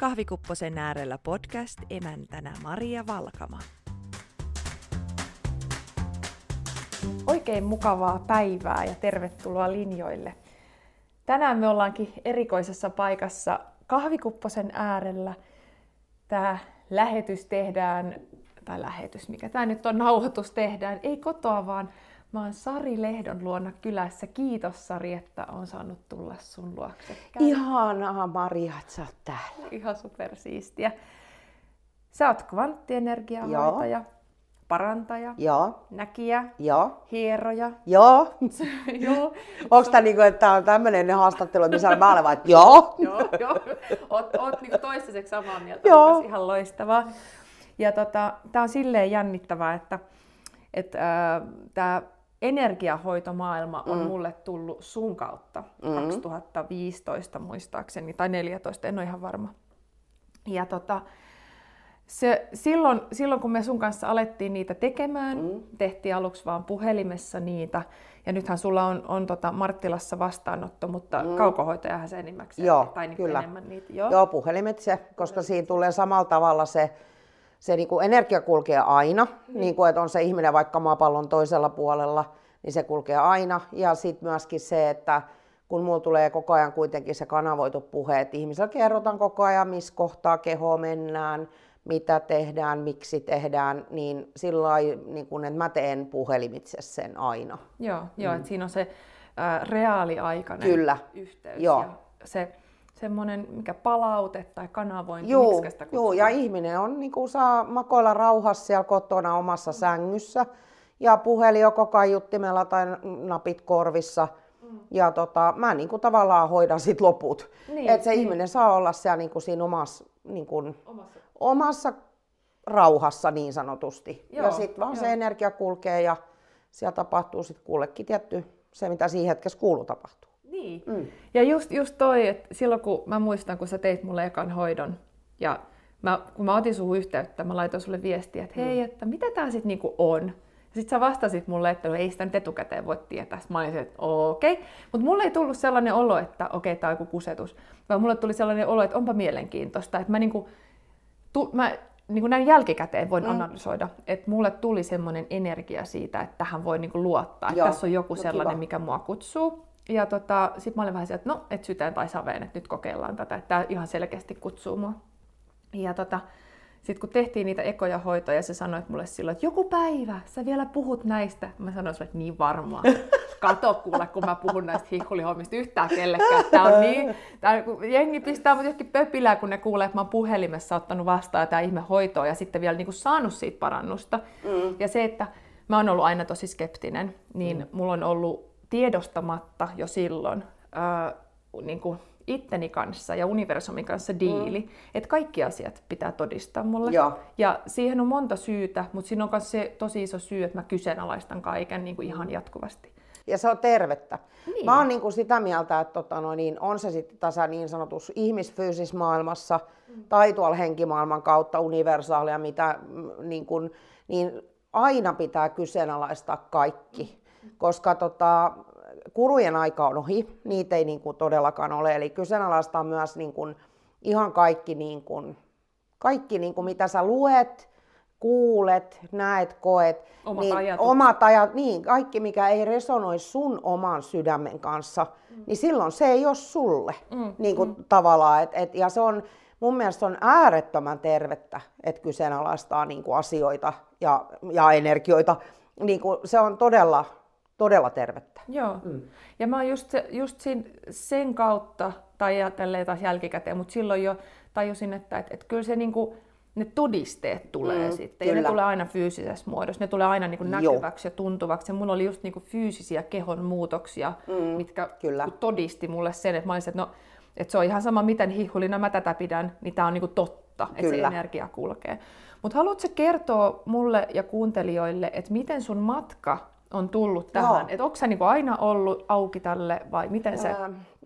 Kahvikupposen äärellä podcast emäntänä Maria Valkama. Oikein mukavaa päivää ja tervetuloa linjoille. Tänään me ollaankin erikoisessa paikassa kahvikupposen äärellä. Tämä lähetys tehdään, tai lähetys, mikä tämä nyt on, nauhoitus tehdään, ei kotoa, vaan Mä oon Sari Lehdon luona kylässä. Kiitos Sari, että on saanut tulla sun luokse. Ihanaa Maria, että sä oot täällä. Ihan supersiistiä. Sä oot kvanttienergiahoitaja, parantaja, Joo. näkijä, Joo. hieroja. Joo. joo. Onko tämä niinku, että tää on tämmöinen haastattelu, missä mä olen vaan, että joo. joo, joo. Oot, oot niinku toistaiseksi samaa mieltä, Joo. ihan loistavaa. Ja tota, tää on silleen jännittävää, että et, äh, tämä energiahoitomaailma on mm. mulle tullut sun kautta mm. 2015 muistaakseni, tai 14, en ole ihan varma. Ja tota, se, silloin, silloin kun me sun kanssa alettiin niitä tekemään, mm. tehtiin aluksi vaan puhelimessa niitä, ja nythän sulla on, on tota Marttilassa vastaanotto, mutta mm. kaukohoitajahan se enimmäkseen, Joo, tai niin kyllä. enemmän niitä. Joo, Joo, puhelimitse, koska siinä tulee samalla tavalla se, se niinku energia kulkee aina, mm. niin kuin, että on se ihminen vaikka maapallon toisella puolella, niin se kulkee aina. Ja sitten myöskin se, että kun mulla tulee koko ajan kuitenkin se kanavoitu puhe, että ihmisellä kerrotaan koko ajan, missä kohtaa kehoa mennään, mitä tehdään, miksi tehdään, niin sillä niin kun, että mä teen puhelimitse sen aina. Joo, joo mm. että siinä on se ä, reaaliaikainen Kyllä. yhteys. Joo. Ja se semmoinen mikä palaute tai kanavointi, Joo, sitä joo, ja ihminen on, niin kuin saa makoilla rauhassa siellä kotona omassa sängyssä. Ja puhelin on koko ajan juttimella tai napit korvissa. Mm. Ja tota, mä niin kuin tavallaan hoidan sit loput. Niin, että se niin. ihminen saa olla siellä niin kuin siinä omassa, niin kuin, Omassa. omassa rauhassa niin sanotusti. Joo, ja sitten vaan joo. se energia kulkee ja siellä tapahtuu sitten kullekin tietty se, mitä siinä hetkessä kuuluu tapahtuu. Niin. Mm. Ja just, just toi, että silloin kun mä muistan, kun sä teit mulle ekan hoidon, ja mä, kun mä otin suhun yhteyttä, mä laitoin sulle viestiä, että hei, että mitä tää sit niinku on? Ja sit sä vastasit mulle, että no ei sitä nyt etukäteen voi tietää. Sitten mä olin se, että okei. Okay. Mutta mulle ei tullut sellainen olo, että okei, okay, tää on joku kusetus. Vaan mulle tuli sellainen olo, että onpa mielenkiintoista. Että mä niinku, tu, mä niin kuin näin jälkikäteen voin mm. analysoida, että mulle tuli semmoinen energia siitä, että tähän voi niin kuin luottaa, että Joo, tässä on joku no sellainen, kiva. mikä mua kutsuu. Ja tota, sitten mä olin vähän sieltä, että no, et syteen tai saveen, että nyt kokeillaan tätä, että tämä ihan selkeästi kutsuu mua. Ja tota, sitten kun tehtiin niitä ekoja hoitoja, se sanoi mulle silloin, että joku päivä sä vielä puhut näistä. Mä sanoin sulle, että niin varmaan. Kato kuule, kun mä puhun näistä hinkkulihommista yhtään kellekään. Tää on niin, tää, jengi pistää mut johonkin pöpilää, kun ne kuulee, että mä oon puhelimessa ottanut vastaan tämä ihme hoitoa ja sitten vielä niinku saanut siitä parannusta. Mm. Ja se, että mä oon ollut aina tosi skeptinen, niin mm. mulla on ollut tiedostamatta jo silloin ää, niin kuin itteni kanssa ja universumin kanssa diili, mm. että kaikki asiat pitää todistaa mulle. Joo. Ja siihen on monta syytä, mutta siinä on myös se tosi iso syy, että mä kyseenalaistan kaiken niin kuin ihan jatkuvasti. Ja se on tervettä. Niin. Mä oon niin kuin sitä mieltä, että tota, no niin, on se sitten tässä niin sanotus ihmisfyysisessä maailmassa mm. tai tuolla henkimaailman kautta universaalia, mitä mm, niin, kuin, niin aina pitää kyseenalaistaa kaikki. Koska tota, kurujen aika on ohi, niitä ei niin kuin todellakaan ole. Eli kyseenalaistaa myös niin kuin, ihan kaikki, niin kuin, kaikki niin kuin, mitä sä luet, kuulet, näet, koet. Omat niin, ajatukset. Omat ajat, niin, kaikki mikä ei resonoi sun oman sydämen kanssa, mm. niin silloin se ei ole sulle. Mm, Niin kuin, mm. tavallaan, et, et, ja se on, mun mielestä on äärettömän tervettä, että kyseenalaistaa niin kuin asioita ja, ja energioita. Niin kuin, se on todella, todella tervettä. Joo. Mm. Ja mä oon just, se, just sen, sen kautta, tai ajatelleen taas jälkikäteen, mutta silloin jo tajusin, että et, et kyllä se niinku, ne todisteet tulee mm, sitten. Ja ne kyllä. tulee aina fyysisessä muodossa. Ne tulee aina niinku Joo. näkyväksi ja tuntuvaksi. Ja mulla oli just niinku fyysisiä kehon muutoksia, mm, mitkä kyllä. todisti mulle sen, että mä olisin, että no, että se on ihan sama, miten hihulina mä tätä pidän, niin tämä on niinku totta, että se Kyllä. energia kulkee. Mutta haluatko kertoa mulle ja kuuntelijoille, että miten sun matka on tullut tähän? Että onko sä niinku aina ollut auki tälle vai miten se?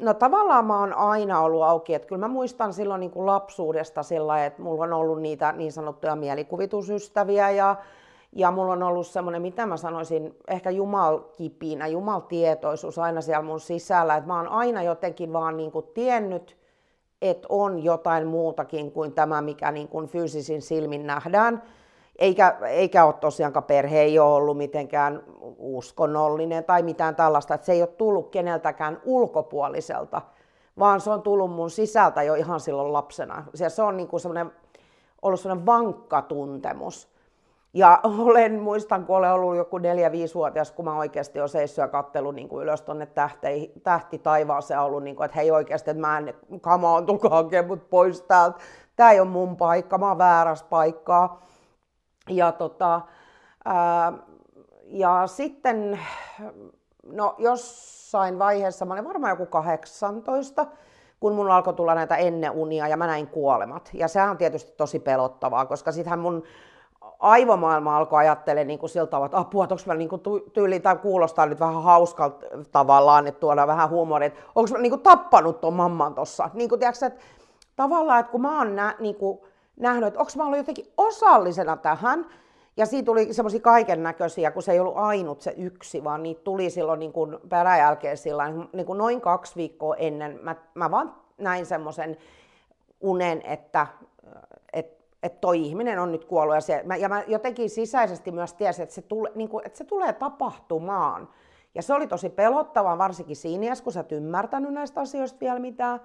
No tavallaan mä oon aina ollut auki. Että kyllä mä muistan silloin niin kuin lapsuudesta sillä että mulla on ollut niitä niin sanottuja mielikuvitusystäviä ja, ja mulla on ollut semmoinen, mitä mä sanoisin, ehkä jumalkipinä, jumaltietoisuus aina siellä mun sisällä. Että mä oon aina jotenkin vaan niin kuin tiennyt, että on jotain muutakin kuin tämä, mikä niin kuin fyysisin silmin nähdään. Eikä, eikä ole tosiaankaan perhe ei ole ollut mitenkään uskonnollinen tai mitään tällaista, että se ei ole tullut keneltäkään ulkopuoliselta, vaan se on tullut mun sisältä jo ihan silloin lapsena. Se on niin kuin ollut sellainen vankka tuntemus. Ja olen, muistan, kun olen ollut joku 4-5-vuotias, kun mä oikeasti olen seissyt ja kattellut niin kuin ylös tuonne tähti, tähti taivaaseen ollut, niin kuin, että hei oikeasti, että mä en, kama on tullut hakemaan mut pois täältä. Tämä ei ole mun paikka, mä oon väärässä paikkaa. Ja, tota, ää, ja sitten, no jossain vaiheessa, mä olin varmaan joku 18, kun mun alkoi tulla näitä enneunia ja mä näin kuolemat. Ja sehän on tietysti tosi pelottavaa, koska sittenhän mun aivomaailma alkoi ajattelemaan niin kuin sillä tavalla, että apua, onko mä niin kuin tyyli, tai kuulostaa nyt vähän hauskalta tavallaan, että tuoda vähän huumoria, että onko mä niin kuin tappanut tuon mamman tuossa. Niin kuin, tiedätkö, että tavallaan, että kun mä oon nä, niin kuin nähnyt, että onko mä ollut jotenkin osallisena tähän, ja siitä tuli semmoisia kaiken näköisiä, kun se ei ollut ainut se yksi, vaan niitä tuli silloin niin kuin peräjälkeen sillä niin kuin noin kaksi viikkoa ennen. Mä, mä vaan näin semmoisen unen, että, että, että toi ihminen on nyt kuollut. Ja, se, mä, ja mä jotenkin sisäisesti myös tiesin, että se, tule, niin kuin, että se tulee tapahtumaan. Ja se oli tosi pelottavaa, varsinkin siinä iässä, kun sä et ymmärtänyt näistä asioista vielä mitään.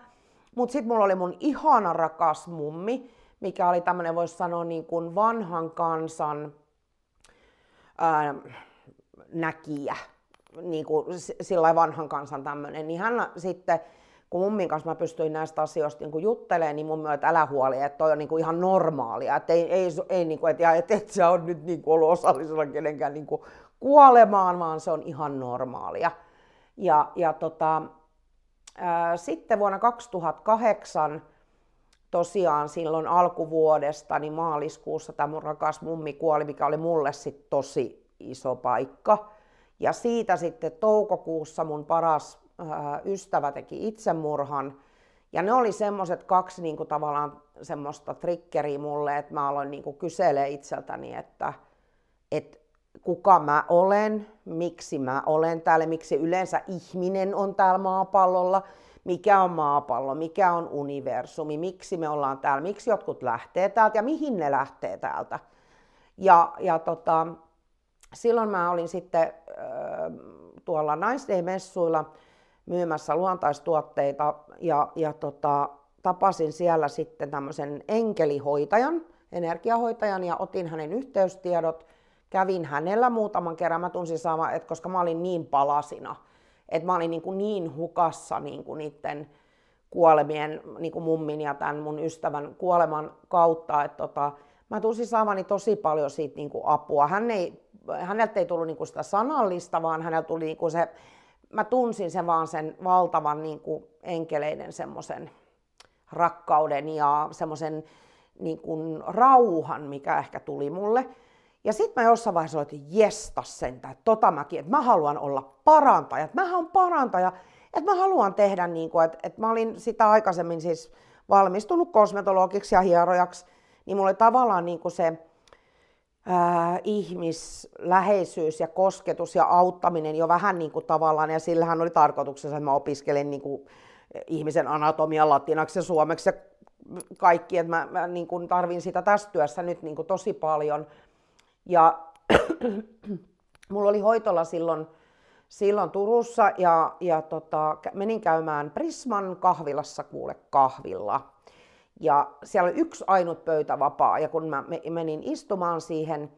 Mutta sitten mulla oli mun ihana rakas mummi, mikä oli tämmöinen, voisi sanoa, niin kuin vanhan kansan ää, näkijä, niin kuin sillä vanhan kansan tämmöinen, niin hän sitten, kun mummin kanssa mä pystyin näistä asioista niin juttelemaan, niin mun mielestä älä huoli, että toi on niin kuin ihan normaalia, että ei, ei, ei niin kuin, että, että et sä ole nyt niin kuin ollut osallisena kenenkään niin kuin kuolemaan, vaan se on ihan normaalia. Ja, ja tota, ää, sitten vuonna 2008 tosiaan silloin alkuvuodesta, niin maaliskuussa tämä mun rakas mummi kuoli, mikä oli mulle sitten tosi iso paikka. Ja siitä sitten toukokuussa mun paras ää, ystävä teki itsemurhan. Ja ne oli semmoiset kaksi niin kuin tavallaan semmoista triggeriä mulle, että mä aloin niin kuin kyselee itseltäni, että, että kuka mä olen, miksi mä olen täällä, miksi yleensä ihminen on täällä maapallolla mikä on maapallo, mikä on universumi, miksi me ollaan täällä, miksi jotkut lähtee täältä ja mihin ne lähtee täältä. Ja, ja tota, silloin mä olin sitten äh, tuolla naisdei-messuilla myymässä luontaistuotteita ja, ja tota, tapasin siellä sitten tämmöisen enkelihoitajan, energiahoitajan ja otin hänen yhteystiedot. Kävin hänellä muutaman kerran, mä tunsin sama, että koska mä olin niin palasina, että mä olin niin, kuin niin hukassa niin kuin niiden kuolemien, niin kuin mummin ja tämän mun ystävän kuoleman kautta, että tota, mä tunsin saavani tosi paljon siitä niin kuin apua. Hän ei, häneltä ei tullut niin kuin sitä sanallista, vaan häneltä tuli niin kuin se, mä tunsin sen vaan sen valtavan niin kuin enkeleiden semmoisen rakkauden ja semmoisen niin kuin rauhan, mikä ehkä tuli mulle. Ja sitten mä jossain vaiheessa että jesta sentä, tota mäkin, että mä haluan olla parantaja, että mä oon parantaja, että mä haluan tehdä niin kuin, että, että mä olin sitä aikaisemmin siis valmistunut kosmetologiksi ja hierojaksi, niin mulla oli tavallaan niin kuin se ää, ihmisläheisyys ja kosketus ja auttaminen jo vähän niin kuin tavallaan, ja sillähän oli tarkoituksessa, että mä opiskelin niin kuin ihmisen anatomia latinaksi ja suomeksi ja kaikki, että mä, mä niin kuin tarvin sitä tässä työssä nyt niin kuin tosi paljon, ja mulla oli hoitola silloin, silloin Turussa ja, ja tota, menin käymään Prisman kahvilassa kuule kahvilla. Ja siellä oli yksi ainut pöytä vapaa ja kun mä menin istumaan siihen,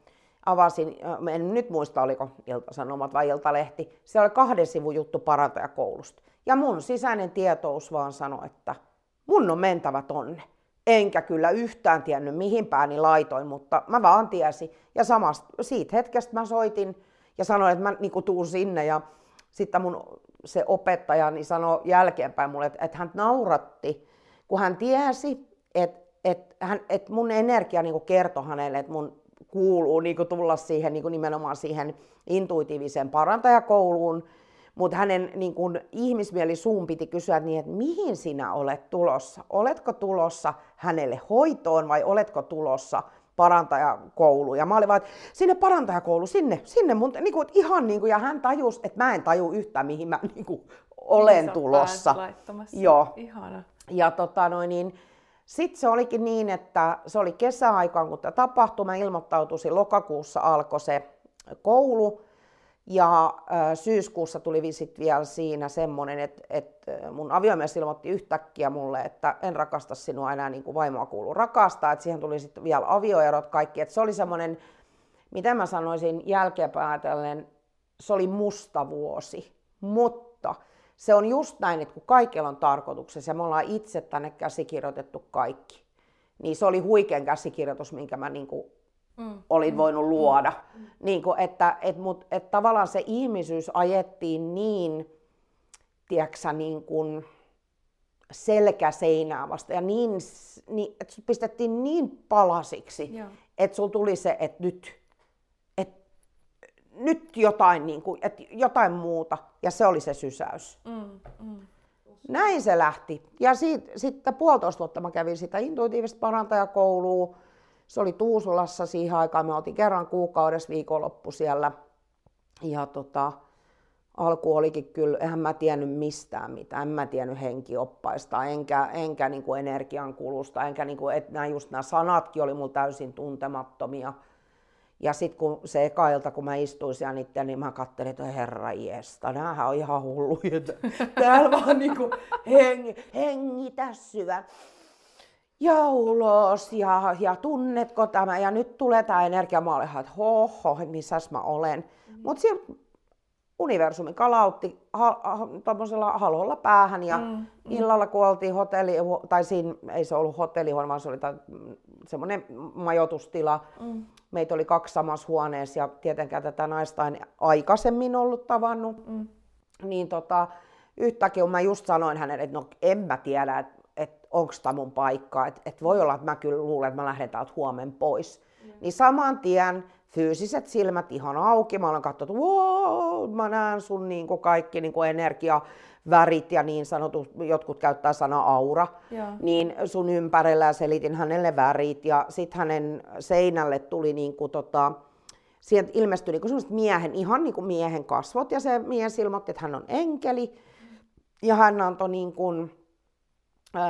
avasin, en nyt muista oliko Iltasanomat vai Iltalehti, siellä oli kahden sivun juttu parantajakoulusta. Ja mun sisäinen tietous vaan sanoi, että mun on mentävä tonne enkä kyllä yhtään tiennyt mihin pääni laitoin, mutta mä vaan tiesin. Ja samasta siitä hetkestä mä soitin ja sanoin, että mä niin tuun sinne ja sitten mun se opettaja niin sanoi jälkeenpäin mulle, että, että hän nauratti, kun hän tiesi, että, että, hän, että mun energia niin kertoi hänelle, että mun kuuluu niin tulla siihen niin nimenomaan siihen intuitiiviseen parantajakouluun, mutta hänen niin kun, ihmismieli suun piti kysyä niin, että mihin sinä olet tulossa? Oletko tulossa hänelle hoitoon vai oletko tulossa parantajakouluun? Ja mä olin vaan, että sinne parantajakoulu, sinne, sinne mun, niin kuin, ihan niin kuin, ja hän tajusi, että mä en taju yhtään, mihin mä niin kuin, olen niin tulossa. Joo. Ihana. Ja tota noin, niin, sitten se olikin niin, että se oli kesäaikaan, kun tämä tapahtui. Mä ilmoittautuisin lokakuussa alkoi se koulu. Ja syyskuussa tuli visit vielä siinä semmoinen, että, että mun aviomies ilmoitti yhtäkkiä mulle, että en rakasta sinua enää niin kuin vaimoa kuuluu rakastaa. Että siihen tuli sitten vielä avioerot kaikki. Että se oli semmoinen, miten mä sanoisin jälkeenpäätellen, se oli musta vuosi. Mutta se on just näin, että kun kaikilla on tarkoituksessa ja me ollaan itse tänne käsikirjoitettu kaikki, niin se oli huikean käsikirjoitus, minkä mä niin kuin mm. olin voinut luoda. Mm. Niin kuin, että, et, mut, et tavallaan se ihmisyys ajettiin niin, tiedätkö, niin kuin selkäseinää vasta ja niin, niin, että pistettiin niin palasiksi, Joo. että sulla tuli se, että nyt, että nyt jotain, niin kuin, että jotain muuta ja se oli se sysäys. Mm, mm. Näin se lähti. Ja siitä, sitten puolitoista vuotta mä kävin sitä intuitiivista parantajakoulua, se oli Tuusulassa siihen aikaan, me oltiin kerran kuukaudessa viikonloppu siellä. Ja tota, alku olikin kyllä, eihän mä tiennyt mistään mitään, en mä tiennyt henkioppaista, enkä, enkä niin kuin energian kulusta, enkä niin kuin, että nämä, just nämä sanatkin oli mulla täysin tuntemattomia. Ja sitten kun se eka ilta, kun mä istuin siellä niiden, niin mä katselin, että herra jesta, näähän on ihan hulluja. Täällä vaan niin kuin hengi, hengitä syvä ja ulos ja, ja tunnetko tämä ja nyt tulee tämä energia. Mä olen, että hoho, missäs mä olen. Mm. Mutta siellä universumi kalautti ha, ha, halolla päähän ja mm, mm. illalla kun oltiin hotelli, tai siinä ei se ollut hotelli, vaan se oli semmoinen majoitustila. Mm. Meitä oli kaksi samassa huoneessa ja tietenkään tätä naista en aikaisemmin ollut tavannut. Mm. Niin tota, yhtäkkiä kun mä just sanoin hänelle, että no en mä tiedä, että että onko tämä mun paikka, että et voi olla, että mä kyllä luulen, että mä lähden täältä huomen pois. Mm. Niin saman tien fyysiset silmät ihan auki, mä olen katsonut, wow, mä näen sun niin kuin kaikki niin kuin energiavärit ja niin sanotut, jotkut käyttää sana aura, ja. niin sun ympärillä ja selitin hänelle värit ja sitten hänen seinälle tuli niin kuin tota, sieltä ilmestyi niin kuin miehen, ihan niin kuin miehen kasvot ja se mies ilmoitti, että hän on enkeli ja hän antoi niin kuin,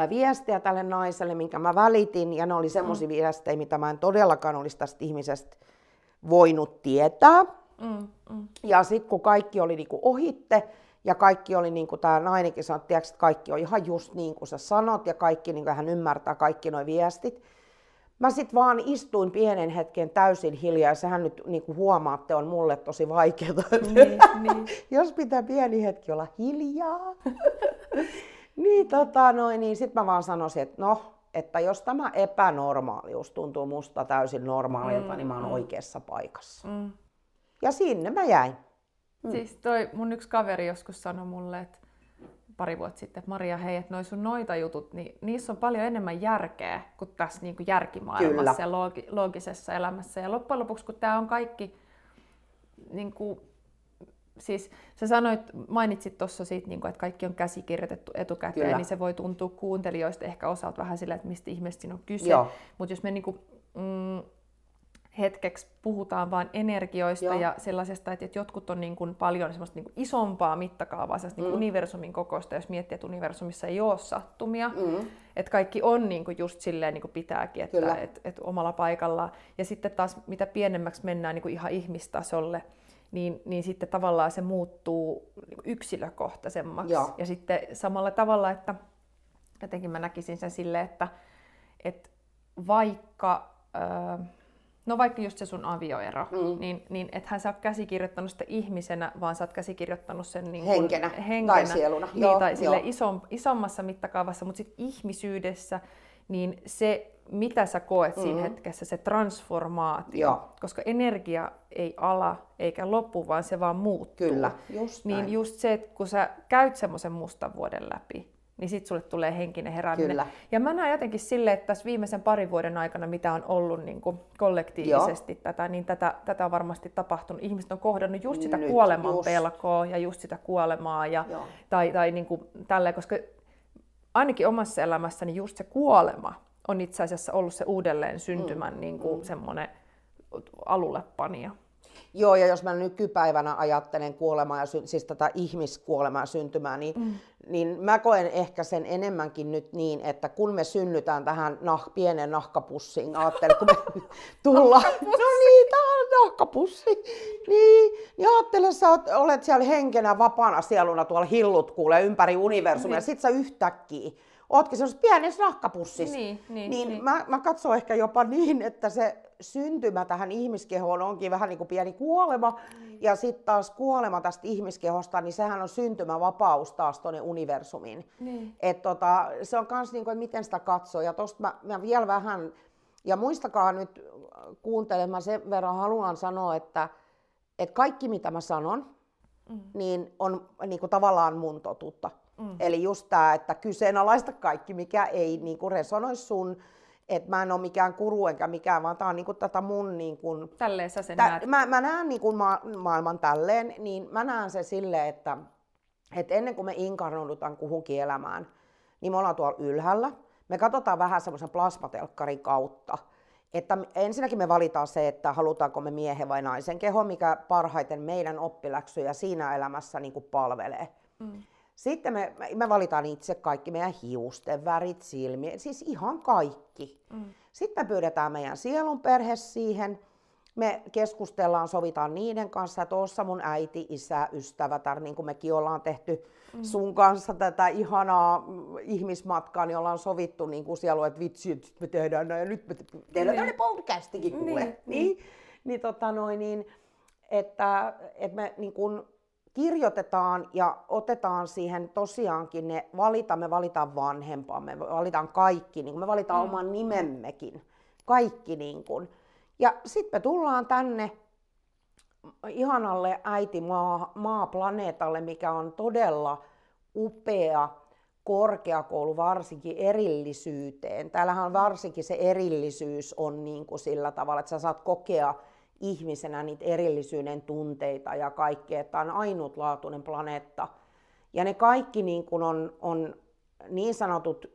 viestejä tälle naiselle, minkä mä välitin, ja ne oli semmoisia mm. viestejä, mitä mä en todellakaan olisi tästä ihmisestä voinut tietää. Mm, mm. Ja sitten kun kaikki oli niinku ohitte, ja kaikki oli niin kuin tämä nainenkin sanoi, että kaikki on ihan just niin kuin sä sanot, ja kaikki niin kuin hän ymmärtää kaikki nuo viestit. Mä sitten vaan istuin pienen hetken täysin hiljaa, ja sehän nyt niin kuin huomaatte on mulle tosi vaikeaa. Niin, niin. Jos pitää pieni hetki olla hiljaa. Niin, tota, noin, niin sitten mä vaan sanoisin, että no, että jos tämä epänormaalius tuntuu musta täysin normaalilta, mm, niin mä oon mm. oikeassa paikassa. Mm. Ja sinne mä jäin. Mm. Siis toi mun yksi kaveri joskus sanoi mulle, että pari vuotta sitten, että Maria, hei, että noi sun noita jutut, niin niissä on paljon enemmän järkeä kuin tässä niin kuin järkimaailmassa Kyllä. ja loogi, loogisessa elämässä. Ja loppujen lopuksi, kun tämä on kaikki niin kuin siis sä sanoit, mainitsit tuossa siitä, niin kuin, että kaikki on käsikirjoitettu etukäteen, Kyllä. niin se voi tuntua kuuntelijoista ehkä osalta vähän sillä, että mistä ihmeestä siinä on kyse. Mutta jos me niin kuin, mm, hetkeksi puhutaan vain energioista Joo. ja sellaisesta, että, että jotkut on niin kuin paljon semmoista niin kuin isompaa mittakaavaa, sellaista niin mm. niin universumin kokoista, jos miettii, että universumissa ei ole sattumia, mm. että kaikki on niin kuin just silleen niin kuin pitääkin, että, että, että omalla paikallaan. Ja sitten taas mitä pienemmäksi mennään niin kuin ihan ihmistasolle, niin, niin sitten tavallaan se muuttuu yksilökohtaisemmaksi. Joo. Ja sitten samalla tavalla, että jotenkin mä näkisin sen silleen, että, että vaikka, no vaikka just se sun avioero, mm. niin, niin ethän sä ole käsikirjoittanut sitä ihmisenä, vaan sä oot käsikirjoittanut sen niin kuin henkenä, henkenä tai sieluna. Niin, joo, tai sille isom, isommassa mittakaavassa, mutta sitten ihmisyydessä, niin se mitä sä koet mm-hmm. siinä hetkessä, se transformaatio. Joo. Koska energia ei ala eikä loppu, vaan se vaan muuttuu. Kyllä, just Niin näin. just se, että kun sä käyt semmoisen mustan vuoden läpi, niin sit sulle tulee henkinen herääminen. Kyllä. Ja mä näen jotenkin silleen, että tässä viimeisen parin vuoden aikana, mitä on ollut niin kuin kollektiivisesti Joo. tätä, niin tätä, tätä on varmasti tapahtunut. Ihmiset on kohdannut just sitä Nyt, kuoleman just. pelkoa ja just sitä kuolemaa ja, tai, tai niin kuin tälleen, koska ainakin omassa elämässäni just se kuolema on itse asiassa ollut se uudelleen syntymän mm. niin kuin mm. semmoinen alullepanija. Joo, ja jos mä nykypäivänä ajattelen kuolemaa, ja sy- siis tätä ihmiskuolemaa syntymää, niin, mm. niin mä koen ehkä sen enemmänkin nyt niin, että kun me synnytään tähän nah, pienen nahkapussiin, ajattelen, kun me tullaan, no niin, tää on nahkapussi, niin, niin ajattele, sä oot, olet siellä henkenä vapaana sieluna tuolla hillut kuulee ympäri universumia, niin. ja sit sä yhtäkkiä ootkin sellaisessa pienessä nahkapussissa. Niin, niin, niin, niin. Mä, mä katson ehkä jopa niin, että se syntymä tähän ihmiskehoon onkin vähän niin kuin pieni kuolema, mm. ja sitten taas kuolema tästä ihmiskehosta, niin sehän on syntymävapaus taas tuonne universumiin. Niin. Et tota, se on myös niin kuin, että miten sitä katsoo, ja tosta mä, mä vielä vähän, ja muistakaa nyt kuuntelemaan sen verran haluan sanoa, että, että kaikki mitä mä sanon, mm. niin on niin kuin tavallaan mun totuutta. Mm. Eli just tämä, että kyseenalaista kaikki, mikä ei niin kuin resonoi sun, että mä en ole mikään kuru enkä mikään, vaan tämä on niin kuin tätä mun... Niin kuin, Tälleen sä sen tä, näet. mä, mä näen niin kuin ma- maailman tälleen, niin mä näen se silleen, että, että ennen kuin me inkarnoidutaan kuhunkin elämään, niin me ollaan tuolla ylhäällä. Me katsotaan vähän semmoisen plasmatelkkarin kautta. Että ensinnäkin me valitaan se, että halutaanko me miehen vai naisen keho, mikä parhaiten meidän oppiläksyjä siinä elämässä niin kuin palvelee. Mm. Sitten me, me valitaan itse kaikki meidän hiusten värit, silmiä, siis ihan kaikki. Mm. Sitten me pyydetään meidän sielun perhe siihen. Me keskustellaan, sovitaan niiden kanssa, että tuossa mun äiti, isä, ystävätär, niin kuin mekin ollaan tehty mm. sun kanssa tätä ihanaa ihmismatkaa, niin ollaan sovittu niin kuin siellä, että vitsi, että me tehdään näin ja nyt me tehdään niin. podcastikin kuule. Niin, niin. niin, niin, tota noin, niin että, että me niin kuin, kirjoitetaan ja otetaan siihen tosiaankin ne valita, me valitaan vanhempamme, me valitaan kaikki, niin me valitaan mm. oman nimemmekin, kaikki niin kuin. Ja sitten me tullaan tänne ihanalle äiti maa, maaplaneetalle, mikä on todella upea korkeakoulu varsinkin erillisyyteen. Täällähän varsinkin se erillisyys on niin kuin sillä tavalla, että sä saat kokea ihmisenä niitä erillisyyden tunteita ja kaikkea, että on ainutlaatuinen planeetta. Ja ne kaikki niin kuin on, on niin sanotut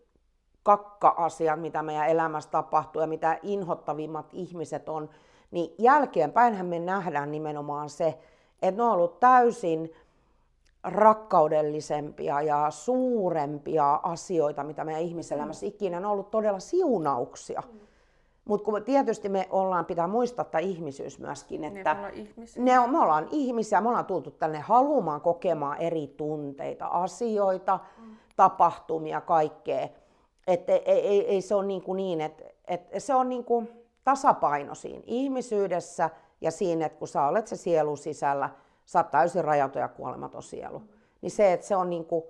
kakka-asiat, mitä meidän elämässä tapahtuu ja mitä inhottavimmat ihmiset on, niin jälkeenpäinhän me nähdään nimenomaan se, että ne on ollut täysin rakkaudellisempia ja suurempia asioita, mitä meidän ihmiselämässä ikinä on ollut todella siunauksia. Mm. Mutta kun tietysti me ollaan, pitää muistaa tämä ihmisyys myöskin, että ne, ne on, me ollaan ihmisiä, me ollaan tultu tänne haluamaan kokemaan eri tunteita, asioita, mm. tapahtumia, kaikkea. Että ei, ei, ei se ole niin, kuin niin että, että se on niin kuin tasapaino siinä ihmisyydessä ja siinä, että kun sä olet se sielu sisällä, sä oot täysin rajaton ja kuolematon sielu. Mm. Niin se, että se on niin kuin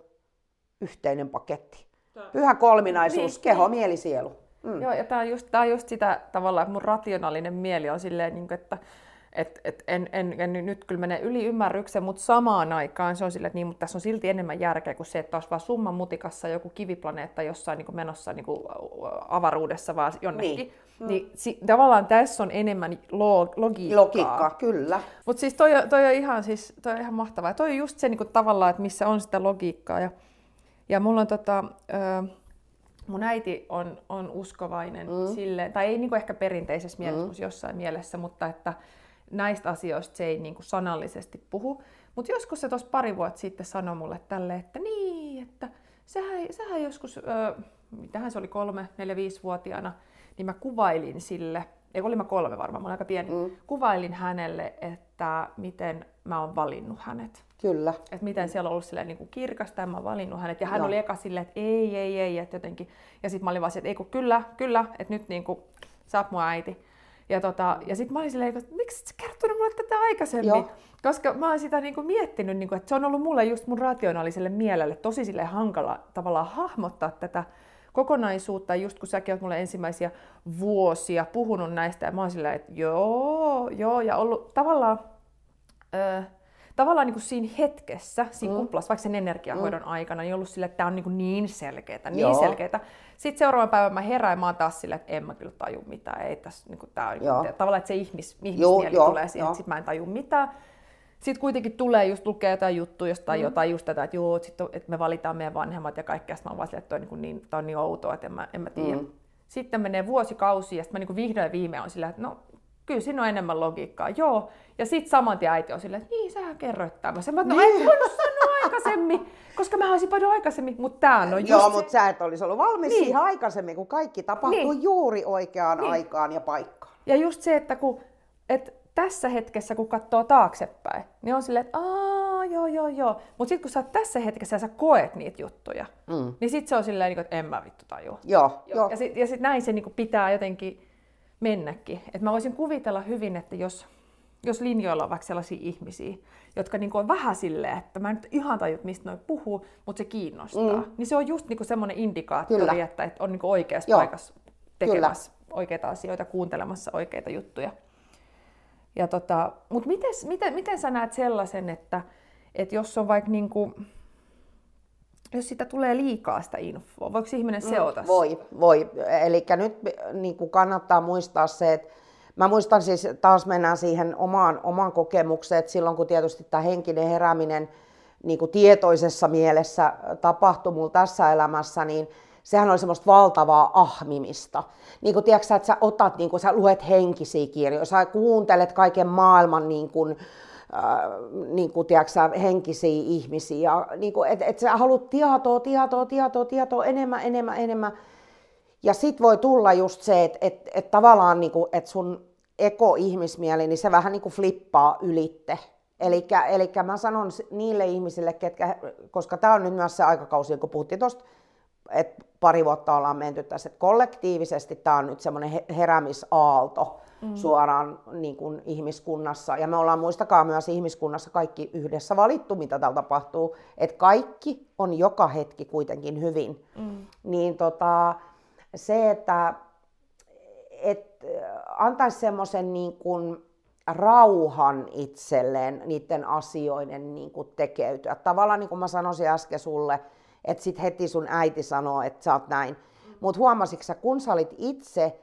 yhteinen paketti. Pyhä kolminaisuus, niin, keho, niin. mieli, sielu. Mm. Joo, ja tämä on, just, tää on just sitä tavallaan, että mun rationaalinen mieli on silleen, niin kuin, että et, et en, en, en, nyt kyllä menee yli ymmärryksen, mutta samaan aikaan se on silleen, että niin, mutta tässä on silti enemmän järkeä kuin se, että olisi vaan summan mutikassa joku kiviplaneetta jossain niin kuin menossa niin kuin avaruudessa vaan jonnekin. Niin. Mm. Niin si, tavallaan tässä on enemmän lo, logiikkaa. Logiikka, kyllä. Mutta siis toi, toi, on ihan, siis, toi on ihan mahtavaa. Ja toi on just se niin kuin, tavallaan, että missä on sitä logiikkaa. Ja, ja mulla on tota, ö, mun äiti on, on uskovainen mm. silleen, tai ei niin kuin ehkä perinteisessä mielessä, mm. jossain mielessä, mutta että näistä asioista se ei niin kuin sanallisesti puhu. Mutta joskus se tuossa pari vuotta sitten sanoi mulle tälle, että niin, että sähän, sähän joskus, ö, mitähän se oli kolme, neljä, viisivuotiaana, niin mä kuvailin sille, ei oli mä kolme varmaan, mä olen aika pieni, mm. kuvailin hänelle, että miten mä oon valinnut hänet. Kyllä. Että miten siellä on ollut silleen, niin kuin kirkasta ja mä oon valinnut hänet. Ja hän no. oli eka silleen, että ei, ei, ei, että jotenkin. Ja sitten mä olin vaan että ei kun kyllä, kyllä, että nyt niin kuin, sä oot mun äiti. Ja, tota, ja sitten mä olin silleen, että miksi et sä kertonut mulle tätä aikaisemmin? Joo. Koska mä oon sitä niin kuin miettinyt, niin kuin, että se on ollut mulle just mun rationaaliselle mielelle tosi sille hankala tavallaan hahmottaa tätä kokonaisuutta. Just kun säkin oot mulle ensimmäisiä vuosia puhunut näistä, ja mä oon silleen, että joo, joo, ja ollut tavallaan... Öö, tavallaan niin kuin siinä hetkessä, siinä mm. kuplassa, vaikka sen energiahoidon mm. aikana, niin ollut sille, että tämä on niin, niin selkeää, niin selkeää. Sitten seuraavan päivän mä herään ja mä oon taas silleen, että en mä kyllä taju mitään. Ei tässä, niin kuin, tää on, niin kuin, tavallaan, että se ihmis, ihmismieli joo, tulee siihen, että sit mä en taju mitään. Sitten kuitenkin tulee just lukea jotain juttuja jostain mm. jotain just tätä, että joo, sit, että me valitaan meidän vanhemmat ja kaikkea. Sitten mä oon vaan silleen, että toi on niin, niin, on niin outoa, että en mä, en mä tiedä. Mm. Sitten menee vuosikausi ja sitten mä niin vihdoin viimein on sillä, että no kyllä siinä on enemmän logiikkaa, joo. Ja sitten saman tien äiti on silleen, että niin, sähän kerroit tämmöisen. Mä no, niin. voinut sanoa aikaisemmin, koska mä olisin voinut aikaisemmin, mutta tää on just Joo, mutta sä et olisi ollut valmis niin. siihen aikaisemmin, kun kaikki tapahtuu niin. juuri oikeaan niin. aikaan ja paikkaan. Ja just se, että kun, et tässä hetkessä, kun katsoo taaksepäin, niin on silleen, että aah, joo, joo, joo. Mutta sitten kun sä oot tässä hetkessä ja sä koet niitä juttuja, mm. niin sitten se on silleen, niinku, että en mä vittu tajua. Joo, joo. Ja sitten sit näin se niinku pitää jotenkin mennäkin. Et mä voisin kuvitella hyvin, että jos, jos linjoilla on vaikka sellaisia ihmisiä, jotka niinku on vähän silleen, että mä en nyt ihan tajut, mistä noin puhuu, mutta se kiinnostaa, mm. niin se on just niinku semmoinen indikaattori, Kyllä. että, on niinku oikeassa Joo. paikassa tekemässä Kyllä. oikeita asioita, kuuntelemassa oikeita juttuja. Ja tota, mutta miten, miten, miten sä näet sellaisen, että, että jos on vaikka niinku, jos sitä tulee liikaa sitä infoa, voiko ihminen mm, seota mm, Voi, voi. Eli nyt niin kuin kannattaa muistaa se, että Mä muistan siis, taas mennään siihen omaan, omaan kokemukseen, että silloin kun tietysti tämä henkinen herääminen niin kuin tietoisessa mielessä tapahtui mulla tässä elämässä, niin sehän oli semmoista valtavaa ahmimista. Niin kuin tiedätkö, että sä otat, niin kuin sä luet henkisiä kirjoja, sä kuuntelet kaiken maailman niin kuin, niin kuin, tiedätkö, henkisiä ihmisiä. Niin kuin, et, et sä haluat tietoa, tietoa, tietoa, tietoa, enemmän, enemmän, enemmän. Ja sit voi tulla just se, että et, et tavallaan niin kuin, et sun eko-ihmismieli, niin se vähän niin kuin flippaa ylitte. Eli mä sanon niille ihmisille, ketkä, koska tämä on nyt myös se aikakausi, kun puhuttiin tuosta, että pari vuotta ollaan menty tässä, että kollektiivisesti tämä on nyt semmoinen heräämisaalto, mm. suoraan niin kuin ihmiskunnassa. Ja me ollaan muistakaa myös ihmiskunnassa kaikki yhdessä valittu, mitä täällä tapahtuu, että kaikki on joka hetki kuitenkin hyvin. Mm. Niin tota, se, että et antaisi semmoisen niin kuin rauhan itselleen niiden asioiden niin kuin tekeytyä. Tavallaan niin kuin mä sanoisin äsken sulle, että sit heti sun äiti sanoo, että sä oot näin. Mutta huomasitko kun sä olit itse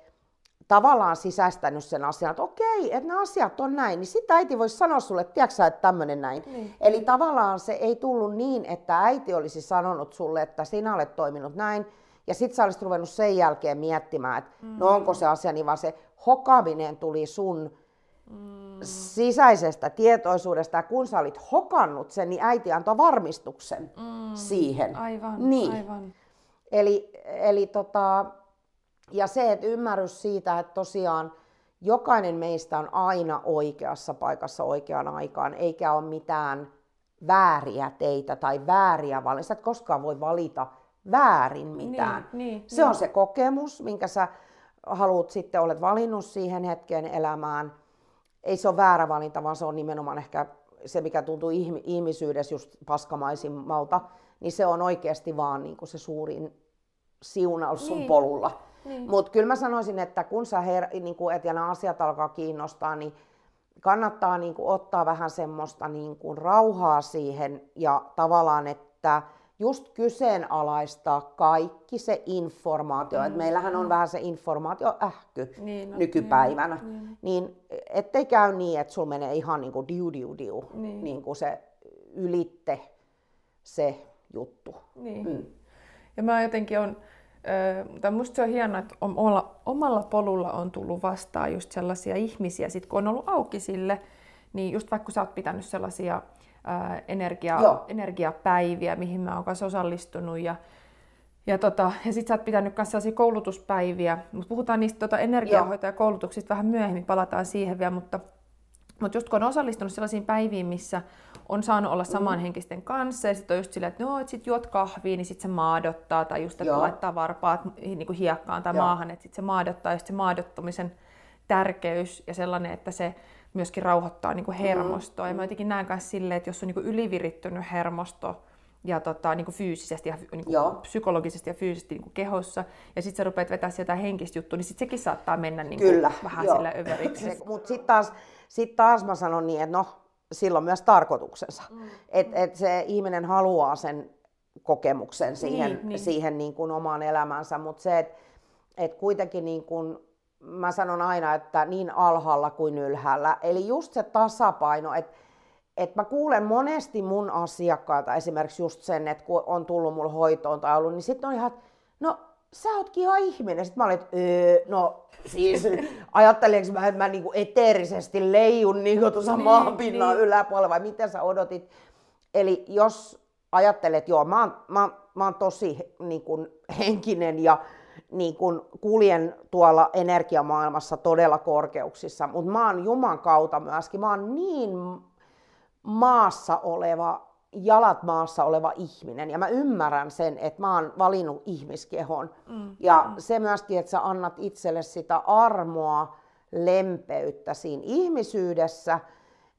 tavallaan sisäistänyt sen asian, että okei, että nämä asiat on näin, niin sitten äiti voisi sanoa sulle, että tiedätkö että tämmöinen näin. Niin. Eli tavallaan se ei tullut niin, että äiti olisi sanonut sulle, että sinä olet toiminut näin, ja sitten sä olisit ruvennut sen jälkeen miettimään, että mm. no onko se asia, niin vaan se hokaminen tuli sun mm. sisäisestä tietoisuudesta, ja kun sä olit hokannut sen, niin äiti antoi varmistuksen mm. siihen. Aivan, niin. aivan. Eli, eli tota, ja se, että ymmärrys siitä, että tosiaan jokainen meistä on aina oikeassa paikassa oikeaan aikaan, eikä ole mitään vääriä teitä tai vääriä valintoja. Sä et koskaan voi valita väärin mitään. Niin, niin, se niin. on se kokemus, minkä sä haluat sitten, olet valinnut siihen hetkeen elämään. Ei se ole väärä valinta, vaan se on nimenomaan ehkä se, mikä tuntuu ihmisyydessä just paskamaisimmalta, niin se on oikeasti vaan niin kuin se suurin siunaus sun niin. polulla. Niin. Mutta kyllä mä sanoisin, että kun sä her- niin kuin, et ja nämä asiat alkaa kiinnostaa, niin kannattaa niin kuin, ottaa vähän semmoista niin kuin, rauhaa siihen ja tavallaan, että just kyseenalaistaa kaikki se informaatio. Mm. Et meillähän on vähän se informaatio ähky niin, no, nykypäivänä. Niin, niin. niin ettei käy niin, että sulla menee ihan niin kuin diu diu diu, niin. niin kuin se ylitte se juttu. Niin. Mm. Ja mä jotenkin on, mutta musta se on hienoa, että omalla, omalla polulla on tullut vastaan just sellaisia ihmisiä, sit kun on ollut auki sille, niin just vaikka kun sä oot pitänyt sellaisia energia, energiapäiviä, mihin mä oon kanssa osallistunut. Ja, ja, tota, ja sit sä oot pitänyt myös sellaisia koulutuspäiviä, mutta puhutaan niistä tota, energiahoitajakoulutuksista vähän myöhemmin, palataan siihen vielä, mutta, mutta just kun on osallistunut sellaisiin päiviin, missä on saanut olla mm. samanhenkisten kanssa ja sitten on just silleen, että no, et sit juot kahvia, niin sitten se maadottaa tai just, että Joo. laittaa varpaat niin kuin hiekkaan tai Joo. maahan, että sitten se maadottaa ja sit se maadottumisen tärkeys ja sellainen, että se myöskin rauhoittaa niin kuin hermostoa. Mm. Ja mä jotenkin näen myös silleen, että jos on niin kuin ylivirittynyt hermosto, ja tota, niin kuin fyysisesti ja niin kuin psykologisesti ja fyysisesti niin kuin kehossa, ja sitten sä rupeat vetää sieltä henkistä juttua, niin sitten sekin saattaa mennä niin kuin Kyllä, vähän joo. sille överiksi. Mutta sitten taas, sit taas mä sanon niin, että no, silloin myös tarkoituksensa. Mm. Että et se ihminen haluaa sen kokemuksen siihen, niin, niin. siihen niin kuin omaan elämänsä, mutta se, että et kuitenkin niin kuin mä sanon aina, että niin alhaalla kuin ylhäällä. Eli just se tasapaino, että et mä kuulen monesti mun asiakkailta esimerkiksi just sen, että kun on tullut mulle hoitoon tai ollut, niin sitten on ihan, no sä ootkin ihan ihminen. Sitten mä olin, että öö, no siis ajattelinko mä, että mä niinku eteerisesti leijun niinku tuossa niin, maanpinnan niin. yläpuolella vai mitä sä odotit. Eli jos ajattelet, joo, mä oon, mä, mä oon tosi niin kuin, henkinen ja niin kuin, kuljen tuolla energiamaailmassa todella korkeuksissa, mutta mä oon Juman kautta myöskin, mä oon niin maassa oleva, jalat maassa oleva ihminen. Ja mä ymmärrän sen, että mä oon valinnut ihmiskehon. Mm. Ja mm. se myöskin, että sä annat itselle sitä armoa, lempeyttä siinä ihmisyydessä,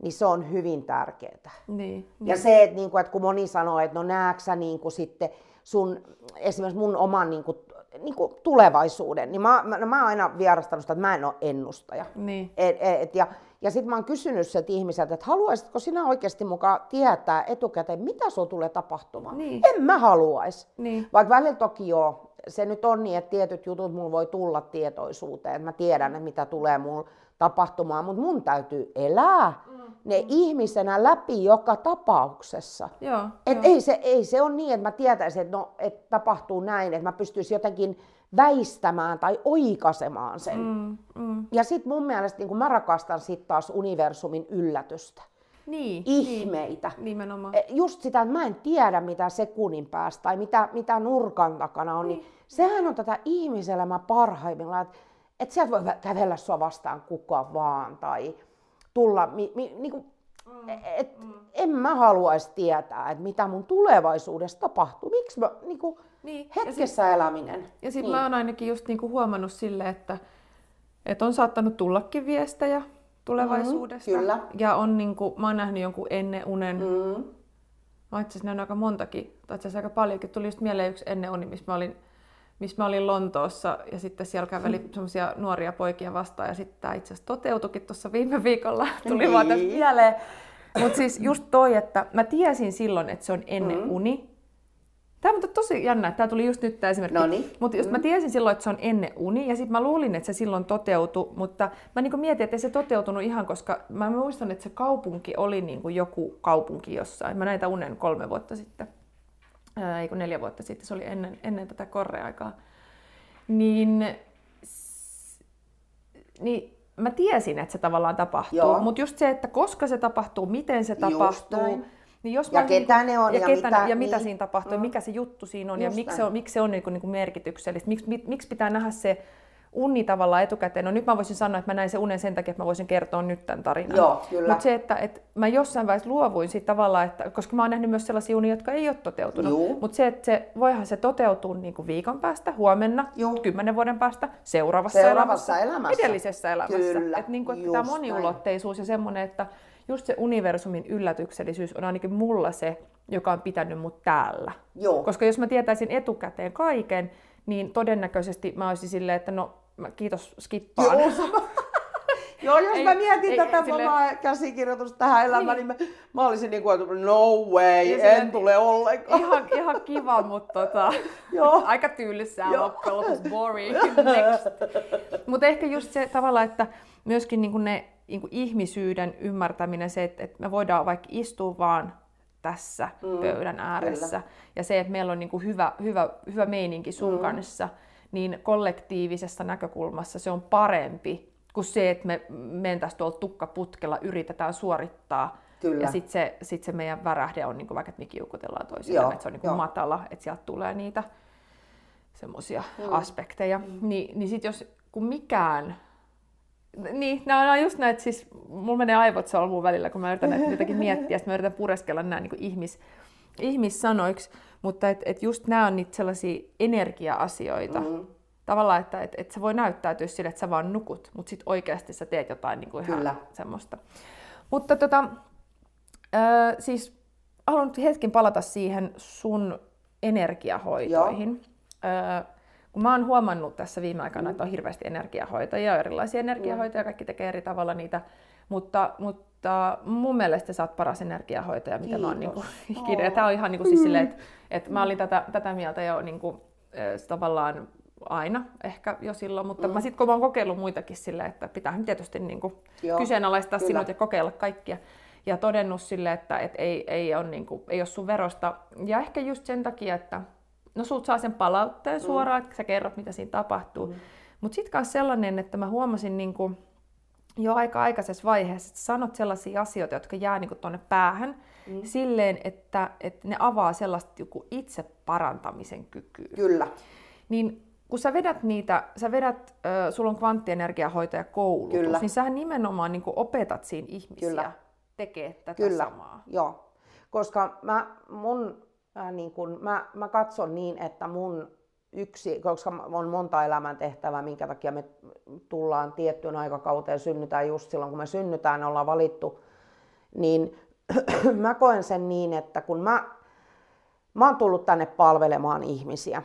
niin se on hyvin tärkeää. Niin, ja niin. se, että, niin kuin, että kun moni sanoo, että no nääksä niin kuin sitten sun, esimerkiksi mun oman niin kuin, niin kuin tulevaisuuden, niin mä, mä, no mä oon aina vierastanut sitä, että mä en ole ennustaja. Niin. Et, et, ja, ja sitten mä oon kysynyt sieltä ihmiseltä, että haluaisitko sinä oikeasti mukaan tietää etukäteen, mitä sulla tulee tapahtumaan? Niin. En mä haluaisi. Niin. Vaikka välillä toki joo, se nyt on niin, että tietyt jutut mulla voi tulla tietoisuuteen, että mä tiedän, että mitä tulee mulla tapahtumaan, mutta mun täytyy elää mm. ne mm. ihmisenä läpi joka tapauksessa. Joo, et joo. Ei, se, ei se ole niin, että mä tietäisin, että no, et tapahtuu näin, että mä pystyisin jotenkin väistämään tai oikasemaan sen. Mm, mm. Ja sitten mun mielestä niin mä rakastan sit taas universumin yllätystä. Niin, ihmeitä. Niin, nimenomaan. E, just sitä, että mä en tiedä mitä sekunnin päästä tai mitä, mitä nurkan takana on, niin, niin sehän on tätä ihmiselämää parhaimmillaan, että että sieltä voi kävellä sua vastaan kuka vaan tai tulla, mi, mi, niinku, mm, et, mm. en mä haluaisi tietää, että mitä mun tulevaisuudessa tapahtuu. Miksi mä, niinku, niin. hetkessä ja sit, eläminen. Ja sitten niin. mä oon ainakin just niinku huomannut sille, että, että on saattanut tullakin viestejä tulevaisuudesta. Mm, kyllä. Ja on niinku, mä oon nähnyt jonkun ennen unen. Mm. Mä itse asiassa aika montakin, tai itse aika paljonkin. Tuli just mieleen yksi ennen uni, missä mä olin missä mä olin Lontoossa ja sitten siellä käveli mm. semmoisia nuoria poikia vastaan ja sitten tämä itse asiassa toteutuikin tuossa viime viikolla, tuli niin. vaan tästä mieleen. Mutta siis just toi, että mä tiesin silloin, että se on ennen mm. uni. Tämä on tosi jännä, että tämä tuli just nyt tämä esimerkki. Noniin. Mutta just mm. mä tiesin silloin, että se on ennen uni ja sitten mä luulin, että se silloin toteutui, mutta mä niinku mietin, että ei se toteutunut ihan, koska mä muistan, että se kaupunki oli niinku joku kaupunki jossain. Mä näin tämän unen kolme vuotta sitten ei kun neljä vuotta sitten, se oli ennen, ennen tätä korreaikaa, niin, niin mä tiesin, että se tavallaan tapahtuu, mutta just se, että koska se tapahtuu, miten se tapahtuu, niin jos ja ketä niin, ne on ja, ja, ketä, mitä, ja mitä niin. siinä tapahtuu, mm. ja mikä se juttu siinä on, just ja miksi se on, miksi se on niin kuin, niin kuin merkityksellistä, miksi, miksi pitää nähdä se uni tavallaan etukäteen. No nyt mä voisin sanoa, että mä näin sen unen sen takia, että mä voisin kertoa nyt tämän tarinan. Joo, kyllä. Mutta se, että, että mä jossain vaiheessa luovuin siitä tavallaan, että, koska mä oon nähnyt myös sellaisia unia, jotka ei ole toteutunut. Mutta se, että se, voihan se toteutua niin kuin viikon päästä, huomenna, Joo. kymmenen vuoden päästä, seuraavassa, seuraavassa elämässä, elämässä, edellisessä elämässä. Kyllä, että, niin kuin, että tämä moniulotteisuus ja semmoinen, että just se universumin yllätyksellisyys on ainakin mulla se, joka on pitänyt mut täällä. Joo. Koska jos mä tietäisin etukäteen kaiken, niin todennäköisesti mä olisin silleen, että no Mä, kiitos, skippaan. Joo, Joo, jos ei, mä mietin ei, tätä ei, omaa sille... käsikirjoitusta tähän elämään, niin, niin mä, mä olisin niin kuin, että no way, ja en sille, tule ollenkaan. Ihan, ihan kiva, mutta tota, aika tylsää loppujen lopuksi, boring, next. Mutta ehkä just se tavalla, että myöskin niin kuin ne niin kuin ihmisyyden ymmärtäminen, se, että, että me voidaan vaikka istua vaan tässä mm, pöydän ääressä, kyllä. ja se, että meillä on niin kuin hyvä, hyvä, hyvä meininki sun mm. kanssa, niin kollektiivisessa näkökulmassa se on parempi kuin se, että me mentäisiin tuolla tukkaputkella, yritetään suorittaa. Kyllä. Ja sitten se, sit se meidän värähde on, niin kuin vaikka että me kiukutellaan toisille, että se on niin matala, että sieltä tulee niitä semmoisia mm. aspekteja. Mm. Ni, niin sitten jos kun mikään niin, nämä on just näitä, siis mulla menee aivot solmuun välillä, kun mä yritän jotenkin miettiä, sitten mä yritän pureskella nämä niin ihmis, ihmissanoiksi. Mutta et, et just nämä on niitä sellaisia energia-asioita. Mm. Tavallaan, että et, et se voi näyttäytyä sille, että sä vaan nukut, mutta sitten oikeasti sä teet jotain niin kuin ihan Kyllä. semmoista. Mutta tota, äh, siis haluan nyt hetken palata siihen sun energiahoitoihin. Äh, kun mä oon huomannut tässä viime aikana, mm. että on hirveästi energiahoitajia, erilaisia energiahoitajia, kaikki tekee eri tavalla niitä, mutta, mutta mun mielestä sä oot paras energiahoitaja, mitä Kiitos. mä oon niin kuin, ikinä. Tämä on ihan niin kuin, siis silleen, että, että mä olin tätä, tätä mieltä jo niin kuin, tavallaan aina ehkä jo silloin, mutta mm. mä sitten kun mä oon kokeillut muitakin silleen, että pitää tietysti niin kuin kyseenalaistaa Kyllä. sinut ja kokeilla kaikkia. Ja todennut sille, että et ei, ei, ole, niin kuin, ei ole sun verosta. Ja ehkä just sen takia, että no sulta saa sen palautteen mm. suoraan, että sä kerrot, mitä siinä tapahtuu. Mm. Mutta sitten myös sellainen, että mä huomasin niin kuin, jo aika aikaisessa vaiheessa, että sanot sellaisia asioita, jotka jää niin tuonne päähän, mm. silleen, että, että ne avaa sellaista joku itse parantamisen kykyä. Kyllä. Niin kun sä vedät niitä, sä vedät, äh, sulla on kvanttienergiahoitajakoulutus, Kyllä. niin sähän nimenomaan niin opetat siinä ihmisiä Kyllä. tekee tätä Kyllä. samaa. Joo, koska mä, mun, äh, niin kun, mä, mä katson niin, että mun yksi, koska on monta elämäntehtävää, minkä takia me tullaan tiettyyn aikakauteen, synnytään just silloin, kun me synnytään, ollaan valittu, niin mä koen sen niin, että kun mä, mä oon tullut tänne palvelemaan ihmisiä,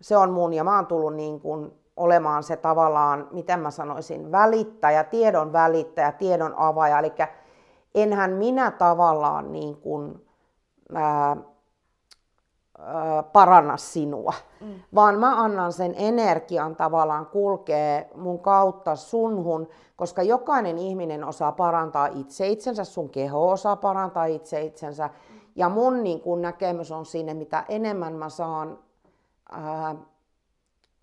se on mun, ja mä oon tullut niin kuin olemaan se tavallaan, miten mä sanoisin, välittäjä, tiedon välittäjä, tiedon avaaja, eli enhän minä tavallaan niin kuin, ää, paranna sinua, mm. vaan mä annan sen energian tavallaan kulkee mun kautta sunhun, koska jokainen ihminen osaa parantaa itse itsensä, sun keho osaa parantaa itse itsensä. Mm. Ja mun niin kun näkemys on siinä, mitä enemmän mä saan ää,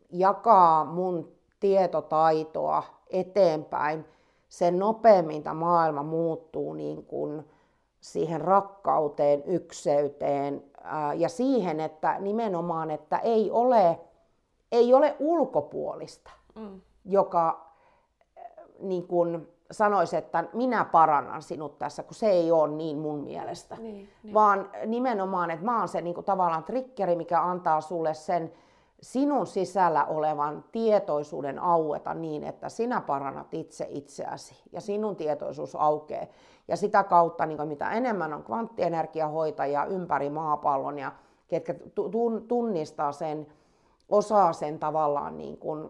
jakaa mun tietotaitoa eteenpäin, sen nopeammin tämä maailma muuttuu niin kun siihen rakkauteen, ykseyteen, ja siihen, että nimenomaan, että ei ole, ei ole ulkopuolista, mm. joka niin kuin sanoisi, että minä parannan sinut tässä, kun se ei ole niin mun mielestä. Niin, niin. Vaan nimenomaan, että mä oon se niin kuin tavallaan trikkeri, mikä antaa sulle sen sinun sisällä olevan tietoisuuden aueta niin, että sinä parannat itse itseäsi ja sinun tietoisuus aukeaa. Ja sitä kautta, niin mitä enemmän on kvanttienergiahoitajia ympäri maapallon ja ketkä tunnistaa sen, osaa sen tavallaan niin kuin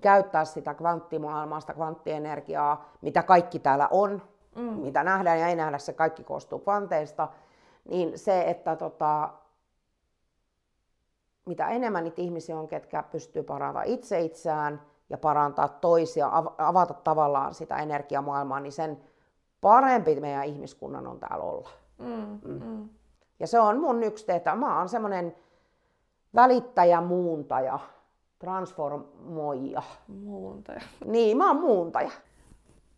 käyttää sitä kvanttimaailmaa, sitä kvanttienergiaa, mitä kaikki täällä on, mm. mitä nähdään ja ei nähdä, se kaikki koostuu kvanteista, niin se, että tota, mitä enemmän niitä ihmisiä on, ketkä pystyy parantamaan itse itseään ja parantaa toisia, avata tavallaan sitä energiamaailmaa, niin sen parempi meidän ihmiskunnan on täällä olla. Mm, mm. Mm. Ja se on mun yksi tehtävä. Mä oon semmoinen välittäjä, muuntaja, transformoija. Muuntaja. Niin, mä oon muuntaja.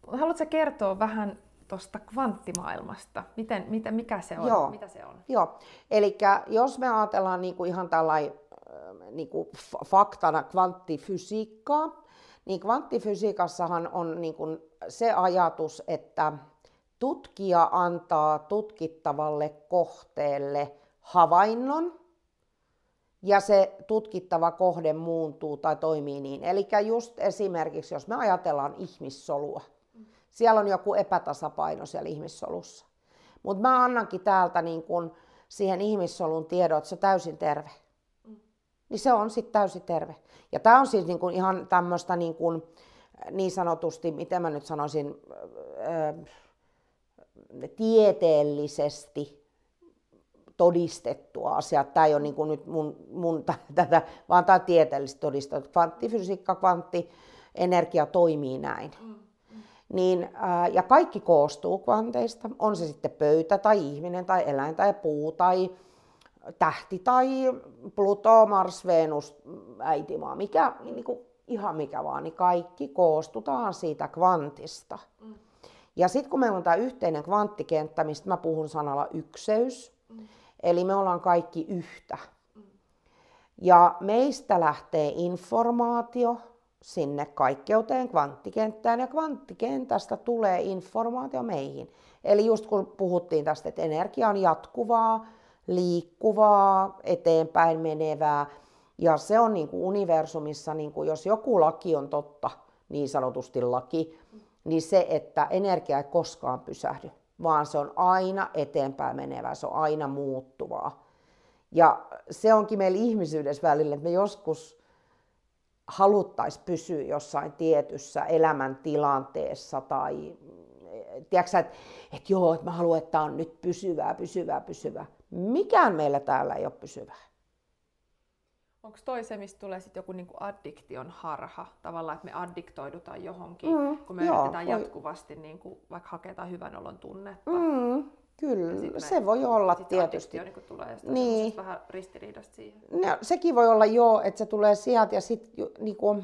Haluatko kertoa vähän tuosta kvanttimaailmasta? Miten, miten, mikä se on? Joo. Mitä se on? Joo. Eli jos me ajatellaan niinku ihan tällainen niinku faktana kvanttifysiikkaa, niin kvanttifysiikassahan on niinku se ajatus, että tutkija antaa tutkittavalle kohteelle havainnon, ja se tutkittava kohde muuntuu tai toimii niin. Eli just esimerkiksi, jos me ajatellaan ihmissolua, siellä on joku epätasapaino siellä ihmissolussa. Mutta mä annankin täältä niin kun siihen ihmissolun tiedon, että se on täysin terve. Niin se on sitten täysin terve. Ja tämä on siis niin kun ihan tämmöistä niin, kun, niin sanotusti, miten mä nyt sanoisin, ää, tieteellisesti todistettua asiaa. Tämä ei ole niin kuin nyt mun, mun tätä, vaan tämä on tieteellisesti todistettu. Kvanttifysiikka, kvanttienergia toimii näin. Mm. Niin, ää, ja kaikki koostuu kvanteista, on se sitten pöytä tai ihminen tai eläin tai puu tai tähti tai Pluto, Mars, Venus, äitimaa, mikä, niin kuin, ihan mikä vaan, niin kaikki koostutaan siitä kvantista. Mm. Ja sitten kun meillä on tämä yhteinen kvanttikenttä, mistä mä puhun sanalla ykseys, mm. eli me ollaan kaikki yhtä. Mm. Ja meistä lähtee informaatio, sinne kaikkeuteen, kvanttikenttään, ja kvanttikentästä tulee informaatio meihin. Eli just kun puhuttiin tästä, että energia on jatkuvaa, liikkuvaa, eteenpäin menevää, ja se on niin kuin universumissa, niin kuin jos joku laki on totta, niin sanotusti laki, niin se, että energia ei koskaan pysähdy, vaan se on aina eteenpäin menevää, se on aina muuttuvaa. Ja se onkin meillä ihmisyydessä välillä, että me joskus haluttaisiin pysyä jossain tietyssä elämäntilanteessa tai tiedätkö, että, että joo, että mä haluan, että tämä on nyt pysyvää, pysyvää, pysyvää. Mikään meillä täällä ei ole pysyvää. Onko toi se, mistä tulee sitten joku niinku addiktion harha, tavallaan, että me addiktoidutaan johonkin, mm, kun me joo, yritetään voi... jatkuvasti niinku, vaikka hakea hyvän olon tunnetta? Mm, Kyllä, se voi olla tietysti. Niin tulee Niin. vähän ristiriidasta siihen. No, sekin voi olla joo, että se tulee sieltä ja sitten niinku,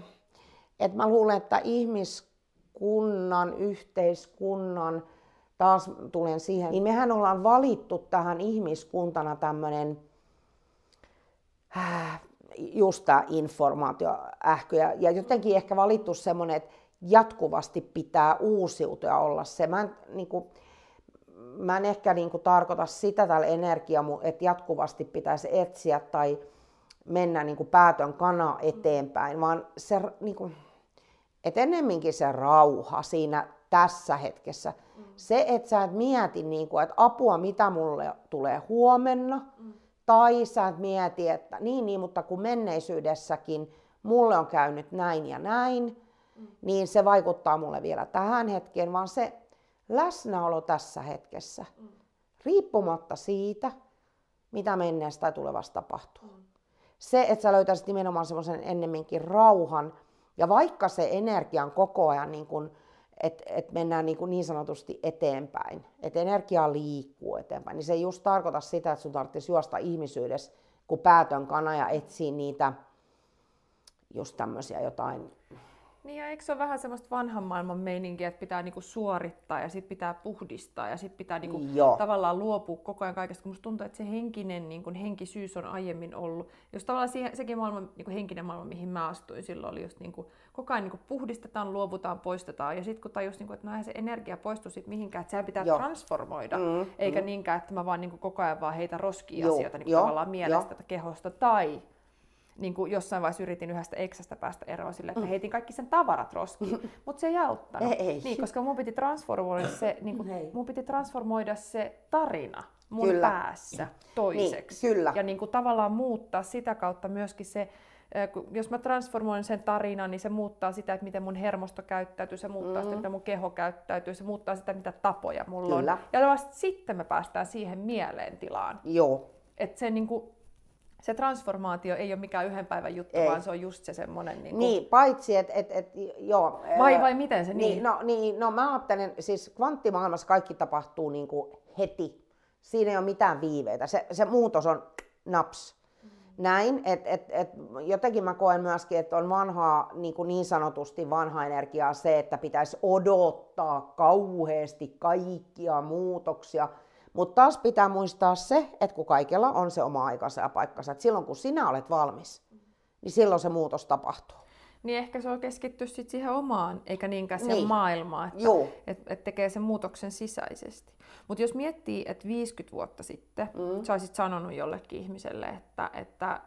että mä luulen, että ihmiskunnan, yhteiskunnan, taas tulen siihen, niin mehän ollaan valittu tähän ihmiskuntana tämmöinen äh, just tämä informaatioähky ja, ja jotenkin ehkä valittu semmoinen, että jatkuvasti pitää uusiutua olla se. Mä en, niin kuin, mä en ehkä niin kuin, tarkoita sitä tällä energia, että jatkuvasti pitäisi etsiä tai mennä niin kuin, päätön kana eteenpäin, vaan se, niin kuin, että ennemminkin se rauha siinä tässä hetkessä. Mm. Se, että sä et mieti, niin kuin, että apua, mitä mulle tulee huomenna, mm. tai sä et mieti, että niin, niin, mutta kun menneisyydessäkin mulle on käynyt näin ja näin, mm. niin se vaikuttaa mulle vielä tähän hetkeen, vaan se läsnäolo tässä hetkessä, mm. riippumatta siitä, mitä menneestä tai tulevasta tapahtuu. Mm. Se, että sä löytäisit nimenomaan semmoisen ennemminkin rauhan, ja vaikka se energia on koko ajan niin kuin, että et mennään niin, kuin niin sanotusti eteenpäin, että energia liikkuu eteenpäin, niin se ei just tarkoita sitä, että sun tarvitsisi juosta ihmisyydessä, kun päätön kana ja etsiä niitä just tämmöisiä jotain niin ja eikö se ole vähän semmoista vanhan maailman meininkiä, että pitää niinku suorittaa ja sitten pitää puhdistaa ja sitten pitää niinku tavallaan luopua koko ajan kaikesta, kun musta tuntuu, että se henkinen niinku, henkisyys on aiemmin ollut. Jos tavallaan siihen, sekin maailma, niinku henkinen maailma, mihin mä astuin silloin, oli just niinku, koko ajan niinku puhdistetaan, luovutaan, poistetaan ja sitten kun tajus, niinku, että no se energia poistuu sit mihinkään, että sehän pitää Joo. transformoida, mm, eikä mm. niinkään, että mä vaan niinku koko ajan vaan heitä roskia asioita niinku tavallaan mielestä tai kehosta tai niin kuin jossain vaiheessa yritin yhdestä eksästä päästä eroon sille, että mm. heitin kaikki sen tavarat roskiin, mutta se ei auttanut. Ei, ei. Niin, koska mun piti transformoida se, niin kuin, mun piti transformoida se tarina mun kyllä. päässä toiseksi. Niin, kyllä. Ja niin kuin tavallaan muuttaa sitä kautta myöskin se, jos mä transformoin sen tarinan, niin se muuttaa sitä, että miten mun hermosto käyttäytyy, se muuttaa mm. sitä, miten mun keho käyttäytyy, se muuttaa sitä, mitä tapoja mulla Kyllä. on. Ja vasta sitten me päästään siihen mieleen tilaan. Joo. Että se niin kuin, se transformaatio ei ole mikään yhden päivän juttu, ei. vaan se on just se semmoinen... Niin, kuin... niin paitsi että et, et, joo... Vai, vai miten se niin? niin? No, niin, no mä ajattelen, siis kvanttimaailmassa kaikki tapahtuu niin kuin heti. Siinä ei ole mitään viiveitä. Se, se muutos on naps. Mm. Näin, että et, et, jotenkin mä koen myöskin, että on vanhaa, niin, kuin niin sanotusti vanha energiaa se, että pitäisi odottaa kauheasti kaikkia muutoksia – mutta taas pitää muistaa se, että kun kaikella on se oma aikansa ja paikkansa, että silloin kun sinä olet valmis, niin silloin se muutos tapahtuu. Niin ehkä se on keskitty sit siihen omaan, eikä niinkään siihen niin. maailmaan, että et, et tekee sen muutoksen sisäisesti. Mutta jos miettii, että 50 vuotta sitten mm. sä olisit sanonut jollekin ihmiselle, että, että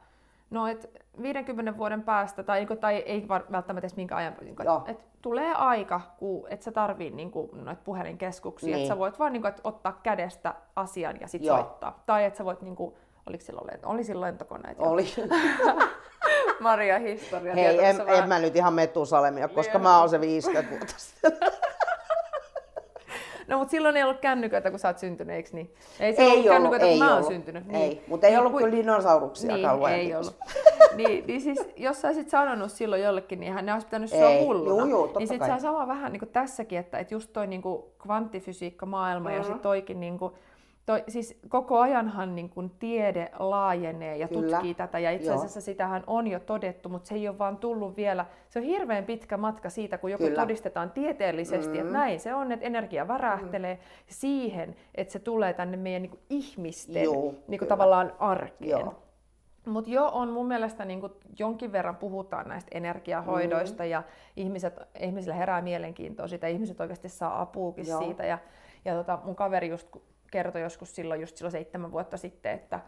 no et 50 vuoden päästä, tai, tai ei välttämättä edes minkä ajan, niin että tulee aika, kun et sä tarvii niin kuin, noita puhelinkeskuksia, niin. että sä voit vaan niin kuin, että ottaa kädestä asian ja sitten soittaa. Tai että sä voit, niin kuin, oliko silloin, oli silloin lentokoneet? Oli. Maria historia. Hei, en, en, mä nyt ihan Metusalemia, koska niin, mä oon se 50 vuotta No mutta silloin ei ollut kännyköitä, kun sä oot syntynyt, eikö niin? Ei, ei ollut kännyköitä, kun mä oon syntynyt. Niin. Ei, mutta ei niin, ollut kuin... kyllä dinosauruksiakaan niin, ei ollut. niin, niin siis, jos sä olisit sanonut silloin jollekin, niin hän olisi pitänyt sua hulluna. Juu, juu, niin sitten se on sama vähän niin kuin tässäkin, että, että just toi niin kuin kvanttifysiikka maailma mm-hmm. ja sitten toikin niin kuin, Toi, siis koko ajanhan niin kun tiede laajenee ja Kyllä. tutkii tätä ja itse asiassa Joo. sitähän on jo todettu, mutta se ei ole vaan tullut vielä. Se on hirveän pitkä matka siitä, kun joku Kyllä. todistetaan tieteellisesti, mm. että näin se on, että energia värähtelee mm. siihen, että se tulee tänne meidän niin ihmisten Joo, niin kuin tavallaan arkeen. Mutta jo on mun mielestä niin jonkin verran puhutaan näistä energiahoidoista mm. ja ihmiset, ihmisillä herää mielenkiintoa siitä, ihmiset oikeasti saa apuukin Joo. siitä. Ja, ja tota, mun kaveri just kertoi joskus silloin, just silloin seitsemän vuotta sitten, että,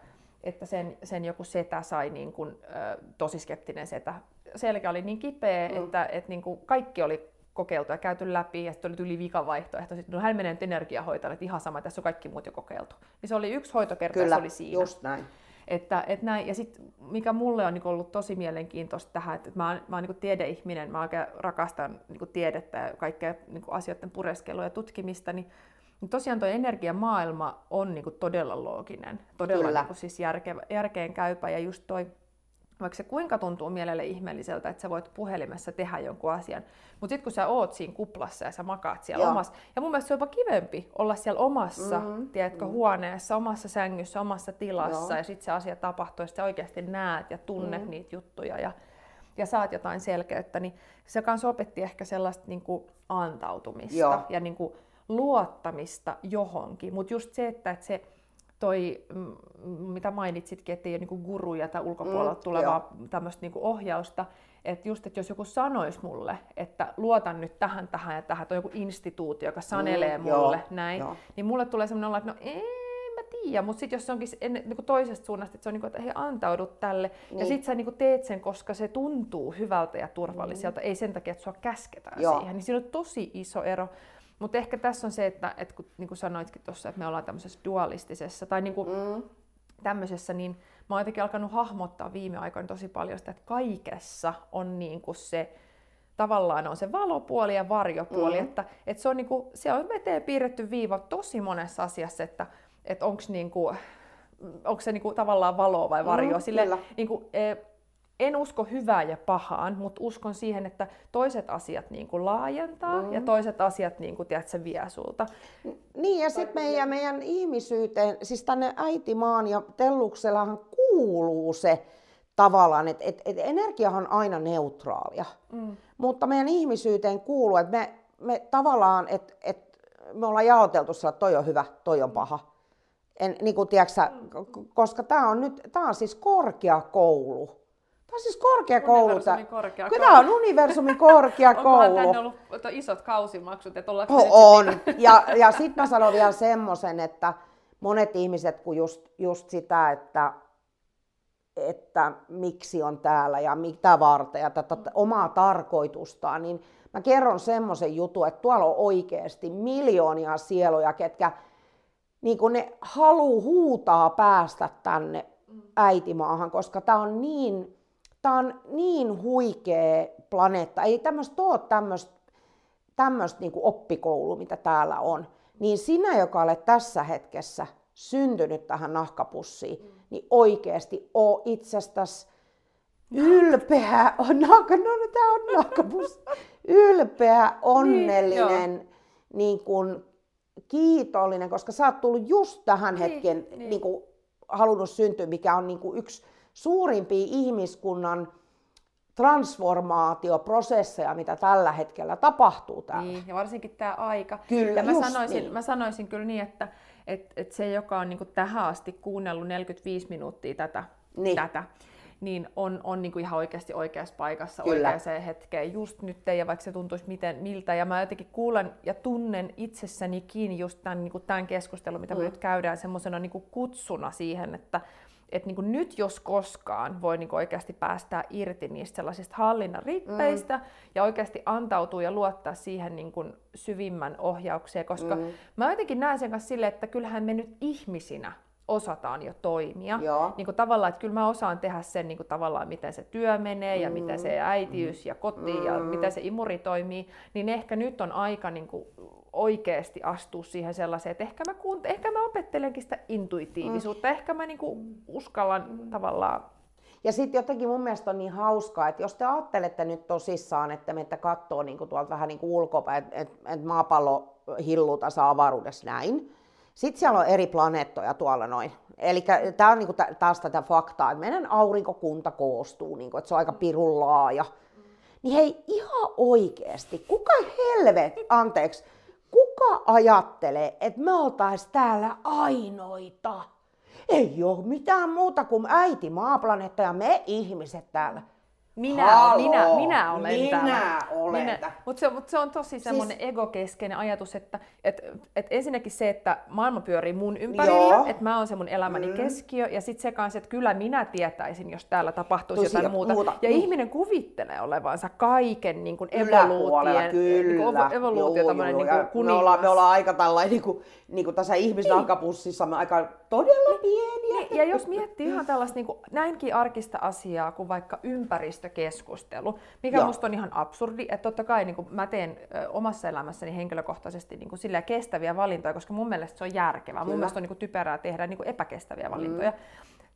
että sen, sen joku setä sai niin kuin, ö, tosi skeptinen setä. Selkä oli niin kipeä, mm. että, että niin kuin kaikki oli kokeiltu ja käyty läpi, ja sitten oli tuli vikavaihtoehto. Sitten no, hän menee nyt energiahoitajalle, että ihan sama, tässä on kaikki muut jo kokeiltu. Niin se oli yksi hoitokerta, Kyllä, se oli siinä. just näin. Että, et näin. Ja sitten mikä mulle on niin ollut tosi mielenkiintoista tähän, että mä oon, mä oon niin tiedeihminen, mä oikein rakastan niin tiedettä ja kaikkea niin asioiden pureskelua ja tutkimista, niin niin tosiaan tuo energiamaailma on niinku todella looginen, todella niinku siis järke, järkeen käypä ja just toi vaikka se kuinka tuntuu mielelle ihmeelliseltä, että sä voit puhelimessa tehdä jonkun asian, mutta sitten kun sä oot siinä kuplassa ja sä makaat siellä Joo. omassa, ja mun mielestä se on jopa kivempi olla siellä omassa, mm, tiedätkö, mm. huoneessa, omassa sängyssä, omassa tilassa, Joo. ja sitten se asia tapahtuu, ja sä oikeasti näet ja tunnet mm. niitä juttuja, ja, ja saat jotain selkeyttä, niin se kanssa opetti ehkä sellaista niin kuin antautumista Joo. ja niin kuin luottamista johonkin, mutta just se, että, että se toi, mitä mainitsitkin, että ei ole niin guruja tai ulkopuolelta mm, tulevaa tämmöistä niin ohjausta, että just, että jos joku sanoisi mulle, että luotan nyt tähän, tähän ja tähän, on joku instituutio, joka sanelee mm, mulle joo, näin, joo. niin mulle tulee semmoinen olo, että no ei, mä tiedä, mutta sitten jos se onkin en, niin toisesta suunnasta, että se on niin kuin, että hei, antaudu tälle, niin. ja sitten sä niin teet sen, koska se tuntuu hyvältä ja turvalliselta, mm. ei sen takia, että sua käsketään Joo. siihen, niin siinä on tosi iso ero. Mutta ehkä tässä on se, että, että kun, niin kuin sanoitkin tuossa, että me ollaan tämmöisessä dualistisessa tai niin kuin mm. tämmöisessä, niin mä oon jotenkin alkanut hahmottaa viime aikoina tosi paljon sitä, että kaikessa on niin kuin se, tavallaan on se valopuoli ja varjopuoli, mm. että, että se, on niin kuin, se on veteen piirretty viiva tosi monessa asiassa, että, että onko niin kuin, onko se niin kuin tavallaan valoa vai varjo. Mm, Sille, niin kuin, e, en usko hyvään ja pahaan, mutta uskon siihen, että toiset asiat niin kuin laajentaa mm. ja toiset asiat niin kuin, tiedät, se vie sulta. Niin ja sitten meidän, meidän ihmisyyteen, siis tänne äitimaan ja Telluksellahan kuuluu se tavallaan, että et, et energiahan on aina neutraalia. Mm. Mutta meidän ihmisyyteen kuuluu, että me, me tavallaan, että et me ollaan jaoteltu sillä, että toi on hyvä, toi on paha. En, niin kuin, tiedätkö, koska tämä on nyt, tämä on siis korkeakoulu on siis korkeakoulu. Universumin. Kyllä on universumin korkeakoulu. Onkohan tänne ollut isot kausimaksut, että ollaanko oh, On. Ja, ja sitten mä sanon vielä semmoisen, että monet ihmiset, kun just, just sitä, että, että miksi on täällä ja mitä varten ja tätä omaa tarkoitustaan, niin mä kerron semmoisen jutun, että tuolla on oikeasti miljoonia sieluja, ketkä niin kun ne haluu huutaa päästä tänne mm. äitimaahan, koska tämä on niin tämä on niin huikea planeetta. Ei tämmöistä ole tämmöistä tämmöistä niin oppikoulu, mitä täällä on. Niin sinä, joka olet tässä hetkessä syntynyt tähän nahkapussiin, mm. niin oikeasti oo itsestäsi ylpeä, on nahka, no, no tämä on nahkapussi, ylpeä, niin, onnellinen, niin, niin kuin, kiitollinen, koska sä oot tullut just tähän niin, hetken niin. Niin kuin, halunnut syntyä, mikä on niin kuin yksi suurimpia ihmiskunnan transformaatioprosesseja, mitä tällä hetkellä tapahtuu täällä. Niin, ja varsinkin tämä aika. Kyllä, ja mä sanoisin, niin. mä sanoisin kyllä niin, että et, et se, joka on niin tähän asti kuunnellut 45 minuuttia tätä, niin. tätä niin on, on niin kuin ihan oikeasti oikeassa paikassa Kyllä. oikeaan hetkeen just nyt, ja vaikka se tuntuisi miten, miltä. Ja mä jotenkin kuulen ja tunnen itsessänikin just tämän, niin kuin tämän keskustelun, mitä mm. me nyt käydään, semmoisena niin kutsuna siihen, että että niin nyt jos koskaan voi niin oikeasti päästää irti niistä sellaisista hallinnan rippeistä mm. ja oikeasti antautua ja luottaa siihen niin kuin syvimmän ohjaukseen, koska mm. mä jotenkin näen sen kanssa silleen, että kyllähän me nyt ihmisinä osataan jo toimia. Joo. Niin kuin tavallaan, että kyllä mä osaan tehdä sen niin kuin tavallaan, miten se työ menee mm. ja miten se äitiys ja koti mm. ja miten se imuri toimii, niin ehkä nyt on aika niin kuin oikeasti astua siihen sellaiseen, että ehkä mä, kuunt- ehkä mä opettelenkin sitä intuitiivisuutta, mm. ehkä mä niinku uskallan mm. tavallaan ja sitten jotenkin mun mielestä on niin hauskaa, että jos te ajattelette nyt tosissaan, että meitä katsoo niinku tuolta vähän niin ulkopäin, että et, et maapallo hilluu tässä avaruudessa näin, sitten siellä on eri planeettoja tuolla noin. Eli tämä on niinku taas tätä faktaa, että meidän aurinkokunta koostuu, niinku, että se on aika pirun laaja. Niin hei, ihan oikeasti, kuka helvet, anteeksi, kuka ajattelee, että me oltaisiin täällä ainoita? Ei ole mitään muuta kuin äiti maaplaneetta ja me ihmiset täällä. Minä, Halo, minä, minä olen minä täällä. olen minä. Mutta se, mut se on tosi semmoinen siis... egokeskeinen ajatus, että et, et ensinnäkin se, että maailma pyörii mun ympärillä, että mä oon se mun elämäni mm. keskiö, ja sitten se kanssa, että kyllä minä tietäisin, jos täällä tapahtuisi Tosi jotain muuta. muuta. Ja niin. ihminen kuvittelee olevansa kaiken niin kuin evoluutien. Niin kuin evoluutio, joo, joo, niin kuin me, ollaan, me ollaan aika tällainen niin kuin, niin kuin tässä ihmisnahkapussissa, me aika todella pieniä. Niin, ja jos miettii ihan tällaista niin kuin, näinkin arkista asiaa kuin vaikka ympäristökeskustelu, mikä Joo. musta on ihan absurdi, että totta kai niin kuin mä teen ö, omassa elämässäni henkilökohtaisesti niin kuin sillä kestäviä valintoja, koska mun mielestä se on järkevää. Kyllä. Mun mielestä on niin kuin, typerää tehdä niin kuin epäkestäviä valintoja. Mm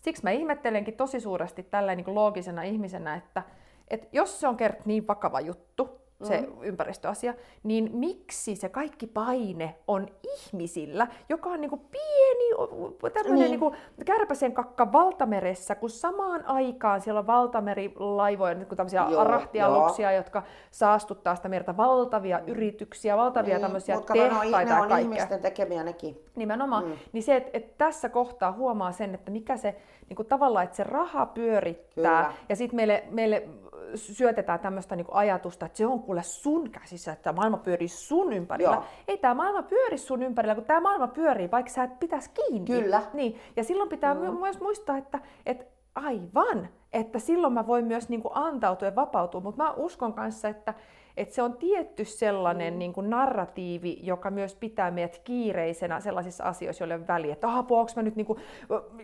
siksi mä ihmettelenkin tosi suuresti tällä niin loogisena ihmisenä, että, että jos se on kert niin vakava juttu, se mm. ympäristöasia, niin miksi se kaikki paine on ihmisillä, joka on niinku pieni tämmöinen niin. niinku kärpäsen kakka valtameressä, kun samaan aikaan siellä on valtamerilaivoja, niinku tämmöisiä joo, arahtialuksia, joo. jotka saastuttaa sitä merta, valtavia mm. yrityksiä, valtavia niin, tämmöisiä tehtaita ne on, ne on ihmisten tekemiä nekin. Nimenomaan. Mm. Niin se, että et tässä kohtaa huomaa sen, että mikä se niinku tavallaan, että se raha pyörittää, Kyllä. ja sitten meille, meille syötetään tämmöistä niin ajatusta, että se on kuule sun käsissä, että maailma pyörii sun ympärillä. Joo. Ei tämä maailma pyöri sun ympärillä, kun tämä maailma pyörii, vaikka sä et pitäisi kiinni. Kyllä. Niin. Ja silloin pitää mm. myös muistaa, että, että aivan, että silloin mä voin myös niin kuin antautua ja vapautua, mutta mä uskon kanssa, että, että se on tietty sellainen mm. niin kuin narratiivi, joka myös pitää meidät kiireisenä sellaisissa asioissa, joille on väliä. Että apua, mä nyt, niin kuin,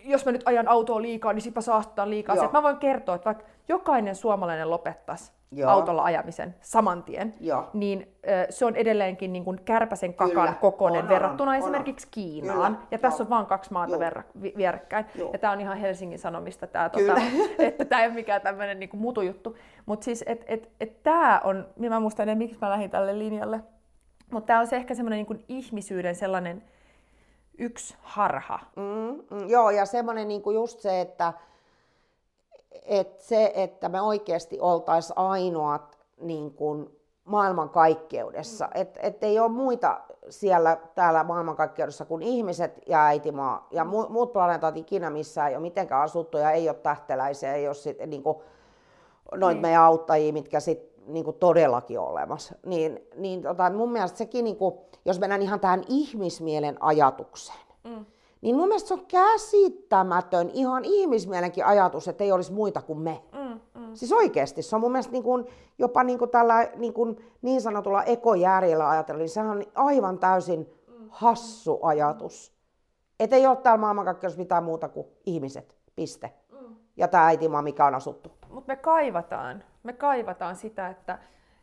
jos mä nyt ajan autoa liikaa, niin sitten saastuttaa liikaa. Että mä voin kertoa, että vaikka jokainen suomalainen lopettaisi Joo. autolla ajamisen saman tien, Joo. niin se on edelleenkin niin kuin kärpäsen kakan Kyllä. kokoinen on, verrattuna on, esimerkiksi on. Kiinaan. Kyllä. Ja tässä Joo. on vain kaksi maata verra, vierekkäin. Joo. Ja tämä on ihan Helsingin Sanomista, tää, tota, että tämä ei ole mikään tämmöinen niin mutujuttu. Mutta siis, että et, et tämä on, niin mä muistan ennen, miksi mä lähdin tälle linjalle. Mutta tämä on se ehkä semmoinen niin ihmisyyden sellainen yksi harha. Mm, mm, joo, ja semmoinen niin just se, että että se, että me oikeasti oltaisiin ainoat niin kuin maailmankaikkeudessa, mm. että et ei ole muita siellä täällä maailmankaikkeudessa kuin ihmiset ja äitimaa ja mu- muut planeetat ikinä missä ei ole mitenkään asuttuja, ei ole tähteläisiä, ei ole sit, niin kuin, noita niin. meidän auttajia, mitkä sit, niin kuin todellakin olemassa. Niin, niin tota, mun mielestä sekin, niin kuin, jos mennään ihan tähän ihmismielen ajatukseen, mm niin mun mielestä se on käsittämätön ihan ihmismielenkin ajatus, että ei olisi muita kuin me. Mm, mm. Siis oikeasti, se on mun mielestä niin kuin, jopa niin, kuin tällä niin, kuin niin sanotulla ekojärjellä ajatella, niin sehän on aivan täysin hassu ajatus. Että ei ole täällä maailmankaikkeudessa mitään muuta kuin ihmiset, piste. Mm. Ja tämä äitimaa, mikä on asuttu. Mutta me kaivataan, me kaivataan sitä, että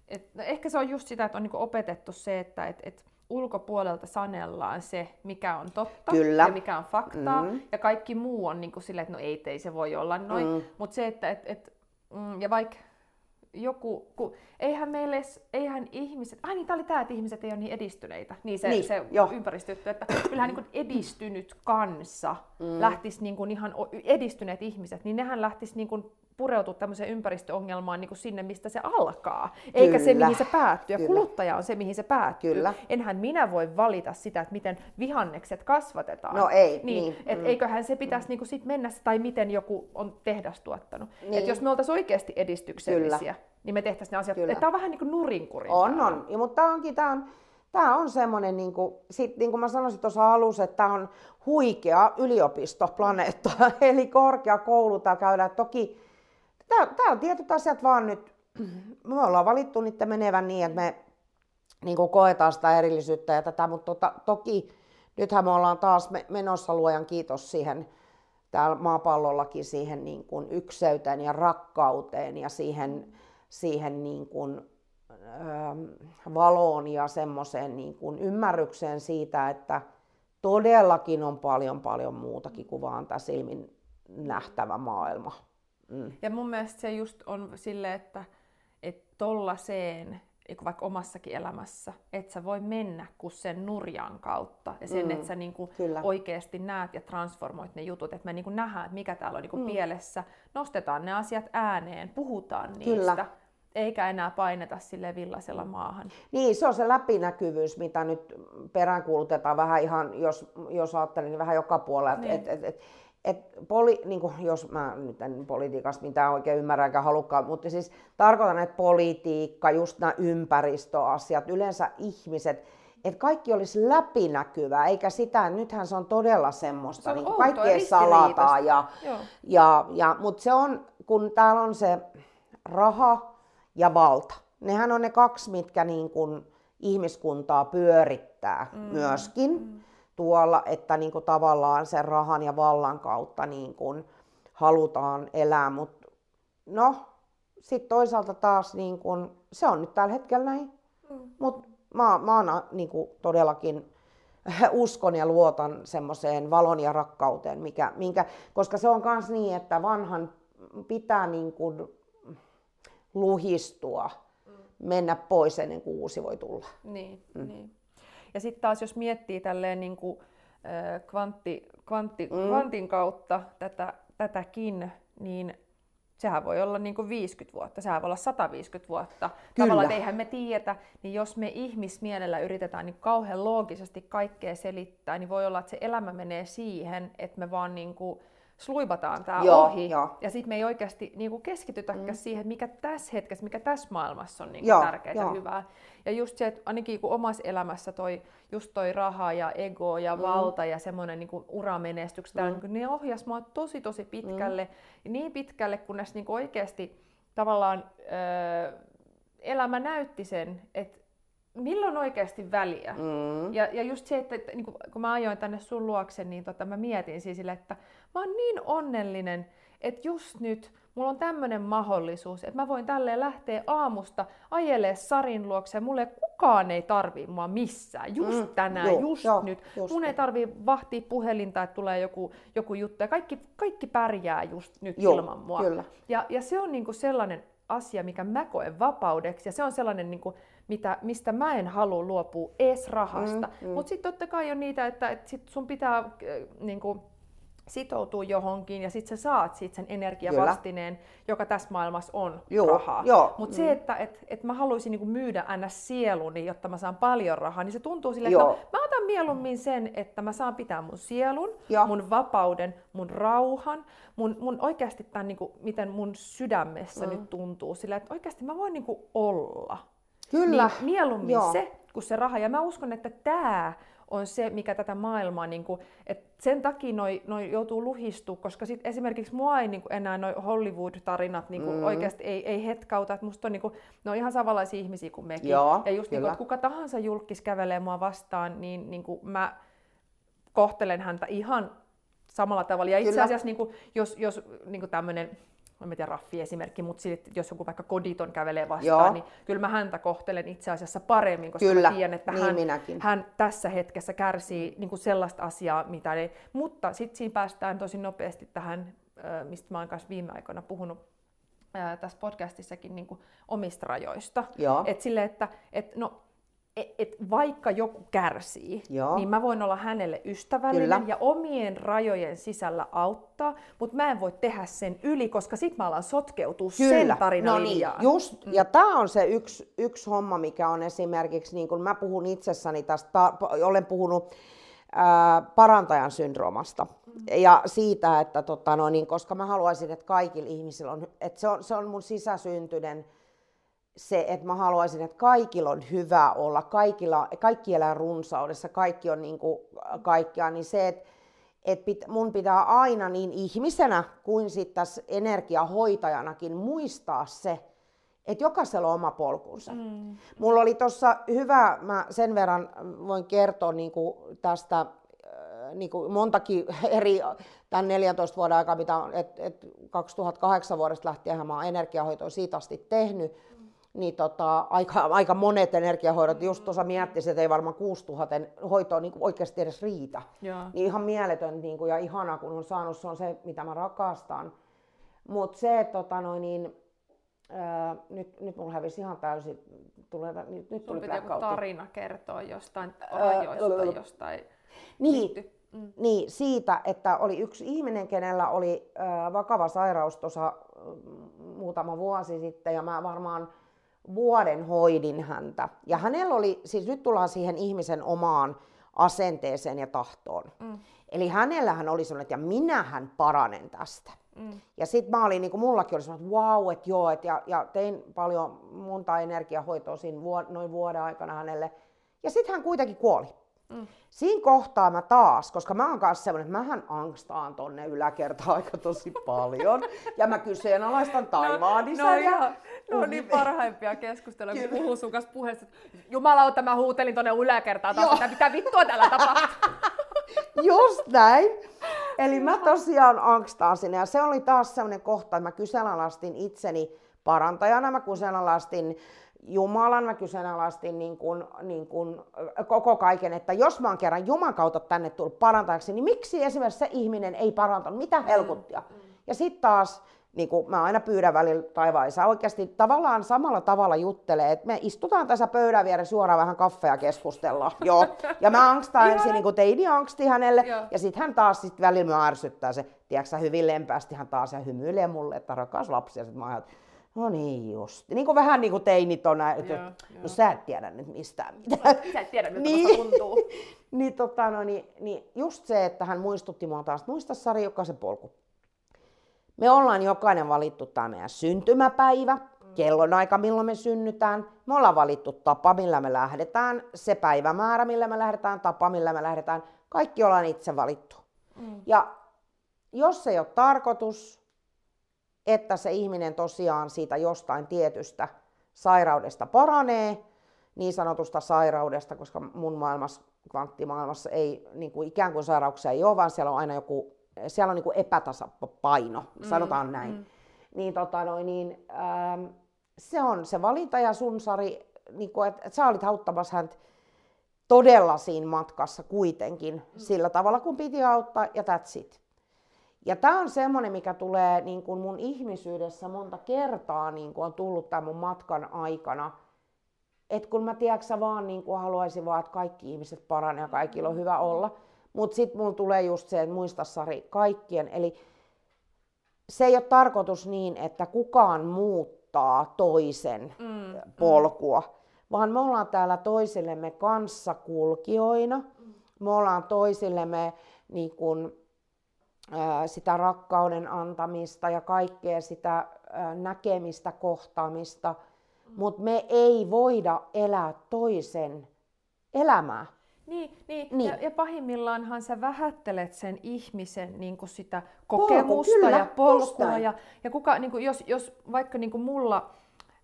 et, no ehkä se on just sitä, että on niinku opetettu se, että et, et, ulkopuolelta sanellaan se, mikä on totta Kyllä. ja mikä on faktaa, mm. ja kaikki muu on niin kuin silleen, että no ei, ei se voi olla noin. Mm. Mutta se, että et, et, mm, ja vaikka joku, kun, eihän meille, eihän ihmiset, ai niin, tämä oli tämä, että ihmiset ei ole niin edistyneitä, niin se, niin, se ympäristö, että kyllähän niin edistynyt kansa mm. lähtisi niin kuin ihan edistyneet ihmiset, niin nehän lähtisi niin kuin pureutua tämmöiseen ympäristöongelmaan niin kuin sinne, mistä se alkaa, eikä Kyllä. se, mihin se päättyy. Ja Kyllä. kuluttaja on se, mihin se päättyy. Kyllä. Enhän minä voi valita sitä, että miten vihannekset kasvatetaan. No ei. Niin, niin. Et mm. Eiköhän se pitäisi mm. niin kuin sit mennä, tai miten joku on tehdas tuottanut. Niin. Et jos me oltaisiin oikeasti edistyksellisiä, Kyllä. niin me tehtäisiin ne asiat. Tämä on vähän niin kuin nurinkurin. On, on. Ja, mutta tämä onkin, tämä on, Tämä on semmoinen, niin kuin, sit, niin kuin mä sanoisin tuossa alussa, että tämä on huikea yliopistoplaneetta, eli korkeakoulu tämä käydään. Toki Tämä on tietyt asiat vaan nyt, me ollaan valittu niiden menevän niin, että me niin kuin koetaan sitä erillisyyttä ja tätä, mutta tota, toki nythän me ollaan taas menossa luojan kiitos siihen täällä maapallollakin siihen niin kuin ykseyteen ja rakkauteen ja siihen, siihen niin kuin, ö, valoon ja semmoiseen niin kuin ymmärrykseen siitä, että todellakin on paljon paljon muutakin kuin vaan tämä silmin nähtävä maailma. Mm. Ja mun mielestä se just on sille, että et tollaseen, vaikka omassakin elämässä, että sä voi mennä kuin sen nurjan kautta. Ja sen, mm. että sä niinku oikeasti näet ja transformoit ne jutut. Että me niinku nähdään, että mikä täällä on niinku mm. pielessä. Nostetaan ne asiat ääneen, puhutaan niistä. Kyllä eikä enää paineta sille villasella maahan. Niin, se on se läpinäkyvyys, mitä nyt peräänkuulutetaan vähän ihan, jos, jos ajattelin, niin vähän joka puolella. Niin. Et, et, et, et poli, niin kuin, jos mä nyt en politiikasta mitään oikein ymmärrä eikä halukkaan, mutta siis tarkoitan, että politiikka, just nämä ympäristöasiat, yleensä ihmiset, että kaikki olisi läpinäkyvää, eikä sitä, nythän se on todella semmoista, se on niin kaikkea salataan. Ja, ja, ja, mutta se on, kun täällä on se raha ja valta, nehän on ne kaksi, mitkä niin kuin ihmiskuntaa pyörittää mm. myöskin. Mm tuolla, että niin kuin tavallaan sen rahan ja vallan kautta niin kuin halutaan elää, mutta no, sitten toisaalta taas niin kuin, se on nyt tällä hetkellä näin, mm. mutta mä, mä oon niin kuin todellakin uskon ja luotan semmoiseen valon ja rakkauteen, mikä, minkä, koska se on myös niin, että vanhan pitää niin kuin luhistua, mennä pois ennen kuin uusi voi tulla. Niin, mm. niin. Ja sitten taas jos miettii tälleen niin kuin, kvantti, kvantti, mm. kvantin kautta tätä, tätäkin, niin sehän voi olla niin kuin 50 vuotta, sehän voi olla 150 vuotta. Kyllä. Tavallaan eihän me tiedetä, niin jos me ihmismielellä yritetään niin kauhean loogisesti kaikkea selittää, niin voi olla, että se elämä menee siihen, että me vaan niin kuin sluibataan tämä ohi. Jo. Ja sitten me ei oikeasti niinku keskitytäkään mm. siihen, mikä tässä hetkessä, mikä tässä maailmassa on niinku tärkeää ja hyvää. Ja just se, että ainakin kun omassa elämässä toi, just toi raha ja ego ja mm. valta ja semmoinen niinku uramenestykset, mm. niin ne ohjas mua tosi tosi pitkälle. Mm. Niin pitkälle, kunnes niinku oikeasti tavallaan öö, elämä näytti sen, että milloin oikeasti väliä. Mm. Ja, ja just se, että, että niin kun mä ajoin tänne sun luokse, niin tota, mä mietin siis sille, että mä oon niin onnellinen, että just nyt mulla on tämmöinen mahdollisuus, että mä voin tälleen lähteä aamusta ajelee Sarin luokse ja mulle kukaan ei tarvii mua missään, just mm, tänään, joo, just joo, nyt. Just Mun ei tarvii vahtia puhelinta, että tulee joku, joku juttu ja kaikki, kaikki pärjää just nyt joo, ilman mua. Kyllä. Ja, ja se on niinku sellainen asia, mikä mä koen vapaudeksi ja se on sellainen niinku, mitä, mistä mä en halua luopua ees rahasta. Mm, mm. Mutta sitten totta kai on niitä, että, että sit sun pitää äh, niinku, sitoutua johonkin ja sitten sä saat siitä sen energiavastineen, Kyllä. joka tässä maailmassa on joo, rahaa. Mutta mm. se, että et, et mä haluaisin niinku myydä ns. sieluni, jotta mä saan paljon rahaa, niin se tuntuu silleen, että no, mä otan mieluummin sen, että mä saan pitää mun sielun, joo. mun vapauden, mun rauhan, mun, mun oikeasti tämän, niinku, miten mun sydämessä mm. nyt tuntuu, sillä että oikeasti mä voin niinku olla. Kyllä. Niin mieluummin Joo. se kuin se raha. Ja mä uskon, että tämä on se, mikä tätä maailmaa, niin kuin, että sen takia noi, noi joutuu luhistumaan, koska sit esimerkiksi mua ei niin kuin enää noi Hollywood-tarinat niin kuin mm. oikeasti ei, ei hetkauta, että musta on, niin kuin, ne on ihan samanlaisia ihmisiä kuin mekin. Joo, ja just niin kuin, että kuka tahansa julkis kävelee mua vastaan, niin, niin kuin mä kohtelen häntä ihan samalla tavalla. Ja itse asiassa niin kuin, jos, jos niin kuin tämmöinen en tiedä raffi esimerkki, mutta sit, jos joku vaikka koditon kävelee vastaan, Joo. niin kyllä mä häntä kohtelen itse asiassa paremmin, koska kyllä. mä tiedän, että niin hän, minäkin. hän tässä hetkessä kärsii niin kuin sellaista asiaa, mitä ei. Mutta sitten siinä päästään tosi nopeasti tähän, mistä mä oon kanssa viime aikoina puhunut tässä podcastissakin niin kuin omista rajoista. Että sille, että et, no, et, vaikka joku kärsii, Joo. niin mä voin olla hänelle ystävällinen Kyllä. ja omien rajojen sisällä auttaa, mutta mä en voi tehdä sen yli, koska sit mä alan sotkeutua Kyllä. sen tarinan no niin, just. Mm. Ja tämä on se yksi, yksi homma, mikä on esimerkiksi, niin kun mä puhun itsessäni tästä, olen puhunut ää, parantajan syndroomasta. Mm. Ja siitä, että tota, no niin, koska mä haluaisin, että kaikilla ihmisillä on, että se on, se on mun sisäsyntyinen se, että mä haluaisin, että kaikilla on hyvä olla, kaikilla, kaikki elää runsaudessa, kaikki on niin kuin kaikkea, niin se, että et pit, mun pitää aina niin ihmisenä kuin sitten tässä energiahoitajanakin muistaa se, että jokaisella on oma polkunsa. Mm. Mulla oli tuossa hyvä, mä sen verran voin kertoa niin kuin tästä äh, niin kuin montakin eri, tämän 14 vuoden aikaa, mitä et, et 2008 vuodesta lähtien mä oon energiahoitoa siitä asti tehnyt, niin tota, aika, aika monet energiahoidot, just tuossa miettisin, että ei varmaan 6000 hoitoa niin oikeasti edes riitä. Joo. Niin ihan mieletön niin kuin, ja ihana, kun on saanut, se on se, mitä mä rakastan. Mutta se, että tota, noin, niin, ää, nyt, nyt mulla hävisi ihan täysin, tulee, nyt, nyt tuli joku tarina kertoa jostain rajoista tai jostain. Niin, Mm. Niin, siitä, että oli yksi ihminen, kenellä oli äh, vakava sairaus tuossa äh, muutama vuosi sitten, ja mä varmaan vuoden hoidin häntä. Ja hänellä oli, siis nyt tullaan siihen ihmisen omaan asenteeseen ja tahtoon. Mm. Eli hänellähän oli sellainen, että ja minähän paranen tästä. Mm. Ja sitten mä olin, niin kuin mullakin oli sellainen, että wow, että joo, et ja, ja tein paljon monta energiahoitoa siinä vuod- noin vuoden aikana hänelle. Ja sitten hän kuitenkin kuoli. Mm. Siinä kohtaa mä taas, koska mä oon kanssa semmoinen, että mähän angstaan tonne yläkertaan aika tosi paljon. ja mä kyseenalaistan taivaan no, no, ja... no, no niin parhaimpia keskusteluja, kun puhuu sun kanssa puheessa. Jumalauta, mä huutelin tonne yläkertaan taas, että mitä vittua täällä tapahtuu. Just näin. Eli mä tosiaan angstaan sinne ja se oli taas semmoinen kohta, että mä kyseenalaistin itseni parantajana, mä kyseenalaistin Jumalan, mä kyseenalaistin niin kuin, niin kuin, koko kaiken, että jos mä oon kerran Jumalan kautta tänne tullut parantajaksi, niin miksi esimerkiksi se ihminen ei parantanut, mitä helkuttia? Mm, mm. Ja sitten taas niin kuin mä aina pyydän välillä taivaisa oikeasti tavallaan samalla tavalla juttelee, että me istutaan tässä pöydän vieressä suoraan vähän kaffea keskustella. Joo. Ja mä angstaan ensin niin kuin teini angsti hänelle, Joo. ja sitten hän taas sit välillä mä ärsyttää se, tiedätkö hyvin lempästi hän taas ja hymyilee mulle, että rakas lapsi, ja sitten mä ajattelen, No niin just. Niin kuin vähän niin kuin teinit on, että joo, no joo. sä et tiedä nyt mistään mitään. Sä et tiedä, miltä niin. tuntuu. niin, tota, no, niin, niin, just se, että hän muistutti mua taas, muista Sari, joka se polku. Me ollaan jokainen valittu tämä meidän syntymäpäivä, kellonaika, milloin me synnytään. Me ollaan valittu tapa, millä me lähdetään, se päivämäärä, millä me lähdetään, tapa, millä me lähdetään. Kaikki ollaan itse valittu. Mm. Ja jos ei ole tarkoitus, että se ihminen tosiaan siitä jostain tietystä sairaudesta paranee, niin sanotusta sairaudesta, koska mun maailmassa, kvanttimaailmassa ei niin kuin ikään kuin sairauksia ei ole, vaan siellä on aina joku siellä on niin kuin epätasapaino, mm, sanotaan näin. Mm. Niin, tota noin, niin ähm, se on se valinta ja sun Sari, niin kuin, että, että sä olit auttamassa häntä todella siinä matkassa kuitenkin mm. sillä tavalla, kun piti auttaa ja that's it. Ja tämä on semmoinen, mikä tulee niin kuin mun ihmisyydessä monta kertaa niin kuin on tullut tämän mun matkan aikana. Että kun mä tiedätkö vaan niin kuin haluaisin vaan, että kaikki ihmiset paranee ja kaikilla on hyvä olla. Mutta sitten mulla tulee just se, että muista Sari, kaikkien. Eli se ei ole tarkoitus niin, että kukaan muuttaa toisen mm, mm. polkua, mm. vaan me ollaan täällä toisillemme kanssakulkijoina. Mm. Me ollaan toisillemme niin ää, sitä rakkauden antamista ja kaikkea sitä näkemistä, kohtaamista, mm. mutta me ei voida elää toisen elämää. Niin, niin. niin. Ja, ja pahimmillaanhan sä vähättelet sen ihmisen niin kuin sitä kokemusta Polku, kyllä, ja polkua. Ja, ja kuka, niin kuin, jos, jos vaikka niin kuin mulla...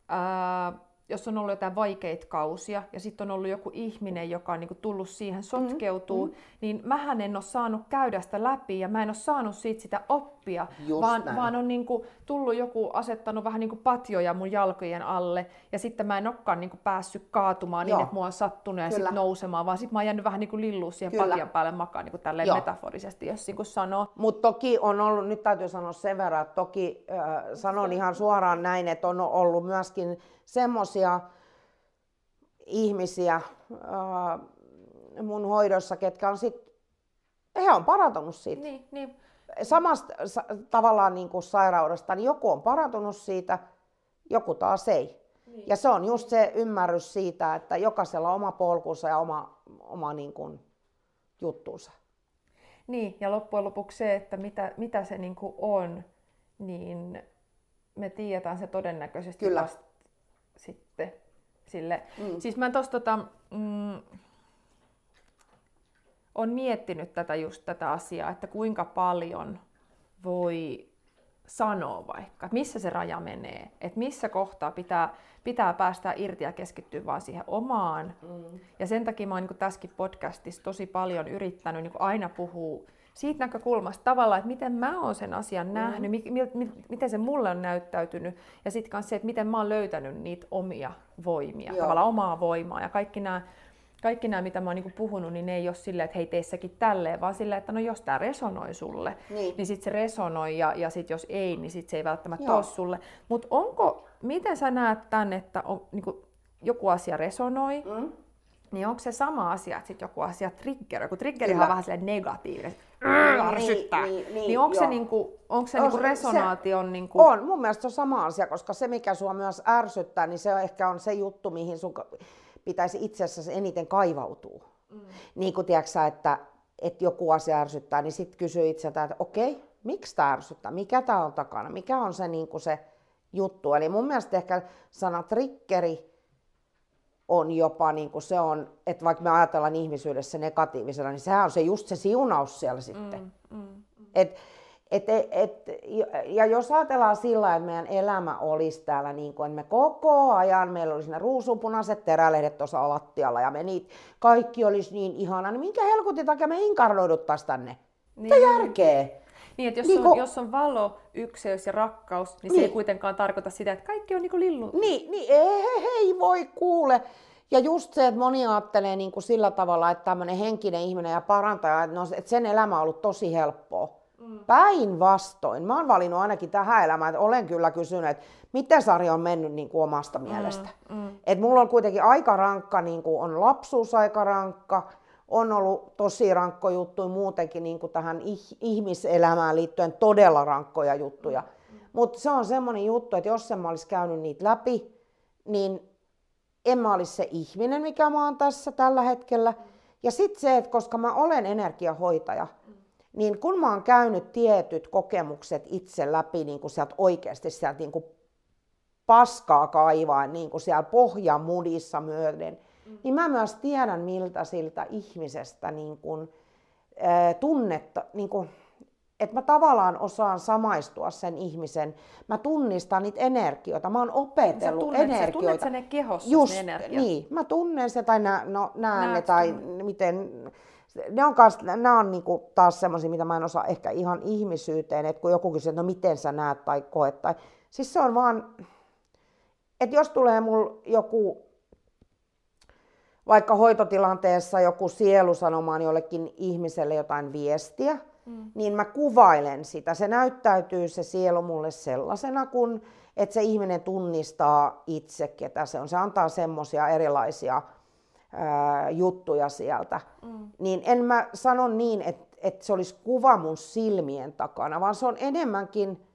Ää, jos on ollut jotain vaikeita kausia ja sitten on ollut joku ihminen, joka on niinku tullut siihen sotkeutuu, mm, mm. niin mähän en ole saanut käydä sitä läpi ja mä en ole saanut siitä sitä oppia, vaan, vaan on niinku tullut joku asettanut vähän niinku patjoja mun jalkojen alle ja sitten mä en olekaan niinku päässyt kaatumaan niin, Joo. niin, että mua on sattunut ja sitten nousemaan, vaan sitten mä oon jäänyt vähän niinku lilluun siihen Kyllä. patjan päälle makaan niinku tälleen Joo. metaforisesti, jos niinku sanoo. Mutta toki on ollut, nyt täytyy sanoa sen verran, että toki äh, sanon ihan suoraan näin, että on ollut myöskin semmoisia ihmisiä äh, mun hoidossa, ketkä on sit, he on parantunut siitä. Niin, niin. Samasta sa, tavallaan niin kuin sairaudesta, niin joku on parantunut siitä, joku taas ei. Niin. Ja se on just se ymmärrys siitä, että jokaisella on oma polkunsa ja oma, oma niin kuin juttuunsa. Niin, ja loppujen lopuksi se, että mitä, mitä se niin kuin on, niin me tiedetään se todennäköisesti Kyllä. vasta sitten sille. Mm. Siis mä tossa tota, mm, on miettinyt tätä just tätä asiaa, että kuinka paljon voi sanoa vaikka, että missä se raja menee, että missä kohtaa pitää, pitää päästä irti ja keskittyä vaan siihen omaan. Mm. Ja sen takia mä oon niin tässäkin podcastissa tosi paljon yrittänyt niin aina puhua siitä näkökulmasta tavallaan, että miten mä oon sen asian mm. nähnyt, mi, mi, mi, miten se mulle on näyttäytynyt ja sitten myös se, että miten mä oon löytänyt niitä omia voimia, Joo. tavallaan omaa voimaa ja kaikki nämä kaikki nämä, mitä mä oon niinku puhunut, niin ne ei ole silleen, että hei, tee säkin tälleen, vaan silleen, että no jos tämä resonoi sulle, niin, niin sitten se resonoi, ja, ja sitten jos ei, niin sitten se ei välttämättä ole sulle. Mutta onko, miten sä näet tämän, että on, niinku, joku asia resonoi, mm. niin onko se sama asia, että sitten joku asia triggeroi? Kun triggeri on vähän silleen negatiivinen, ärsyttää. Niin, niin, niin, niin onko se, niinku, onko se on, niinku resonaation... Se, niinku... On, mun mielestä se on sama asia, koska se mikä sua myös ärsyttää, niin se ehkä on se juttu, mihin sun pitäisi itse asiassa eniten kaivautua. Mm. Niin kuin tiedätkö, että, että joku asia ärsyttää, niin sitten kysyy itseltä, että okei, miksi tämä ärsyttää, mikä tämä on takana, mikä on se, niin kuin se juttu. Eli mun mielestä ehkä sana triggeri on jopa, niin kuin se on, että vaikka me ajatellaan ihmisyydessä negatiivisena, niin sehän on se just se siunaus siellä sitten. Mm, mm, mm. Et, et, et, ja jos ajatellaan sillä että meidän elämä olisi täällä niin kuin, että me koko ajan, meillä olisi ne ruusupunaiset terälehdet tuossa lattialla ja me niitä, kaikki olisi niin ihana, niin minkä helkutin takia me inkarnoiduttaisiin tänne? Niin. Mitä järkeä? Niin, että jos, Niin on, kun- jos on valo, ykseys ja rakkaus, niin, se Niin. ei kuitenkaan tarkoita sitä, että kaikki on niin kuin lillu. Niin, niin ei, ei voi kuule. Ja just se, että moni ajattelee niin kuin sillä tavalla, että tämmöinen henkinen ihminen ja parantaja, että, no, että sen elämä on ollut tosi helppoa. Mm. Päinvastoin. Mä oon valinnut ainakin tähän elämään, että olen kyllä kysynyt, että miten Sari on mennyt niin kuin omasta mielestä. Mm. Että mulla on kuitenkin aika rankka, niin kuin on lapsuus aika rankka, on ollut tosi rankko juttuja muutenkin niin kuin tähän ih- ihmiselämään liittyen todella rankkoja juttuja. Mutta se on semmoinen juttu, että jos en mä olisi käynyt niitä läpi, niin en mä olisi se ihminen, mikä mä oon tässä tällä hetkellä. Ja sitten se, että koska mä olen energiahoitaja, niin kun mä oon käynyt tietyt kokemukset itse läpi niin kuin sieltä oikeasti sieltä niin kuin paskaa kaivaa niin kuin siellä pohjan mudissa myöden, mm. niin mä myös tiedän, miltä siltä ihmisestä niin kuin, ää, tunnetta, niin kuin, että mä tavallaan osaan samaistua sen ihmisen, mä tunnistan niitä energioita, mä oon Sä opetellut tunnet, sä energioita. tunnet sen ne kehossa Just, ne energiat. niin. Mä tunnen se tai nä, no, näen ne Näet tai sen. miten... Ne on, kans, nämä on niinku taas semmoisia, mitä mä en osaa ehkä ihan ihmisyyteen, että kun joku kysyy, että no miten sä näet tai koet. Tai, siis se on vaan, että jos tulee mulla joku, vaikka hoitotilanteessa joku sielu sanomaan jollekin ihmiselle jotain viestiä, mm. niin mä kuvailen sitä. Se näyttäytyy se sielu mulle sellaisena, kun että se ihminen tunnistaa itse, ketä se on. Se antaa semmoisia erilaisia ää, juttuja sieltä. Mm. Niin en mä sano niin, että, että se olisi kuva mun silmien takana, vaan se on enemmänkin,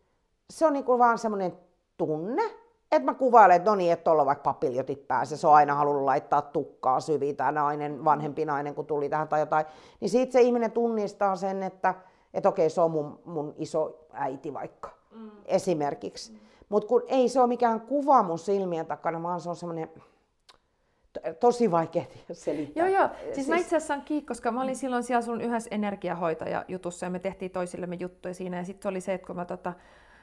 se on niinku vaan semmoinen tunne, että mä kuvailen, että no niin, että tuolla on vaikka papiljotit päässä, se on aina halunnut laittaa tukkaa syviin, tämä nainen, vanhempi nainen, kun tuli tähän tai jotain, niin siitä se ihminen tunnistaa sen, että, että okei, se on mun, mun iso äiti vaikka, mm. esimerkiksi. Mm. Mutta kun ei se ole mikään kuva mun silmien takana, vaan se on semmoinen to- tosi vaikea selittää. Joo, joo. Siis, siis mä itse asiassa kiinni, koska mä olin silloin siellä sun yhdessä energiahoitaja-jutussa ja me tehtiin toisillemme juttuja siinä. Ja sitten oli se, että kun mä tota,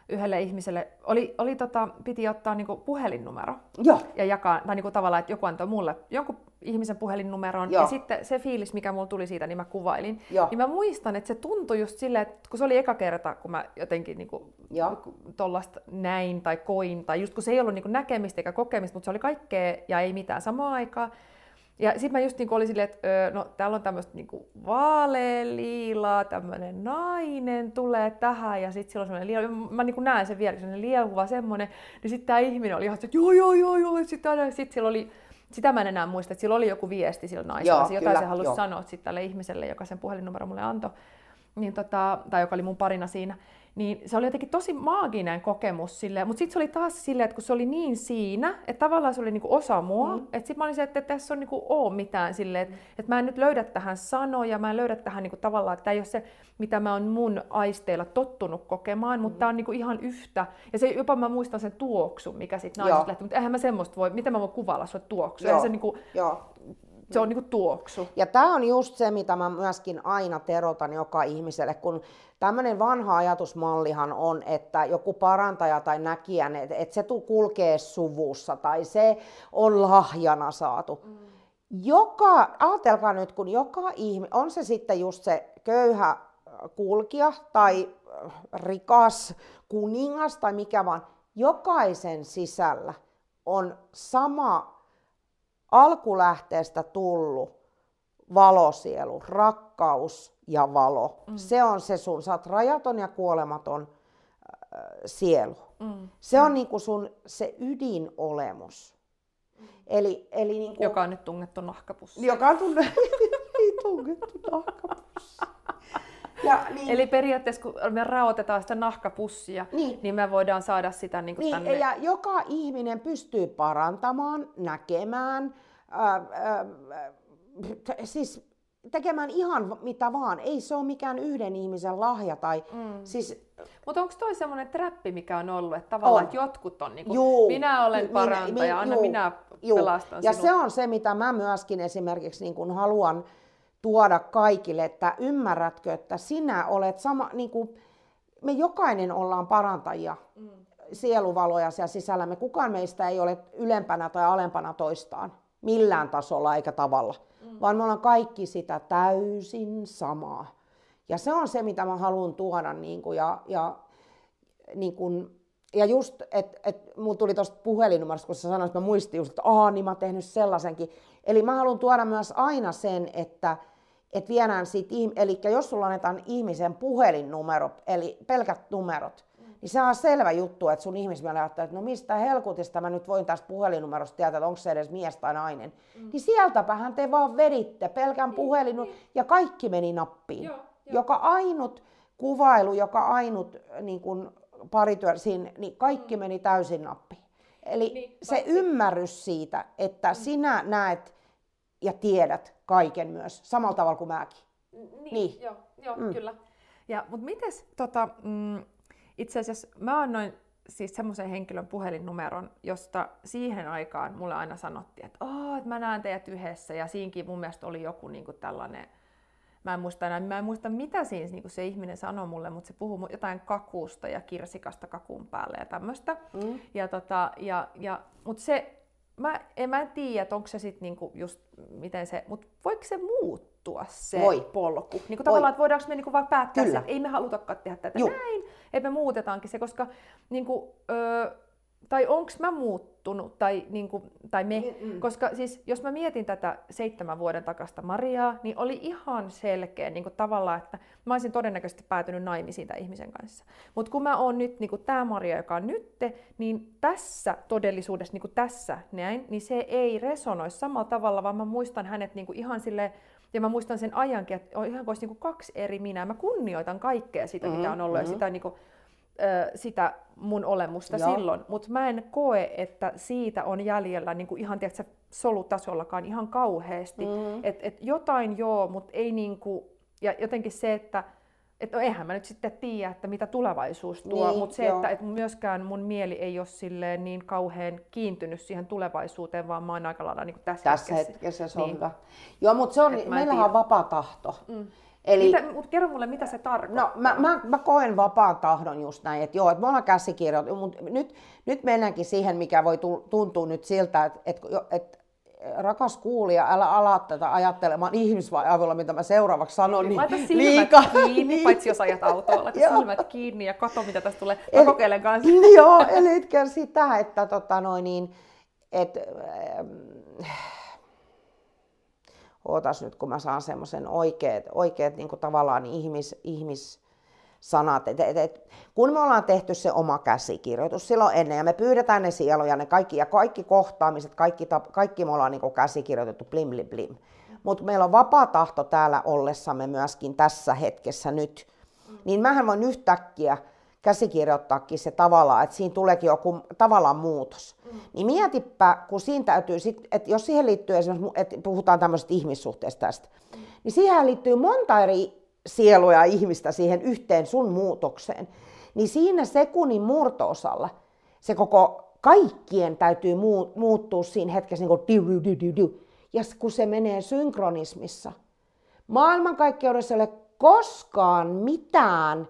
yhdelle ihmiselle, oli, oli tota, piti ottaa niinku puhelinnumero Joo. ja jakaa, tai niinku tavallaan, että joku antoi mulle jonkun ihmisen puhelinnumeron, Joo. ja sitten se fiilis, mikä mulla tuli siitä, niin mä kuvailin. Joo. Niin mä muistan, että se tuntui just silleen, että kun se oli eka kerta, kun mä jotenkin niinku, Joo. tollasta näin tai koin, tai just kun se ei ollut niinku näkemistä eikä kokemista, mutta se oli kaikkea ja ei mitään samaan aikaan. Ja sitten mä just niinku olin silleen, että öö, no täällä on tämmöistä niinku vaalealiilaa, tämmöinen nainen tulee tähän ja sitten sillä on semmoinen liel... mä niinku näen sen vielä, semmoinen liehuva semmoinen, niin sitten tämä ihminen oli ihan että joo joo joo joo, sitten sit sillä oli sitä mä en enää muista, että sillä oli joku viesti sillä naisella, Joo, jotain kyllä, se halusi joo. sanoa sitten tälle ihmiselle, joka sen puhelinnumero mulle antoi, niin tota, tai joka oli mun parina siinä. Niin se oli jotenkin tosi maaginen kokemus silleen, mutta sitten se oli taas silleen, että kun se oli niin siinä, että tavallaan se oli niinku osa mua, mm. että sitten mä olin se, että tässä on niinku oo mitään silleen, että, että mä en nyt löydä tähän sanoja, mä en löydä tähän niinku tavallaan, että tämä ei ole se, mitä mä oon mun aisteilla tottunut kokemaan, mutta tämä on niinku ihan yhtä. Ja se jopa mä muistan sen tuoksun, mikä sitten Joo. naisesta lähti, mutta eihän mä semmoista voi, miten mä voin kuvailla sua tuoksua, Joo. eihän se, niinku, Joo. Se on niinku tuoksu. Ja tämä on just se, mitä mä myöskin aina terotan joka ihmiselle, kun tämmöinen vanha ajatusmallihan on, että joku parantaja tai näkijä, että et se kulkee suvussa tai se on lahjana saatu. Mm. Joka, ajatelkaa nyt, kun joka ihminen, on se sitten just se köyhä äh, kulkija tai äh, rikas kuningas tai mikä vaan, jokaisen sisällä on sama alkulähteestä tullut valosielu, rakkaus ja valo. Mm. Se on se sun, sä oot rajaton ja kuolematon äh, sielu. Mm. Se on niinku sun se ydinolemus. Eli, eli niinku, Joka on nyt tungettu nahkapussiin. joka on tunne, niin tungettu nahkapussi. Ja, niin, Eli periaatteessa kun me raotetaan sitä nahkapussia, Niin. niin, me voidaan saada sitä niin kuin Niin, tänne. ja joka ihminen pystyy parantamaan, näkemään, ää, ää, t- siis tekemään ihan mitä vaan. Ei se ole mikään yhden ihmisen lahja. Tai, mm. siis, Mutta onko toi semmoinen trappi, mikä on ollut, että tavallaan On. että jotkut on niin kuin, juu, minä olen parantaja, minä- anna juu, minä juu. pelastan Ja sinut. se on se, mitä mä myöskin esimerkiksi niin kuin haluan tuoda kaikille, että ymmärrätkö, että sinä olet sama, niin kuin, me jokainen ollaan parantajia, mm. sieluvaloja siellä sisällämme. Kukaan meistä ei ole ylempänä tai alempana toistaan, millään tasolla eikä tavalla, mm. vaan me ollaan kaikki sitä täysin samaa. Ja se on se, mitä mä haluan tuoda. Niin kuin, ja, ja, niin kuin, ja just, että et, mun tuli tuosta puhelinnumerosta, kun sä sanoit, että mä muistin just, että aah, niin mä oon tehnyt sellaisenkin. Eli mä haluan tuoda myös aina sen, että et viedään sit, eli jos sulla annetaan ihmisen puhelinnumero, eli pelkät numerot, niin se on selvä juttu, että sun ihmismieli ajattelee, että no mistä helkutista mä nyt voin tästä puhelinnumerosta tietää, että onko se edes mies tai nainen. Mm. Niin sieltäpähän te vaan veditte pelkän niin, puhelin niin. ja kaikki meni nappiin. Joo, jo. Joka ainut kuvailu, joka ainut niin kun parityö siinä, niin kaikki mm. meni täysin nappiin. Eli niin, se paitsi... ymmärrys siitä, että mm. sinä näet ja tiedät kaiken myös, samalla tavalla kuin mäkin. Niin, niin. joo, joo mm. kyllä. Ja, mutta mites, tota, mm, itse asiassa mä annoin siis semmoisen henkilön puhelinnumeron, josta siihen aikaan mulle aina sanottiin, että, oh, että mä näen teidät yhdessä, ja siinkin mun mielestä oli joku niin kuin tällainen, mä en muista enää, mä en muista mitä siinä niin kuin se ihminen sanoi mulle, mutta se puhui jotain kakuusta ja kirsikasta kakun päälle ja tämmöistä. Mm. Ja tota, ja, ja, mutta se, mä en, mä tiedä, onko se sitten niinku just miten se, mutta voiko se muuttua se Voi. polku? Niinku tavallaan, että voidaanko me niinku vaan päättää Kyllä. se, että ei me halutakaan tehdä tätä Juh. näin, että me muutetaankin se, koska niinku, öö, tai onko mä muuttunut, tai, niin kuin, tai me, mm, mm. koska siis jos mä mietin tätä seitsemän vuoden takasta Mariaa, niin oli ihan selkeä niin kuin tavallaan, että mä olisin todennäköisesti päätynyt naimisiin tämän ihmisen kanssa. Mutta kun mä oon nyt niin kuin tämä Maria, joka on nytte, niin tässä todellisuudessa, niin kuin tässä näin, niin se ei resonoi samalla tavalla, vaan mä muistan hänet niin kuin ihan sille ja mä muistan sen ajankin, että on ihan kuin olisi niin kuin kaksi eri minää. Mä kunnioitan kaikkea sitä, mm, mitä on ollut, mm. ja sitä niin kuin, sitä mun olemusta joo. silloin, mutta mä en koe, että siitä on jäljellä niin kuin ihan tiedätkö, solutasollakaan ihan kauheasti. Mm. Et, et jotain joo, mutta ei niin kuin, ja jotenkin se, että et no eihän mä nyt sitten tiedä, että mitä tulevaisuus tuo, niin, mutta se, joo. että et myöskään mun mieli ei ole silleen niin kauhean kiintynyt siihen tulevaisuuteen, vaan mä oon aika lailla niin tässä, tässä hetkessä. hetkessä se on niin. hyvä. Joo, mutta se on, meillähän on vapaa tahto. Mm. Eli, mitä, mutta kerro mulle, mitä se tarkoittaa. No, mä, mä, mä koen vapaan tahdon just näin, että joo, että me ollaan käsikirjoitettu, mutta nyt, nyt mennäänkin siihen, mikä voi tuntua nyt siltä, että, että, että rakas kuulija, älä ala tätä ajattelemaan ihmisvaivoilla, mitä mä seuraavaksi sanon. Niin, Laita silmät liika. kiinni, niin. paitsi jos ajat autoa. Laita silmät kiinni ja katso, mitä tästä tulee. Mä eli, kokeilen kanssa. Joo, eli sitä, että tota noin, niin, et, äh, ootas nyt, kun mä saan semmoisen oikeat, oikeat niin tavallaan ihmis, ihmis sanat. Et, et, et, kun me ollaan tehty se oma käsikirjoitus silloin ennen ja me pyydetään ne sieluja, ne kaikki, ja kaikki kohtaamiset, kaikki, kaikki me ollaan niin käsikirjoitettu blim blim blim. Mutta meillä on vapaa tahto täällä ollessamme myöskin tässä hetkessä nyt. Niin mähän voin yhtäkkiä käsikirjoittaakin se tavallaan, että siinä tuleekin joku tavallaan muutos. Mm. Niin mietipä, kun siinä täytyy, sit, että jos siihen liittyy esimerkiksi, että puhutaan tämmöisestä ihmissuhteesta tästä, mm. niin siihen liittyy monta eri sielua ja ihmistä siihen yhteen sun muutokseen. Niin siinä sekunnin murtoosalla se koko kaikkien täytyy muuttua siinä hetkessä niin kuin Ja kun se menee synkronismissa, maailmankaikkeudessa ei ole koskaan mitään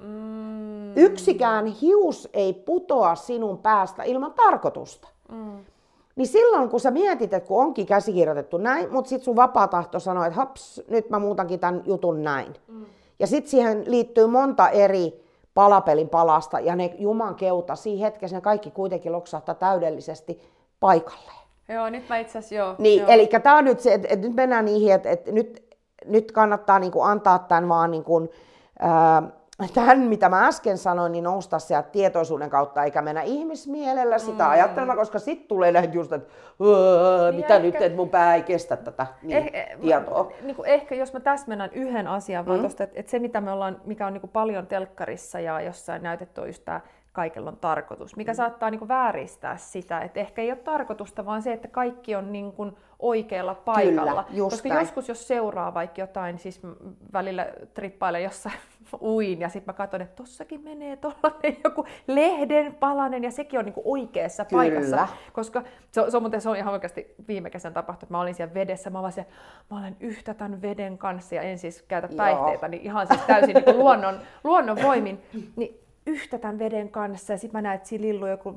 Mm. Yksikään hius ei putoa sinun päästä ilman tarkoitusta. Mm. Niin silloin kun sä mietit, että kun onkin käsikirjoitettu näin, mutta sitten sun vapaa tahto sanoo, että hops, nyt mä muutankin tämän jutun näin. Mm. Ja sitten siihen liittyy monta eri palapelin palasta ja ne juman keuta siinä hetkessä ne kaikki kuitenkin loksahtaa täydellisesti paikalleen. Joo, nyt mä itse asiassa joo. Niin, eli tämä on nyt se, että, että nyt mennään niihin, että, että nyt, nyt kannattaa niin kuin antaa tämän vaan niin kuin, ää, tämän, mitä mä äsken sanoin, niin nousta sieltä tietoisuuden kautta, eikä mennä ihmismielellä sitä mm. ajattelemaan, koska sitten tulee näitä just, että niin mitä ehkä, nyt, että mun pää ei kestä tätä niin, eh, eh, tietoa. Mä, niin kuin ehkä jos mä täsmennän yhden asian, mm. vaan tosta, että, että se mitä me ollaan, mikä on niin kuin paljon telkkarissa ja jossain näytetty on just tämä kaikella on tarkoitus, mikä mm. saattaa niin kuin vääristää sitä, että ehkä ei ole tarkoitusta, vaan se, että kaikki on niin kuin oikealla paikalla. Kyllä, Koska näin. joskus jos seuraa vaikka jotain, siis välillä trippailen jossain uin ja sitten mä katson, että tossakin menee tollanen joku lehden palanen ja sekin on niinku oikeassa Kyllä. paikassa. Koska se on, se, on, muuten, se on ihan oikeasti viime kesän tapahtunut, että mä olin siellä vedessä, mä, se, mä olen yhtä tämän veden kanssa ja en siis käytä päihteitä, niin ihan siis täysin niinku luonnon, luonnon voimin. Niin yhtä tämän veden kanssa ja sitten mä näen, että siinä lilluu joku,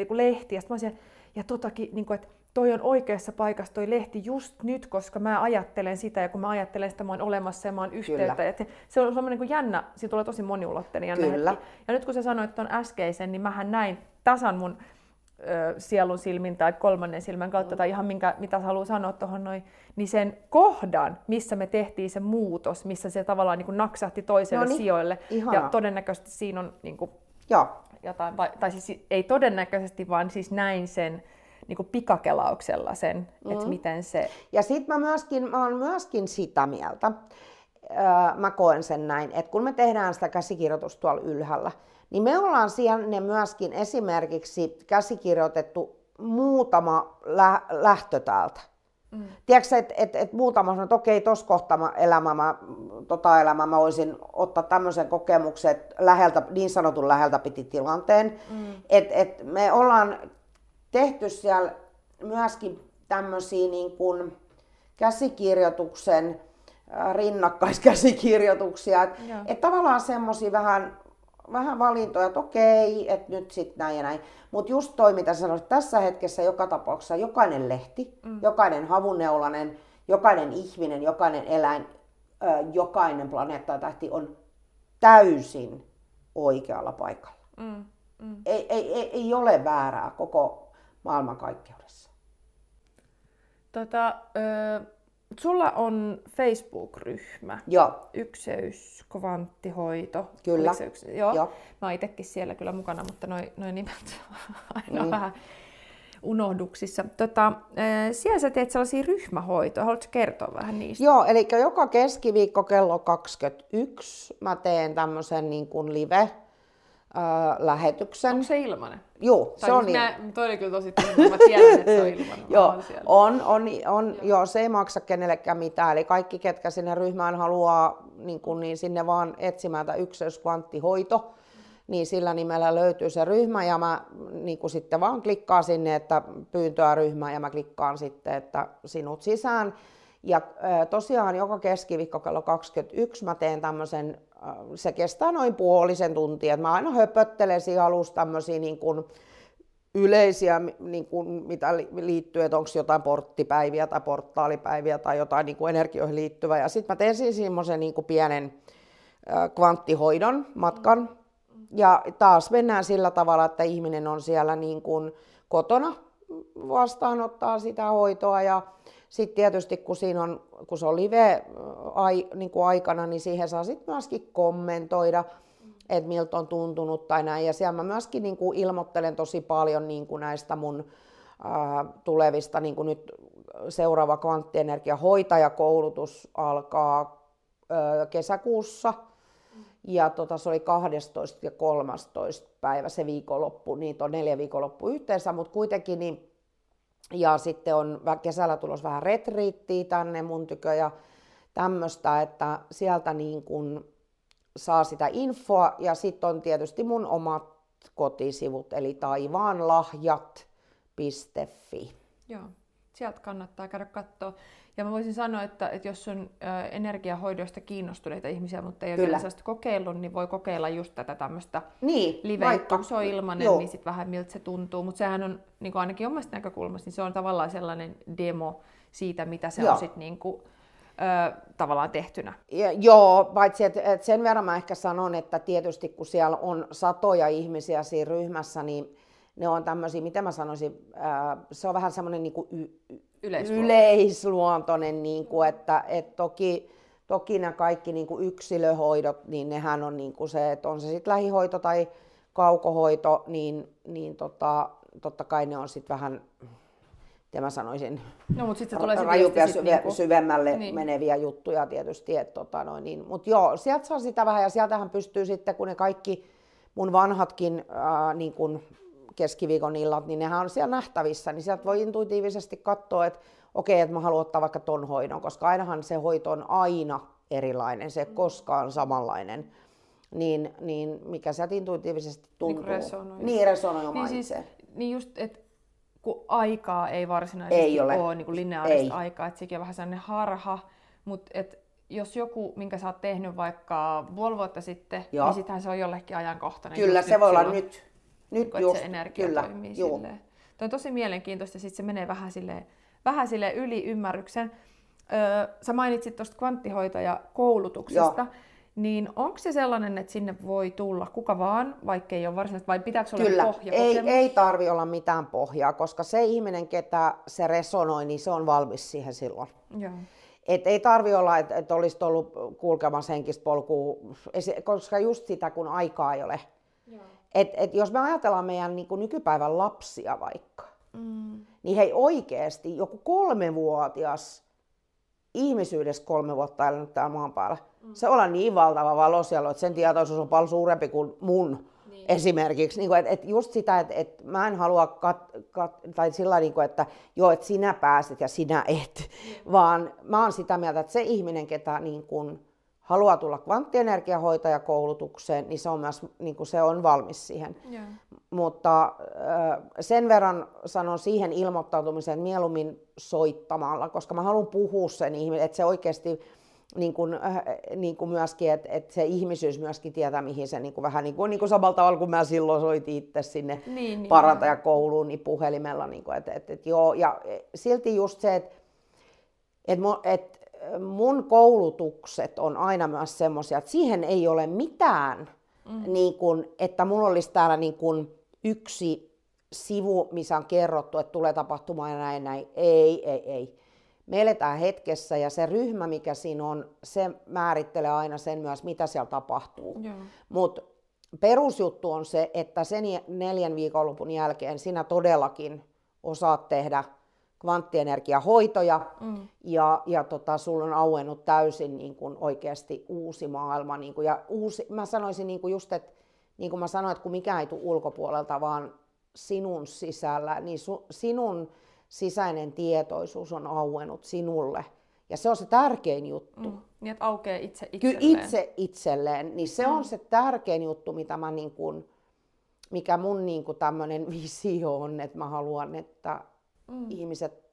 joku lehti ja sitten mä olisin, ja totakin, niin kuin, että toi on oikeassa paikassa toi lehti just nyt, koska mä ajattelen sitä ja kun mä ajattelen sitä, mä oon olemassa ja mä oon yhteyttä. Et se on semmoinen kuin jännä, siitä tulee tosi moniulotteinen jännä Kyllä. hetki. Ja nyt kun sä sanoit ton äskeisen, niin mähän näin tasan mun sielun silmin tai kolmannen silmän kautta, mm. tai ihan minkä, mitä sä haluat sanoa tuohon noin, niin sen kohdan, missä me tehtiin se muutos, missä se tavallaan niin kuin naksahti toiselle Noniin, sijoille. ihanaa. Ja todennäköisesti siinä on niin kuin Joo, jotain, vai- tai siis ei todennäköisesti, vaan siis näin sen niin kuin pikakelauksella sen, mm. että miten se... Ja sitten mä myöskin, mä oon myöskin sitä mieltä, öö, mä koen sen näin, että kun me tehdään sitä käsikirjoitusta tuolla ylhäällä, niin me ollaan sinne myöskin esimerkiksi käsikirjoitettu muutama lä- lähtö täältä. Mm. Tiedätkö, että et, et muutama sanoo, että okei, tuossa kohtaa mä elämä, mä, tota elämä, mä voisin ottaa tämmöisen kokemuksen, että läheltä, niin sanotun läheltä piti tilanteen. Mm. Että et me ollaan tehty siellä myöskin tämmöisiä niin kuin käsikirjoituksen rinnakkaiskäsikirjoituksia. Että et tavallaan semmoisia vähän, vähän valintoja, että okei, että nyt sitten näin ja näin. Mutta just toi, mitä sanoit, tässä hetkessä joka tapauksessa jokainen lehti, mm. jokainen havunneulainen, jokainen ihminen, jokainen eläin, jokainen planeetta ja tähti on täysin oikealla paikalla. Mm, mm. Ei, ei, ei, ei ole väärää koko maailmankaikkeudessa. Tota, ö, sulla on Facebook-ryhmä. Joo, Ykseys, kvanttihoito. Kyllä. Se yksi? Joo. Joo. Mä oon itekin siellä kyllä mukana, mutta noin noi nimet aina Mm. vähän unohduksissa. Tota, ö, siellä sä teet sellaisia ryhmähoitoja. Haluatko kertoa vähän niistä? Joo, eli joka keskiviikko kello 21 mä teen tämmöisen niin kuin live-lähetyksen. Onko se ilmanen? Joo, Tai se on siis niin. mä, toi oli kyllä tosi tyhmä. Mä tiedän, että se on ilmanen. Mä Joo, on, on, on joo. se ei maksa kenellekään mitään. Eli kaikki, ketkä sinne ryhmään haluaa, niin, kun, niin sinne vaan etsimään tämä yksilöskvanttihoito, niin sillä nimellä löytyy se ryhmä ja mä niin kuin sitten vaan klikkaan sinne, että pyyntöä ryhmään ja mä klikkaan sitten, että sinut sisään. Ja tosiaan joka keskiviikko kello 21 mä teen tämmöisen, se kestää noin puolisen tuntia. Et mä aina höpöttelen siinä alussa tämmöisiä niin kuin, yleisiä, niin kuin, mitä li- liittyy, että onko jotain porttipäiviä tai portaalipäiviä tai jotain niin kuin energioihin liittyvää. Ja sitten mä teen siinä semmoisen niin kuin pienen kvanttihoidon matkan. Ja taas mennään sillä tavalla, että ihminen on siellä niin kuin kotona vastaanottaa sitä hoitoa ja sitten tietysti kun, siinä on, kun se on live ai, niin kuin aikana, niin siihen saa sitten myöskin kommentoida, että miltä on tuntunut tai näin. Ja siellä mä myöskin niin kuin ilmoittelen tosi paljon niin kuin näistä mun ää, tulevista, niin kuin nyt seuraava kvanttienergiahoitajakoulutus alkaa ää, kesäkuussa. Ja tota, se oli 12 ja 13 päivä se viikonloppu, niitä on neljä viikonloppu yhteensä, mutta kuitenkin niin, ja sitten on kesällä tulossa vähän retriittiä tänne mun tykö ja tämmöistä, että sieltä niin kun saa sitä infoa ja sitten on tietysti mun omat kotisivut, eli taivaanlahjat.fi. Joo, sieltä kannattaa käydä katsoa. Ja mä voisin sanoa, että, että jos on ö, energiahoidosta kiinnostuneita ihmisiä, mutta ei ole Kyllä. vielä sellaista kokeillut, niin voi kokeilla just tätä tämmöistä Niin, live se on ilmanen, Joo. niin sitten vähän miltä se tuntuu. Mutta sehän on niin kuin ainakin omasta näkökulmasta, niin se on tavallaan sellainen demo siitä, mitä se Joo. on sitten niin kuin, ö, tavallaan tehtynä. Ja, joo, paitsi että et sen verran mä ehkä sanon, että tietysti kun siellä on satoja ihmisiä siinä ryhmässä, niin ne on tämmöisiä, miten mä sanoisin, ää, se on vähän semmoinen niin kuin y- Yleisluontoinen. yleisluontoinen, niin kuin, että et toki, toki nämä kaikki niin kuin yksilöhoidot, niin nehän on niin kuin se, että on se sitten lähihoito tai kaukohoito, niin, niin tota, totta kai ne on sitten vähän, miten mä sanoisin, No, mutta sitten se tulee rajumpia sit syve, niinku- syvemmälle Niin. niin. meneviä juttuja tietysti. Et, tota, noin, niin. Mutta joo, sieltä saa sitä vähän ja sieltähän pystyy sitten, kun ne kaikki mun vanhatkin ää, niin kun keskiviikon illat, niin nehän on siellä nähtävissä, niin sieltä voi intuitiivisesti katsoa, että okei, että mä haluan ottaa vaikka ton hoidon, koska ainahan se hoito on aina erilainen, se ei ole koskaan samanlainen. Niin, niin mikä sieltä intuitiivisesti tuntuu. Niinku resonoi. Niin, resonoi Niin siis, niin just, että kun aikaa ei varsinaisesti Ei ole. ole niin kuin lineaarista Ei. aikaa, että sekin on vähän sellainen harha, mutta et jos joku, minkä sä oot tehnyt vaikka puoli vuotta sitten, Joo. niin sittenhän se on jollekin ajankohtainen. Kyllä, se voi olla nyt. Nyt kun, just, että se energia kyllä, toimii juu. silleen. Tuo on tosi mielenkiintoista, sitten se menee vähän sille vähän sille yli ymmärryksen. Öö, sä mainitsit tuosta kvanttihoitajakoulutuksesta. Joo. Niin onko se sellainen, että sinne voi tulla kuka vaan, vaikka ei ole varsinaisesti, vai pitääkö olla Kyllä, pohja? ei, ei tarvi olla mitään pohjaa, koska se ihminen, ketä se resonoi, niin se on valmis siihen silloin. Joo. Et ei tarvi olla, että et olisi ollut kulkemassa henkistä polkua, koska just sitä, kun aikaa ei ole. Et, et jos me ajatellaan meidän niin kuin nykypäivän lapsia vaikka, mm. niin hei oikeasti joku kolmevuotias ihmisyydessä kolme vuotta elänyt täällä maan päällä, mm. se on niin valtava valosielo, että sen tietoisuus on paljon suurempi kuin mun niin. esimerkiksi. Niin kuin, että, että just sitä, että, että mä en halua, kat, kat, tai sillä niin kuin, että joo, että sinä pääset ja sinä et, mm. vaan mä oon sitä mieltä, että se ihminen, ketä niin kuin, haluaa tulla kvanttienergiahoitajakoulutukseen, niin se on myös niin kuin se on valmis siihen. Yeah. Mutta sen verran sanon siihen ilmoittautumiseen mieluummin soittamalla, koska mä haluan puhua sen ihmisen, että se oikeasti niin kuin, niin kuin myöskin, että, että se ihmisyys myöskin tietää, mihin se niin kuin vähän niin kuin, niin kuin samalla tavalla, kun mä silloin soitin itse sinne niin, niin, parantajakouluun niin puhelimella. Niin kuin, että, että, että, joo, ja silti just se, että, että, että mun koulutukset on aina myös semmoisia, että siihen ei ole mitään, mm. niin kuin, että mulla olisi täällä niin kuin yksi sivu, missä on kerrottu, että tulee tapahtumaan ja näin, näin. Ei, ei, ei. Me eletään hetkessä ja se ryhmä, mikä siinä on, se määrittelee aina sen myös, mitä siellä tapahtuu. Mutta perusjuttu on se, että sen neljän viikonlopun jälkeen sinä todellakin osaat tehdä kvanttienergiahoitoja mm. ja, ja tota, sulla on auennut täysin niin kuin oikeasti uusi maailma. Niin kuin, ja uusi, mä sanoisin niin kuin just, että niin kuin mä sanoin, että kun mikään ei tule ulkopuolelta, vaan sinun sisällä, niin su, sinun sisäinen tietoisuus on auennut sinulle. Ja se on se tärkein juttu. Mm. Niin, että aukeaa itse itselleen. Kyllä itse itselleen. Niin se mm. on se tärkein juttu, mitä mä niin kuin, mikä mun niin kuin tämmöinen visio on, että mä haluan, että mm. ihmiset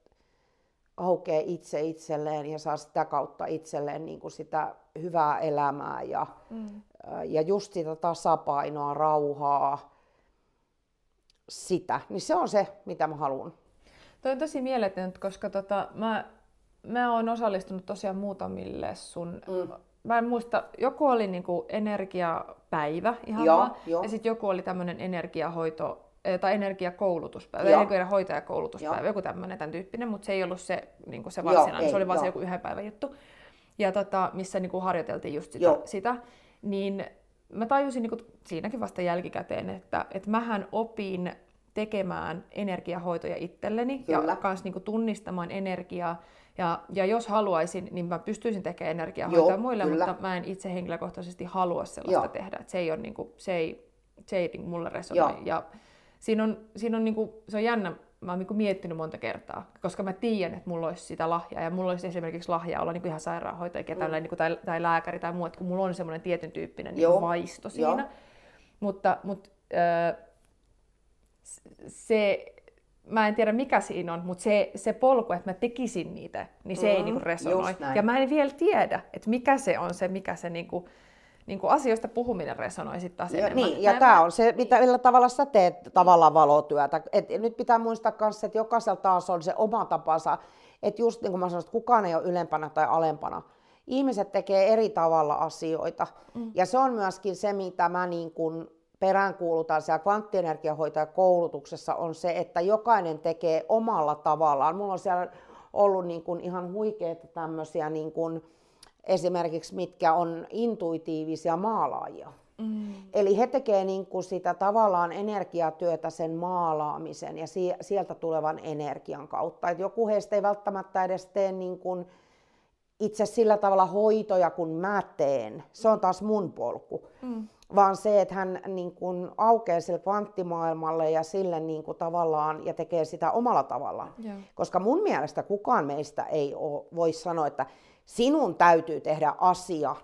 aukeaa itse itselleen ja saa sitä kautta itselleen niin kuin sitä hyvää elämää ja, mm. ja just sitä tasapainoa, rauhaa, sitä. Niin se on se, mitä mä haluan. Toi on tosi mieletön, koska tota, mä, mä oon osallistunut tosiaan muutamille sun... Mm. Mä en muista, joku oli niinku energiapäivä ihan joo, vaan, jo. ja sitten joku oli tämmöinen energiahoito tai energiakoulutuspäivä, Joo. energiahoitajakoulutuspäivä, Joo. joku tämmöinen tämän tyyppinen, mutta se ei ollut se, niin se varsinainen, Joo, ei, se oli vaan se joku yhden päivän juttu, ja tota, missä niin kuin harjoiteltiin just sitä, sitä, niin mä tajusin niin kuin siinäkin vasta jälkikäteen, että, että mähän opin tekemään energiahoitoja itselleni Kyllä. ja myös niin kuin tunnistamaan energiaa. Ja, ja jos haluaisin, niin mä pystyisin tekemään energiahoitoja Joo, muille, kyllä. mutta mä en itse henkilökohtaisesti halua sellaista Joo. tehdä. Että se ei, ole, niin kuin, se ei, se ei niin mulle resonoi. Ja siinä on, siinä on niinku, se on jännä, mä oon niinku miettinyt monta kertaa, koska mä tiedän, että mulla olisi sitä lahjaa, ja mulla olisi esimerkiksi lahjaa olla niinku ihan sairaanhoitaja mm. niinku, tai, tai lääkäri tai muu, että kun mulla on semmoinen tietyn tyyppinen niinku vaisto siinä. Joo. Mutta, mutta äh, se, mä en tiedä mikä siinä on, mutta se, se polku, että mä tekisin niitä, niin se mm, ei niinku resonoi. Ja mä en vielä tiedä, että mikä se on se, mikä se niinku, niin kuin asioista puhuminen resonoi sitten taas ja, Niin, ja tämä on se, mitä, millä tavalla sä teet tavallaan valotyötä. Et nyt pitää muistaa myös, että jokaisella taas on se oma tapansa. Että just niin kuin mä sanoin, että kukaan ei ole ylempänä tai alempana. Ihmiset tekee eri tavalla asioita. Mm. Ja se on myöskin se, mitä mä niin kuin peräänkuulutan siellä kvanttienergiahoitajakoulutuksessa, on se, että jokainen tekee omalla tavallaan. Mulla on siellä ollut niin kuin ihan huikeita tämmöisiä niin kuin, esimerkiksi mitkä on intuitiivisia maalaajia. Mm. Eli he tekevät niin kuin sitä tavallaan energiatyötä sen maalaamisen ja sieltä tulevan energian kautta. Et joku heistä ei välttämättä edes tee niin kuin itse sillä tavalla hoitoja kuin mä teen. Se on taas mun polku. Mm. Vaan se, että hän niin kuin aukeaa sille kvanttimaailmalle ja sille niin kuin tavallaan ja tekee sitä omalla tavallaan. Yeah. Koska mun mielestä kukaan meistä ei ole, voi sanoa, että sinun täytyy tehdä asia,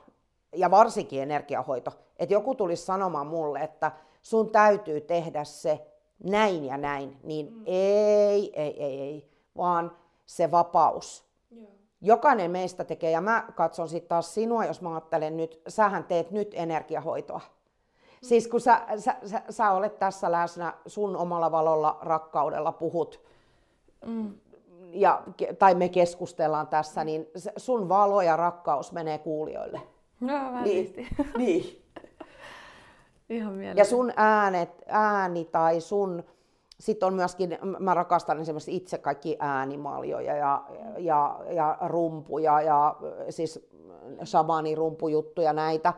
ja varsinkin energiahoito, että joku tulisi sanomaan mulle, että sun täytyy tehdä se näin ja näin, niin mm. ei, ei, ei, ei, vaan se vapaus. Yeah. Jokainen meistä tekee, ja mä katson sitten taas sinua, jos mä ajattelen nyt, sähän teet nyt energiahoitoa. Siis kun sä, sä, sä, sä olet tässä läsnä sun omalla valolla, rakkaudella puhut, mm. Ja, tai me keskustellaan tässä, niin sun valo ja rakkaus menee kuulijoille. No, välisti. Niin. niin. Ihan Ja sun äänet, ääni tai sun, sitten on myöskin, mä rakastan esimerkiksi itse kaikki äänimaljoja ja, ja, ja rumpuja ja siis shamaanirumpujuttuja näitä,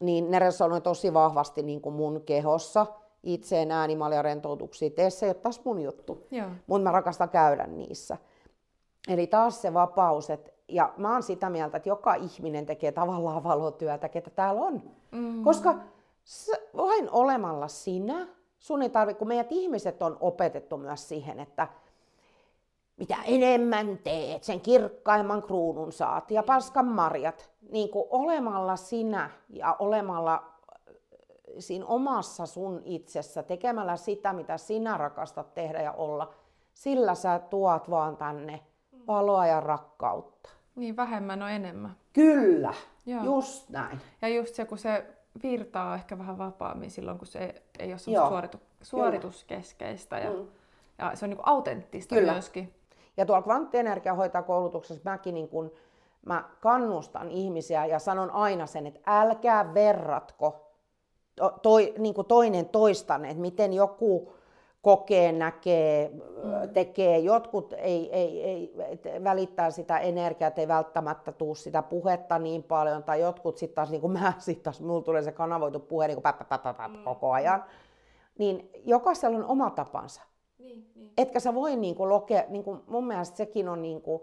niin ne resonoi tosi vahvasti niin kuin mun kehossa. Itse en äänimalja rentoutuksia tee, se ei ole taas mun juttu, mutta mä rakastan käydä niissä. Eli taas se vapaus, että, ja mä oon sitä mieltä, että joka ihminen tekee tavallaan valotyötä, ketä täällä on. Mm. Koska vain olemalla sinä, sun ei tarvitse, kun meidät ihmiset on opetettu myös siihen, että mitä enemmän teet, sen kirkkaimman kruunun saat ja paskan marjat. Niin kuin olemalla sinä ja olemalla siinä omassa sun itsessä, tekemällä sitä, mitä sinä rakastat tehdä ja olla, sillä sä tuot vaan tänne valoa ja rakkautta. Niin, vähemmän on enemmän. Kyllä, Joo. just näin. Ja just se, kun se virtaa ehkä vähän vapaammin silloin, kun se ei ole suoritu, suorituskeskeistä ja, mm. ja se on niin autenttista Kyllä. myöskin. Ja tuolla kvanttienergiahoitajakoulutuksessa mäkin niin kun, mä kannustan ihmisiä ja sanon aina sen, että älkää verratko toi, niin kuin toinen toistanne, että miten joku kokee, näkee, mm. tekee. Jotkut ei, ei, ei, välittää sitä energiaa, ei välttämättä tuu sitä puhetta niin paljon, tai jotkut sitten taas, niin kuin mä sitten taas, mulla tulee se kanavoitu puhe niin kuin pä, pä, pä, pä, mm. koko ajan. Niin jokaisella on oma tapansa. Niin, niin. Etkä sä voi niin kuin loke, niin kuin mun mielestä sekin on niin kuin,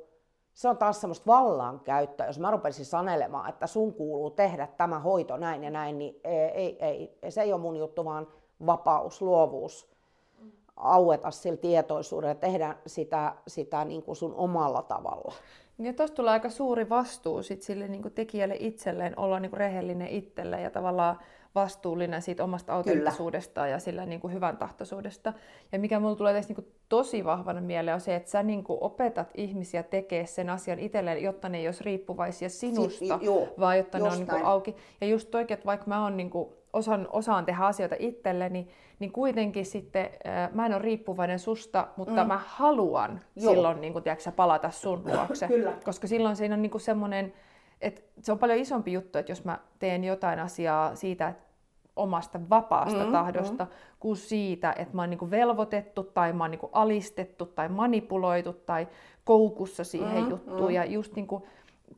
se on taas semmoista vallankäyttöä, jos mä rupesin sanelemaan, että sun kuuluu tehdä tämä hoito näin ja näin, niin ei, ei, ei se ei ole mun juttu, vaan vapaus, luovuus, aueta sillä tietoisuudella tehdä sitä, sitä niin kuin sun omalla tavalla. Ja tuosta tulee aika suuri vastuu sit sille niin tekijälle itselleen olla niin rehellinen itselle ja tavallaan vastuullinen siitä omasta autenttisuudestaan ja sillä niin kuin hyvän tahtoisuudesta. Ja mikä mulle tulee tässä niin kuin tosi vahvana mieleen on se, että sä niin kuin opetat ihmisiä tekemään sen asian itselleen, jotta ne ei olisi riippuvaisia sinusta, si- joo, vaan jotta ne on niin kuin auki. Ja just toikin, että vaikka mä oon niin kuin osan, osaan tehdä asioita itselleni, niin kuitenkin sitten äh, mä en ole riippuvainen susta, mutta mm. mä haluan Joo. silloin niin kun, tiedätkö, palata sun luokse. Kyllä. Koska silloin siinä on niin semmoinen, että se on paljon isompi juttu, että jos mä teen jotain asiaa siitä, että omasta vapaasta mm, tahdosta, mm. kuin siitä, että mä oon niin velvoitettu tai mä oon niin alistettu tai manipuloitu tai koukussa siihen mm, juttuun. Mm. Ja just niin kuin,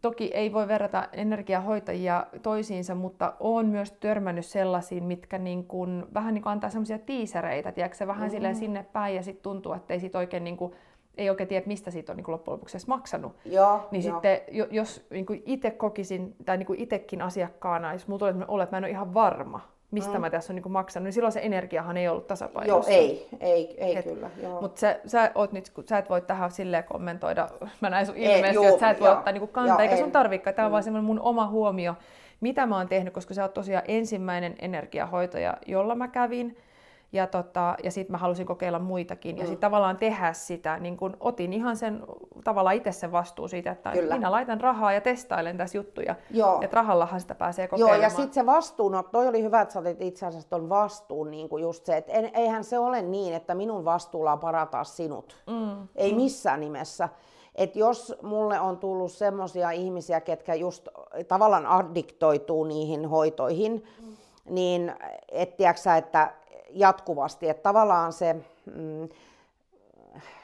toki ei voi verrata energiahoitajia toisiinsa, mutta on myös törmännyt sellaisiin, mitkä niin kuin, vähän niin kuin antaa sellaisia tiisereitä, tiedätkö, vähän mm-hmm. silleen sinne päin ja sitten tuntuu, että ei sit oikein niin kuin, ei oikein tiedä, mistä siitä on niin kuin loppujen lopuksi edes maksanut. Joo, niin jo. sitten, jos niin itse kokisin, tai niin itsekin asiakkaana, jos mulla tulee että mä en ole ihan varma, mistä mm. mä tässä on niin maksanut, niin silloin se energiahan ei ollut tasapainossa. Joo, ei, ei, ei et, kyllä. Mutta sä, sä, oot nyt, sä et voi tähän silleen kommentoida, mä näin sun ilmeisesti, että sä et voi joo, ottaa niin kantaa, joo, eikä sun tarvikaan. Tämä on mm. vaan semmoinen mun oma huomio, mitä mä oon tehnyt, koska sä oot tosiaan ensimmäinen energiahoitaja, jolla mä kävin. Ja, tota, ja sitten mä halusin kokeilla muitakin. Mm. Ja sitten tavallaan tehdä sitä, niin kun otin ihan sen tavallaan itse sen vastuu siitä, että Kyllä. minä laitan rahaa ja testailen tässä juttuja. Joo. Että rahallahan sitä pääsee kokeilemaan. Joo, ja sitten se vastuu, no toi oli hyvä, että sä otit itse asiassa ton vastuun niin kuin just se, että en, eihän se ole niin, että minun vastuulla on parantaa sinut. Mm. Ei mm. missään nimessä. Että jos mulle on tullut semmoisia ihmisiä, ketkä just tavallaan addiktoituu niihin hoitoihin, mm. niin et tiedätkö, että jatkuvasti. Että tavallaan se mm,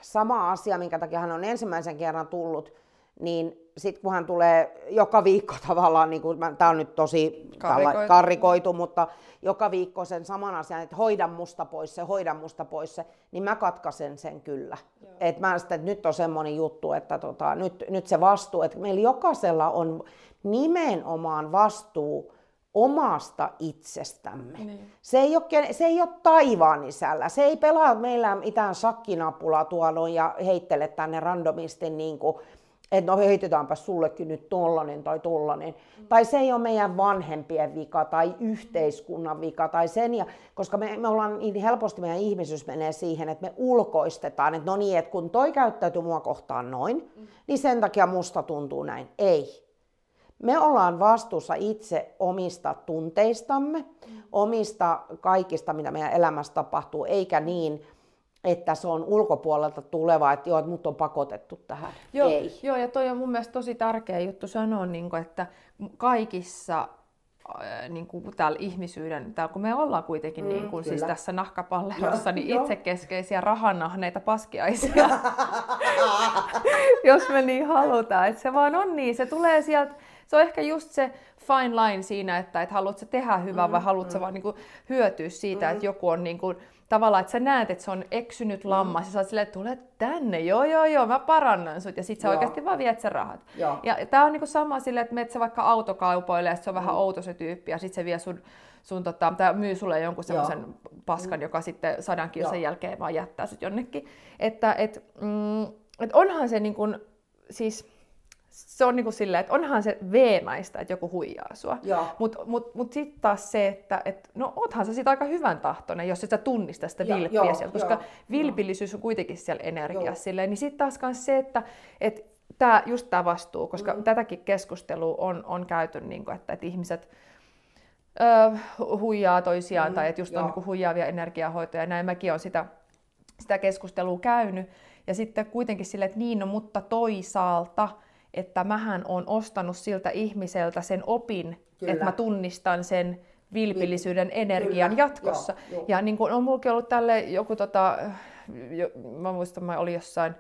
sama asia, minkä takia hän on ensimmäisen kerran tullut, niin sitten kun hän tulee joka viikko tavallaan, niin tämä on nyt tosi karrikoitu. karrikoitu, mutta joka viikko sen saman asian, että hoida musta pois se, hoida musta pois se, niin mä katkaisen sen kyllä. Et mä sitten, että nyt on semmoinen juttu, että tota, nyt, nyt se vastuu, että meillä jokaisella on nimenomaan vastuu omasta itsestämme. Niin. Se, ei ole, se ei ole taivaan isällä. Se ei pelaa meillä mitään sakkinapulaa tuolla ja heittele tänne randomisti niin kuin, että no heitetäänpä sullekin nyt tollanen tai tollanen. Mm. Tai se ei ole meidän vanhempien vika tai yhteiskunnan vika tai sen. Ja, koska me, me ollaan niin helposti, meidän ihmisyys menee siihen, että me ulkoistetaan, että no niin, että kun toi käyttäytyy mua kohtaan noin, mm. niin sen takia musta tuntuu näin. Ei me ollaan vastuussa itse omista tunteistamme, omista kaikista, mitä meidän elämässä tapahtuu, eikä niin, että se on ulkopuolelta tuleva, että joo, että mut on pakotettu tähän. Joo, Ei. joo, ja toi on mun mielestä tosi tärkeä juttu sanoa, niin kuin, että kaikissa äh, niin kuin täällä ihmisyyden, täällä kun me ollaan kuitenkin Mm, niin kuin, siis tässä nahkapallerossa, niin joo. itsekeskeisiä rahannahneita paskiaisia, jos me niin halutaan. Että se vaan on niin, se tulee sieltä, se on ehkä just se fine line siinä, että et haluatko tehdä hyvää Mm, vai haluatko sä vaan niin kuin hyötyä siitä, että joku on niin kuin, tavallaan, että sä näet, että se on eksynyt Mm. lammas ja sä oot silleen, että tule tänne, joo joo joo, mä parannan sut ja sit sä Joo. oikeasti vaan viet sen rahat. Joo. Ja tää on niinku sama silleen, että menet sä vaikka autokaupoille ja sit se on vähän Mm. outo se tyyppi ja sit se vie sun, sun tota, tää myy sulle jonkun semmoisen paskan, joka sitten sadan Mm. Joo. jälkeen vaan jättää sut jonnekin. Että et, mm, et onhan se niinku, siis se on niinku silleen, että onhan se veemäistä, että joku huijaa sua. Mutta mut, mut sitten taas se, että et, no oothan sä siitä aika hyvän tahtoinen, jos et sä tunnista sitä Joo, vilppiä joo, sieltä, koska joo, vilpillisyys on kuitenkin siellä energiassa silleen, niin sitten taas se, että et, tää, just tämä vastuu, koska mm. tätäkin keskustelua on, on käyty, niin kuin, että, että ihmiset ö, huijaa toisiaan Mm, tai että just on joo. niin kuin huijaavia energiahoitoja ja näin mäkin olen sitä, sitä keskustelua käynyt. Ja sitten kuitenkin sille, että niin, no mutta toisaalta, että mähän on ostanut siltä ihmiseltä sen opin, Kyllä. että mä tunnistan sen vilpillisyyden energian Kyllä, jatkossa. joo, joo. Ja niin kuin on mulki ollut tälle joku, tota, jo, mä muistan, mä olin jossain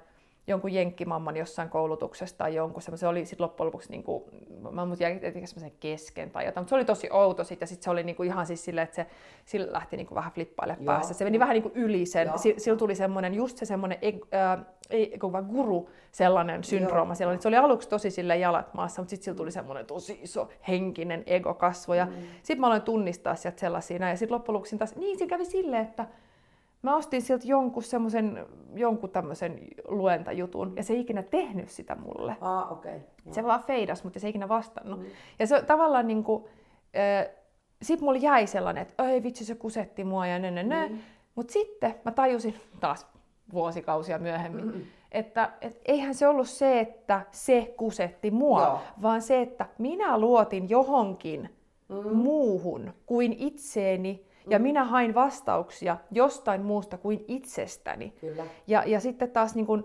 jonkun jenkkimamman jossain koulutuksessa tai jonkun semmoinen, se oli sitten loppujen lopuksi, niin kuin, mä en muista jäi semmoisen kesken tai jotain, mutta se oli tosi outo sit, ja sitten se oli niin kuin ihan siis silleen, että se sillä lähti niin kuin vähän flippaille Joo. päässä. Se meni vähän niin kuin yli sen, Joo. Si- sillä tuli semmoinen, just se semmoinen, äh, ei kun vaan guru sellainen syndrooma siellä, oli. se oli aluksi tosi sille jalat maassa, mutta sitten sillä tuli semmoinen tosi iso henkinen ego kasvo, ja mm. sitten mä aloin tunnistaa sieltä sellaisia, näin. ja sitten loppujen lopuksi taas, niin siinä kävi silleen, että Mä ostin sieltä jonkun semmoisen, jonkun tämmöisen luentajutun, ja se ei ikinä tehnyt sitä mulle. Ah, okei. Okay. Se vaan feidas, mutta se ei ikinä vastannut. Mm. Ja se tavallaan niinku, äh, sit mulla jäi sellainen, että ei vitsi se kusetti mua ja nö, nö, nö. Mm. Mutta sitten mä tajusin taas vuosikausia myöhemmin, mm. että et eihän se ollut se, että se kusetti mua, Joo. vaan se, että minä luotin johonkin mm. muuhun kuin itseeni ja minä hain vastauksia jostain muusta kuin itsestäni. Kyllä. Ja, ja sitten taas niin kuin,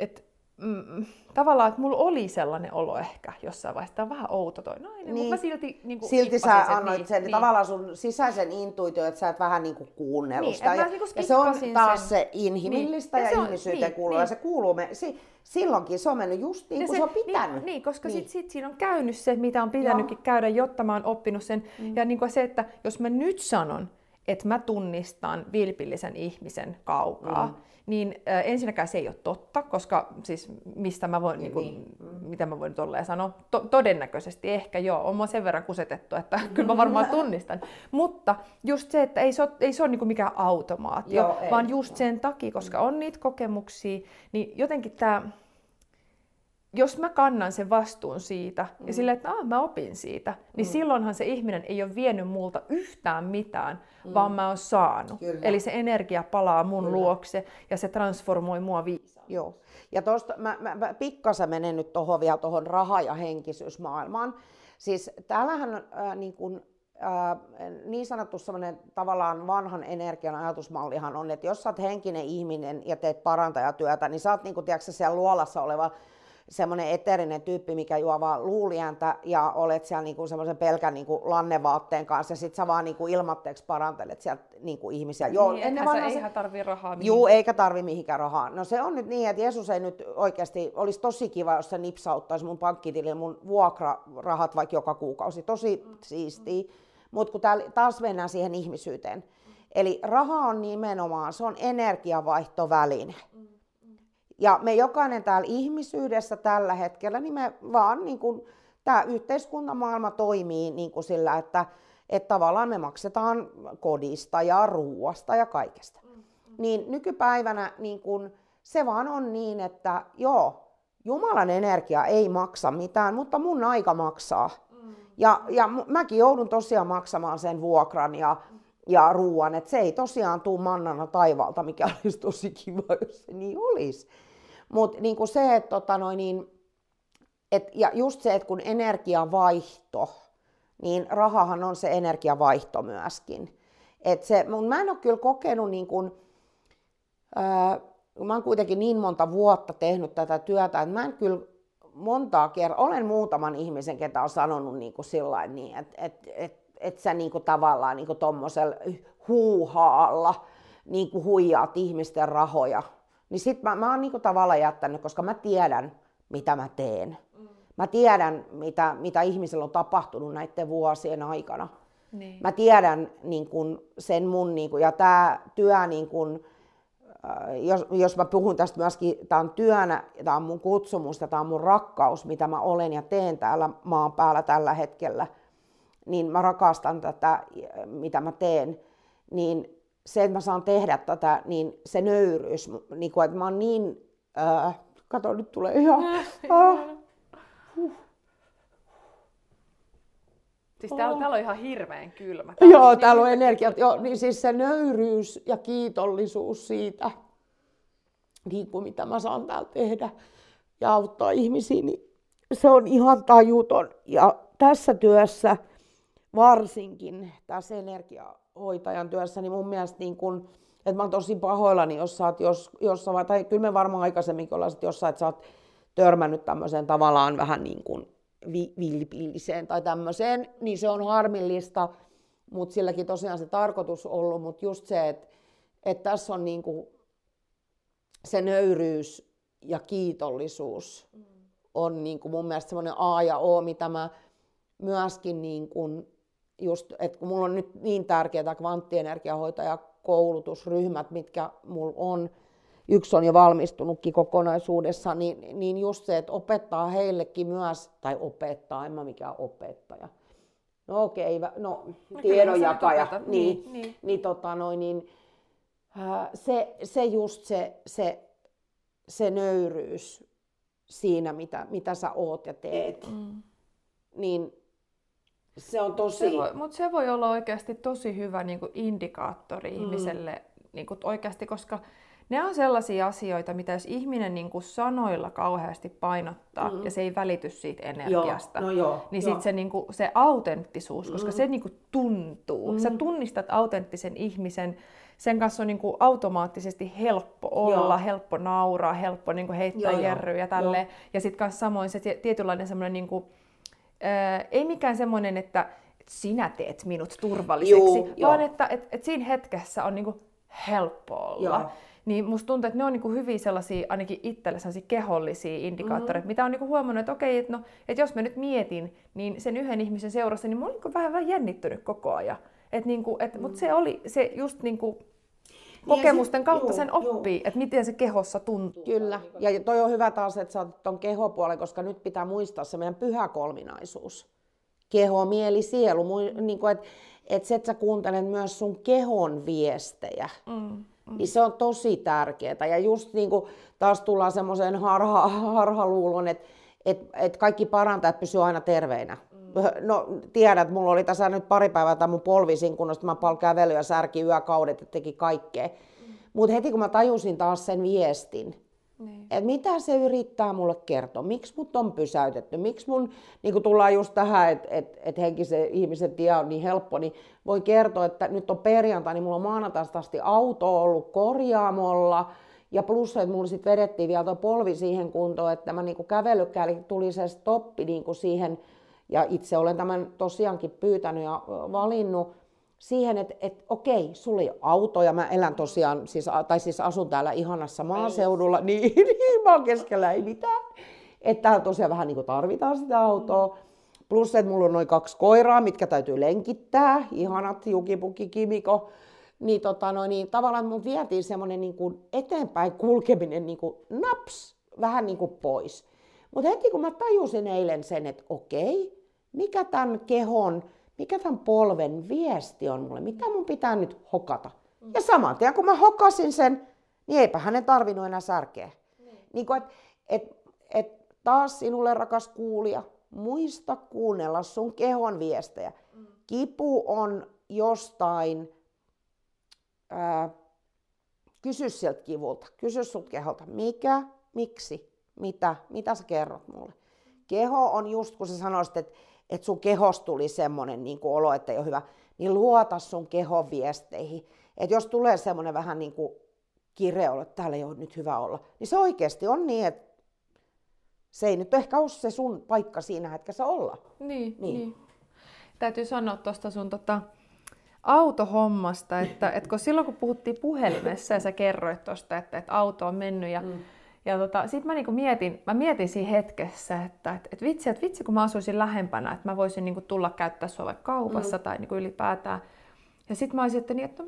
että mm, tavallaan, että mulla oli sellainen olo ehkä jossain vaiheessa, tämä on vähän outo toi nainen, niin. Niin. mutta mä silti niin kuin Silti sä annoit niin, sen niin. tavallaan sun sisäisen intuitio, että sä et vähän niinku kuunnellut Niin, sitä. että Ja, niinku ja se on taas sen. se inhimillistä Niin. ja, Ja se on- ihmisyyteen niin, kuuluu. niin. Ja se kuuluu me, si, silloinkin se on mennyt just niin Ja kuin se, on pitänyt. Niin, niin koska Niin. Sit, sit siinä on käynyt se, mitä on pitänytkin käydä, jotta mä oon oppinut sen. Mm. Ja niin kuin se, että jos mä nyt sanon, että mä tunnistan vilpillisen ihmisen kaukaa, mm. Niin äh, ensinnäkään se ei ole totta, koska siis mistä mä voin, niin, Niin, niin, mm. mitä mä voin tolleen sanoa, to, todennäköisesti ehkä joo, on mua sen verran kusetettu, että kyllä mä varmaan tunnistan. Mutta just se, että ei se ole, ei se ole niin kuin mikään automaatio, Joo, ei. vaan just sen takia, koska on niitä kokemuksia, niin jotenkin tämä jos mä kannan sen vastuun siitä mm. ja silleen, että ah, mä opin siitä, niin mm. silloinhan se ihminen ei ole vienyt multa yhtään mitään, mm. vaan mä oon saanut. Kyllä. Eli se energia palaa mun Kyllä. luokse ja se transformoi mua viisaan. Joo. Ja tosta, mä, mä, mä pikkasen menen nyt tohon vielä tuohon raha- ja henkisyysmaailmaan. Siis täällähän äh, niin, kun, äh, niin sanottu semmoinen tavallaan vanhan energian ajatusmallihan on, että jos sä oot henkinen ihminen ja teet parantajatyötä, niin sä oot niin kun, tiedätkö, siellä luolassa oleva semmoinen eterinen tyyppi, mikä juo vaan luuliäntä ja olet siellä niinku semmoisen pelkän niinku lannevaatteen kanssa ja sit sä vaan niinku ilmatteeksi parantelet sieltä niinku ihmisiä. Joo, niin, ennen vanhaa se- tarvii rahaa Juu, eikä tarvi mihinkään rahaa. No se on nyt niin, että Jeesus ei nyt oikeasti, olisi tosi kiva, jos se nipsauttaisi mun pankkitilille mun vuokrarahat vaikka joka kuukausi. Tosi siistiä. Mutta kun täällä taas mennään siihen ihmisyyteen. Eli raha on nimenomaan, se on energiavaihtoväline. Ja me jokainen täällä ihmisyydessä tällä hetkellä, niin me vaan niin kuin, tämä yhteiskuntamaailma toimii niin kuin sillä, että, että tavallaan me maksetaan kodista ja ruuasta ja kaikesta. Niin nykypäivänä niin kuin, se vaan on niin, että joo, Jumalan energia ei maksa mitään, mutta mun aika maksaa. Ja, ja mu- mäkin joudun tosiaan maksamaan sen vuokran ja, ja ruoan, että se ei tosiaan tuu mannana taivaalta, mikä olisi tosi kiva, jos se niin olisi. Mutta niin se, että tota niin, et, ja just se, että kun energiavaihto niin rahahan on se energiavaihto myöskin. Et se, mun, mä en ole kyllä kokenut niin kuin, ää, mä oon kuitenkin niin monta vuotta tehnyt tätä työtä, että mä en kyllä montaa kertaa, olen muutaman ihmisen, ketä on sanonut niin kuin sillain, niin, että et, et, et sä niin tavallaan niin kuin tommosella huuhaalla niin huijaat ihmisten rahoja. Niin sit mä, mä oon niin kuin tavallaan jättänyt, koska mä tiedän, mitä mä teen. Mm. Mä tiedän, mitä, mitä ihmisellä on tapahtunut näiden vuosien aikana. Niin. Mä tiedän niin kun, sen mun, niin kun, ja tämä työ, niin kun, äh, jos, jos mä puhun tästä myöskin, tämä on työnä, tämä on mun kutsumus, tämä on mun rakkaus, mitä mä olen ja teen täällä maan päällä tällä hetkellä, niin mä rakastan tätä, mitä mä teen, niin se, että mä saan tehdä tätä, niin se nöyryys, niin kun, että mä oon niin, äh, kato nyt tulee ihan, äh, huh. Siis täällä, oh. täällä on ihan hirveän kylmä. Täällä Joo, on täällä on energiat. Joo, niin siis se nöyryys ja kiitollisuus siitä, niin kuin mitä mä saan täällä tehdä ja auttaa ihmisiä, niin se on ihan tajuton. Ja tässä työssä, varsinkin tässä energiahoitajan työssä, niin mun mielestä niin kun, että mä oon tosi pahoillani, jos sä oot jos, jossain, tai kyllä me varmaan aikaisemminkin ollaan sit jossain, että sä oot törmännyt tämmöiseen tavallaan vähän niin kuin vilpilliseen tai tämmöiseen, niin se on harmillista, mutta silläkin tosiaan se tarkoitus ollut, mutta just se, että, että tässä on niin kuin se nöyryys ja kiitollisuus mm. on niin kuin mun mielestä semmoinen A ja O, mitä mä myöskin niin kuin just, että kun mulla on nyt niin tärkeää kvanttienergiahoitajakoulutusryhmät, mitkä mulla on, yksi on jo valmistunutkin kokonaisuudessa, niin, niin just se, että opettaa heillekin myös, tai opettaa, en mä mikään opettaja. No okei, okay, no, no tiedonjakaja, niin, niin, niin. niin, tota noin, niin äh, se, se just se, se, se nöyryys siinä, mitä, mitä sä oot ja teet, mm. niin se on tosi... Se voi, mutta se voi olla oikeasti tosi hyvä niin kuin indikaattori mm. ihmiselle niin kuin oikeasti, koska ne on sellaisia asioita, mitä jos ihminen niin kuin sanoilla kauheasti painottaa mm. ja se ei välity siitä energiasta, joo, no joo, niin sitten se, niin kuin, se autenttisuus, koska mm. se niin kuin tuntuu. Mm. Sä tunnistat autenttisen ihmisen, sen kanssa on niin kuin automaattisesti helppo olla, joo. helppo nauraa, helppo niin kuin heittää joo, jerryä ja tälleen. Ja sitten kanssa samoin se tietynlainen semmoinen, niin kuin, ei mikään semmoinen, että sinä teet minut turvalliseksi, joo, vaan joo. että et, et siinä hetkessä on niin kuin helppo olla. Joo. Niin musta tuntuu, että ne on niinku hyvin sellaisia, ainakin itselle sellaisia kehollisia indikaattoreita, mm-hmm. mitä on niinku huomannut, että okei, että no, että jos mä nyt mietin, niin sen yhden ihmisen seurassa, niin mä oon niinku vähän, vähän jännittynyt koko ajan. Et niinku, et, mm. Mutta se oli se just niinku, kokemusten niin, kautta juu, sen oppii, että miten se kehossa tuntuu. Kyllä, ja toi on hyvä taas, että sä oot ton kehopuolen, koska nyt pitää muistaa se meidän pyhä kolminaisuus. Keho, mieli, sielu. Niin että et se, että sä kuuntelet myös sun kehon viestejä. Mm. Mm. Niin se on tosi tärkeää. Ja just niin kuin taas tullaan semmoiseen harha, harhaluulon, että et, et kaikki parantajat pysyy aina terveinä. No tiedät, mulla oli tässä nyt pari päivää tämä mun polvisin, kun mä paljon kävely ja särki yökaudet ja teki kaikkea. Mm. Mutta heti kun mä tajusin taas sen viestin, niin. että mitä se yrittää mulle kertoa, miksi mut on pysäytetty, miksi mun, niin kun tullaan just tähän, että et, et henkisen ihmisen tie on niin helppo, niin voin kertoa, että nyt on perjantai, niin mulla on maanantaista asti auto ollut korjaamolla, ja plus, että mulla sitten vedettiin vielä tuo polvi siihen kuntoon, että mä niin kävelykään, eli tuli se stoppi niin siihen, ja itse olen tämän tosiaankin pyytänyt ja valinnut, siihen, että, että okei, sulla ei ole auto ja mä elän tosiaan, siis, tai siis asun täällä ihanassa maaseudulla, niin, niin maan keskellä ei mitään. Että täällä tosiaan vähän niin kuin tarvitaan sitä autoa. Plus, että mulla on noin kaksi koiraa, mitkä täytyy lenkittää, ihanat Jukipuki, Kimiko. Niin, tota, no, niin tavallaan mun vietiin semmoinen niin kuin eteenpäin kulkeminen niin kuin naps, vähän niin kuin pois. Mutta heti kun mä tajusin eilen sen, että okei, mikä tämän kehon mikä tämän polven viesti on mulle, mitä mun pitää nyt hokata. Ja saman tien kun mä hokasin sen, niin eipä hänen tarvinnut enää särkeä. Niin. Niin kuin, et, et, et taas sinulle rakas kuulija, muista kuunnella sun kehon viestejä. Mm. Kipu on jostain, ää, kysy sieltä kivulta, kysy sut keholta, mikä, miksi, mitä, mitä sä kerrot mulle. Keho on just, kun sä sanoisit, että että sun kehos tuli semmoinen niin kuin olo, että ei ole hyvä, niin luota sun kehon viesteihin. Että jos tulee semmoinen vähän niin kuin kireä olo, että täällä ei ole nyt hyvä olla, niin se oikeasti on niin, että se ei nyt ehkä ole se sun paikka siinä hetkessä olla. Niin, niin. niin. Täytyy sanoa tuosta sun tota, autohommasta, että, että kun silloin kun puhuttiin puhelimessa ja sä kerroit tuosta, että, että auto on mennyt ja, mm. Ja tota, sitten mä niinku mietin, mä mietin siinä hetkessä, että, että, että vitsi, että vitsi kun mä asuisin lähempänä, että mä voisin niinku tulla käyttää sua vaikka kaupassa mm. tai niinku ylipäätään. Ja sitten mä olisin, että, niin, että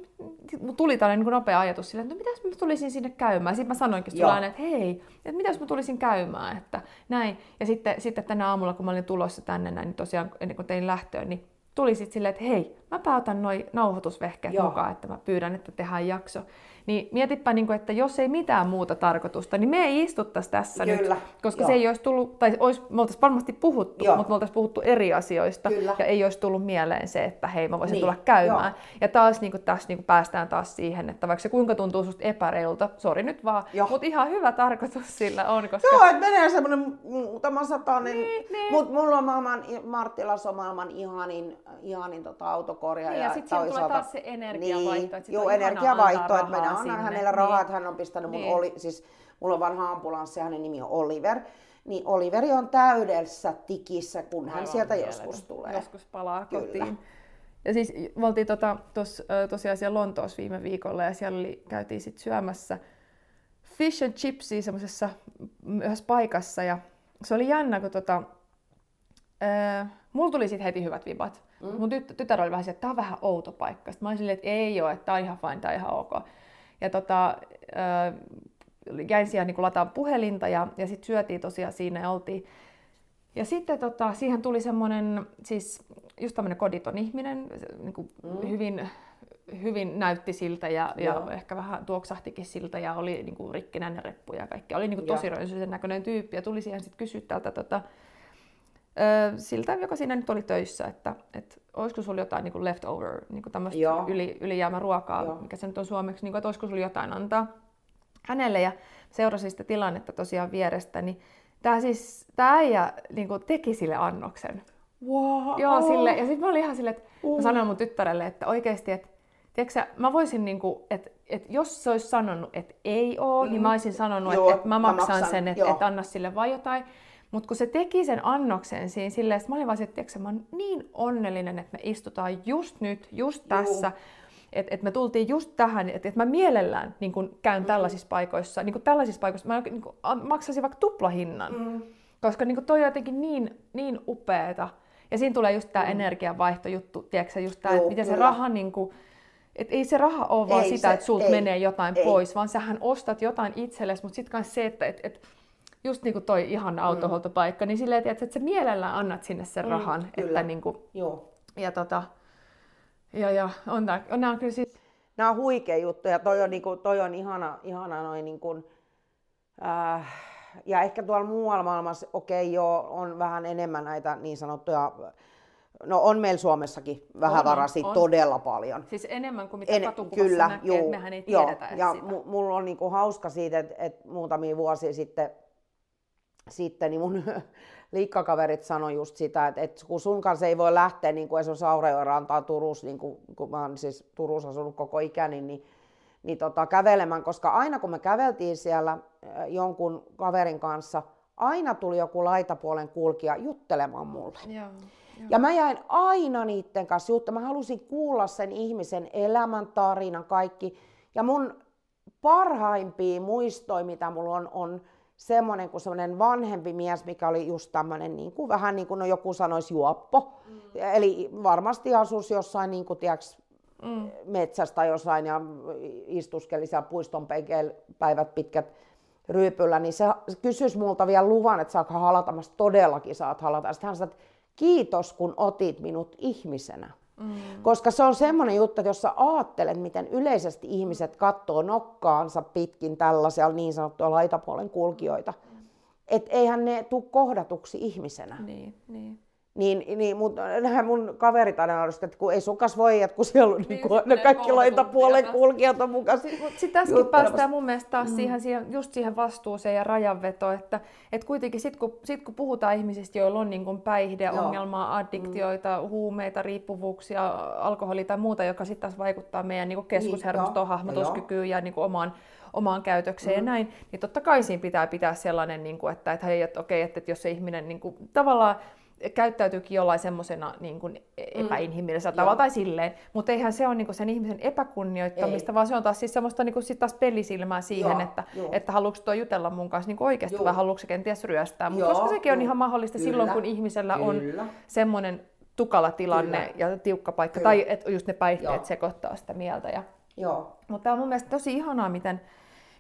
no, tuli tällainen niin nopea ajatus sille, että no mitäs mä tulisin sinne käymään. Sitten mä sanoinkin sulle että hei, että mitäs mä tulisin käymään, että näin. Ja sitten, sitten tänä aamulla, kun mä olin tulossa tänne näin, niin tosiaan ennen kuin tein lähtöön, niin tuli sitten silleen, että hei, mä päätän noin nauhoitusvehkeet Joo. mukaan, että mä pyydän, että tehdään jakso. Niin mietipä, niin kuin, että jos ei mitään muuta tarkoitusta, niin me ei istuttaisi tässä Kyllä. nyt, koska Joo. se ei olisi tullut, tai olisi, me oltaisiin varmasti puhuttu, Joo. mutta me oltaisiin puhuttu eri asioista, Kyllä. ja ei olisi tullut mieleen se, että hei, mä voisin niin. tulla käymään. Joo. Ja taas niin kuin, tässä niin kuin päästään taas siihen, että vaikka se kuinka tuntuu susta epäreilta, sori nyt vaan, mutta ihan hyvä tarkoitus sillä on. Koska... Joo, että menee semmoinen muutama satainen, niin, niin. mutta mulla on maailman, Marttilas on maailman ihanin, ihanin tota autokorjaaja. Niin, ja, ja sitten tulee taas se energiavaihto. Niin, joo, energiavaihto, että mennään annan hänelle rahaa, niin. että hän on pistänyt mun niin. oli, siis mulla on vanha ambulanssi, hänen nimi on Oliver. Niin Oliveri on täydessä tikissä, kun Aivan hän sieltä mieletön. joskus tulee. Joskus palaa Kyllä. kotiin. Ja siis me oltiin tota, tos, tosiaan siellä Lontoossa viime viikolla ja siellä oli, käytiin sit syömässä fish and chipsia semmoisessa yhdessä paikassa ja se oli jännä, kun tota, äh, mulla tuli sitten heti hyvät vibat. Mm. Mun tyt- tytär oli vähän että tää on vähän outo paikka. Sitten mä olin silleen, että ei ole, että tää on ihan fine, tää on ihan ok. Ja tota, jäin siellä niin lataan puhelinta ja, ja sitten syötiin tosiaan siinä ja oltiin. Ja sitten tota, siihen tuli semmoinen, siis just tämmöinen koditon ihminen, niin kuin mm. hyvin, hyvin näytti siltä ja, ja ehkä vähän tuoksahtikin siltä ja oli niin kuin rikkinäinen reppu ja kaikki. Oli niin kuin tosi rönsyisen näköinen tyyppi ja tuli siihen sitten kysyä tältä tota, siltä, joka siinä nyt oli töissä, että, että olisiko sulla jotain niin leftover, niin tämmöistä yli, ylijäämäruokaa, Joo. mikä se nyt on suomeksi, niin kuin, että olisiko sulla jotain antaa hänelle. Ja seurasi sitä tilannetta tosiaan vierestä, niin tämä siis, tämä äijä niin kuin teki sille annoksen. Wow. Joo, sille, ja sitten mä olin ihan silleen, että uh. mä sanoin mun tyttärelle, että oikeasti, että tiedätkö, mä voisin, niin kuin, että, että jos se olisi sanonut, että ei oo, mm. niin mä olisin sanonut, Joo, että, että mä maksan, mä maksan sen, että, että anna sille vaan jotain. Mutta kun se teki sen annoksen siinä silleen, että mä olin vaan että mä oon niin onnellinen, että me istutaan just nyt, just tässä. Että et me tultiin just tähän, että et mä mielellään niin kun käyn mm. tällaisissa paikoissa, niin tällaisissa paikoissa, mä niin kun, maksaisin vaikka tuplahinnan. Mm. Koska niin toi on jotenkin niin, niin upeeta. Ja siinä tulee just tämä mm. energiavaihtojuttu, tiedätkö just tämä, että miten se raha niin kun, et ei se raha ole vaan ei sitä, se, että sulta menee jotain ei. pois, vaan sähän ostat jotain itsellesi, mutta sitten se, että et, et, just niin kuin toi ihan mm. autohuoltopaikka, niin silleen, että, että sä mielellään annat sinne sen mm, rahan. Kyllä. Että niin kuin, Joo. Ja, tota, ja, ja on, tää, on nämä kyllä siis... Nämä on huikea juttu ja toi on, niin kuin, toi on ihana, ihana noin niin kuin, äh, ja ehkä tuolla muualla maailmassa, okei okay, joo, on vähän enemmän näitä niin sanottuja No on meillä Suomessakin vähävaraisia todella paljon. Siis enemmän kuin mitä en, katukuvassa kyllä, näkee, juu, mehän ei tiedetä joo, ja sitä. mulla on niinku hauska siitä, että, että muutamia vuosia sitten sitten niin mun liikkakaverit sanoi just sitä, että, että kun sun kanssa ei voi lähteä, niin kuin esimerkiksi Aureurantaa Turussa, niin kuin, kun mä oon siis Turussa asunut koko ikäni, niin, niin tota, kävelemään, koska aina kun me käveltiin siellä äh, jonkun kaverin kanssa, aina tuli joku laitapuolen kulkija juttelemaan mulle. Joo, joo. Ja mä jäin aina niiden kanssa juttu. Mä halusin kuulla sen ihmisen elämän tarinan kaikki. Ja mun parhaimpia muistoja, mitä mulla on, on semmoinen kuin semmoinen vanhempi mies, mikä oli just tämmöinen niin kuin, vähän niin kuin no joku sanoisi juoppo. Mm. Eli varmasti asuisi jossain niin kuin, tiiäks, mm. metsästä jossain ja istuskeli siellä puiston päivät pitkät ryypyllä, niin se kysyisi multa vielä luvan, että saako halata. Mä todellakin saat halata. Sitten hän sanoi, että kiitos kun otit minut ihmisenä. Mm. Koska se on semmoinen juttu, että jos sä ajattelet, miten yleisesti ihmiset katsoo nokkaansa pitkin tällaisia niin sanottuja laitapuolen kulkijoita, että eihän ne tule kohdatuksi ihmisenä. Niin, niin. Niin, niin mutta nämä mun kaverit aina arvosti, että kun ei sukas voi, että kun siellä on niin, niin kun, ne kaikki lointapuolen kulkijat on mukaan. Mutta sitten tässäkin päästään mun mielestä taas mm. siihen, siihen, just siihen vastuuseen ja rajanvetoon, että et kuitenkin sitten kun, sit kun puhutaan ihmisistä, joilla on niin kuin päihdeongelmaa, addiktioita, mm. huumeita, riippuvuuksia, alkoholi tai muuta, joka sitten taas vaikuttaa meidän niin keskushermostoon, niin, hahmotuskykyyn ja niin omaan omaan käytökseen mm. ja näin, niin totta kai siinä pitää pitää sellainen, niin kuin, että, että hei, että okei, että, että jos se ihminen niin kuin, tavallaan käyttäytyykin jollain semmoisena niin kuin mm. epäinhimillisellä mm. tavalla tai silleen, mutta eihän se ole niin kuin sen ihmisen epäkunnioittamista, Ei. vaan se on taas siis semmoista niin kuin sit taas pelisilmää siihen, Joo, että, että haluatko tuo jutella mun kanssa niin oikeasti Joo. vai haluatko se kenties ryöstää, mutta koska sekin on ihan mahdollista Kyllä. silloin, kun ihmisellä Kyllä. on semmoinen tukala tilanne Kyllä. ja tiukka paikka, Kyllä. tai että just ne päihteet Joo. sekoittaa sitä mieltä. Ja... Joo. Mutta tämä on mun mielestä tosi ihanaa, miten,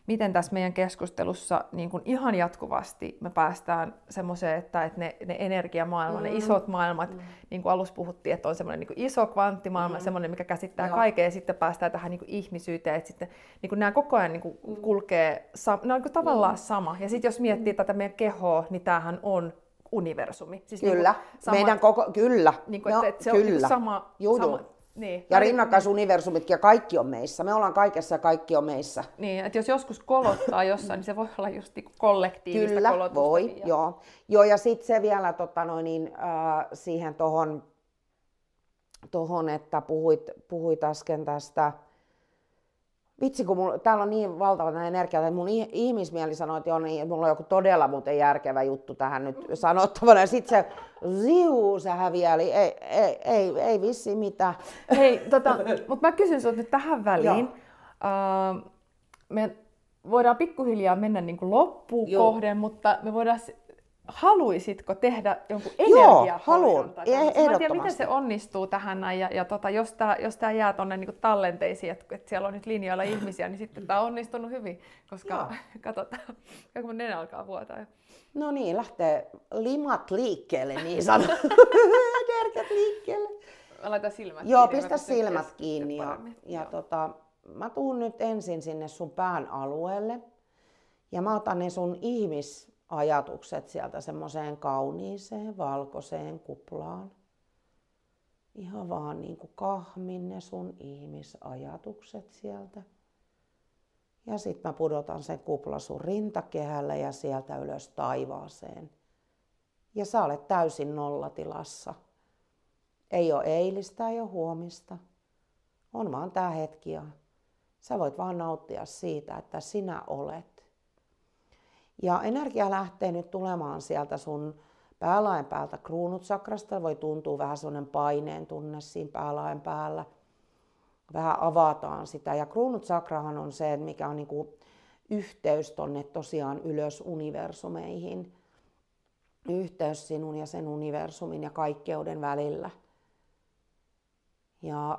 miten tässä meidän keskustelussa niin kuin ihan jatkuvasti me päästään semmoiseen, että, että ne, ne energiamaailmat, mm. ne isot maailmat, mm. niin kuin alussa puhuttiin, että on semmoinen niin iso kvanttimaailma, mm. semmoinen, mikä käsittää Joo. kaiken, ja sitten päästään tähän niin kuin ihmisyyteen, että sitten niin kuin nämä koko ajan niin kuin mm. kulkee, ne on niin kuin tavallaan mm. sama. Ja sitten jos miettii mm. tätä meidän kehoa, niin tämähän on universumi. Siis kyllä, niin kuin sama, meidän koko, kyllä. Niin kuin, että, että se kyllä. on niin sama, sama niin. Ja rinnakkaisuniversumitkin ja kaikki on meissä. Me ollaan kaikessa ja kaikki on meissä. Niin, että jos joskus kolottaa jossain, niin se voi olla just niinku kollektiivista Kyllä, kolotusta. voi, ja... joo. joo. ja sitten se vielä tota noin, niin, äh, siihen tuohon, tohon, että puhuit, puhuit äsken tästä vitsi, kun mulla, täällä on niin valtava energiaa, että mun ihmismieli sanoi, että, joo, niin, että mulla on joku todella muuten järkevä juttu tähän nyt sanottavana. Ja sitten se, ziu, se häviää, eli ei, ei, ei, ei vissi mitään. Hei, tota, mutta mä kysyn sinulta nyt tähän väliin. Uh, me voidaan pikkuhiljaa mennä niin kuin loppuun kohden, mutta me voidaan haluaisitko tehdä jonkun Joo, haluan. E- ehdottomasti. Mä tiedän, miten se onnistuu tähän näin. Ja, ja tota, jos tämä jos tää jää tuonne niinku tallenteisiin, että et siellä on nyt linjoilla ihmisiä, niin sitten tämä on onnistunut hyvin. Koska Joo. katsotaan, kun mun nenä alkaa vuotaa. No niin, lähtee limat liikkeelle niin sanottu. Energiat liikkeelle. Mä laitan silmät Joo, kiinni. pistä silmät kiinni. Ja, ja tota, mä tuun nyt ensin sinne sun pään alueelle. Ja mä otan ne sun ihmis ajatukset sieltä semmoiseen kauniiseen valkoiseen kuplaan. Ihan vaan niin kuin kahmin ne sun ihmisajatukset sieltä. Ja sitten mä pudotan sen kupla sun rintakehälle ja sieltä ylös taivaaseen. Ja sä olet täysin nollatilassa. Ei ole eilistä, ei ole huomista. On vaan tää hetki ja sä voit vaan nauttia siitä, että sinä olet. Ja energia lähtee nyt tulemaan sieltä sun päälaen päältä kruunutsakrasta. Voi tuntua vähän sellainen paineen tunne siinä päälaen päällä. Vähän avataan sitä. Ja kruunutsakrahan on se, mikä on niinku yhteys tonne tosiaan ylös universumeihin. Yhteys sinun ja sen universumin ja kaikkeuden välillä. Ja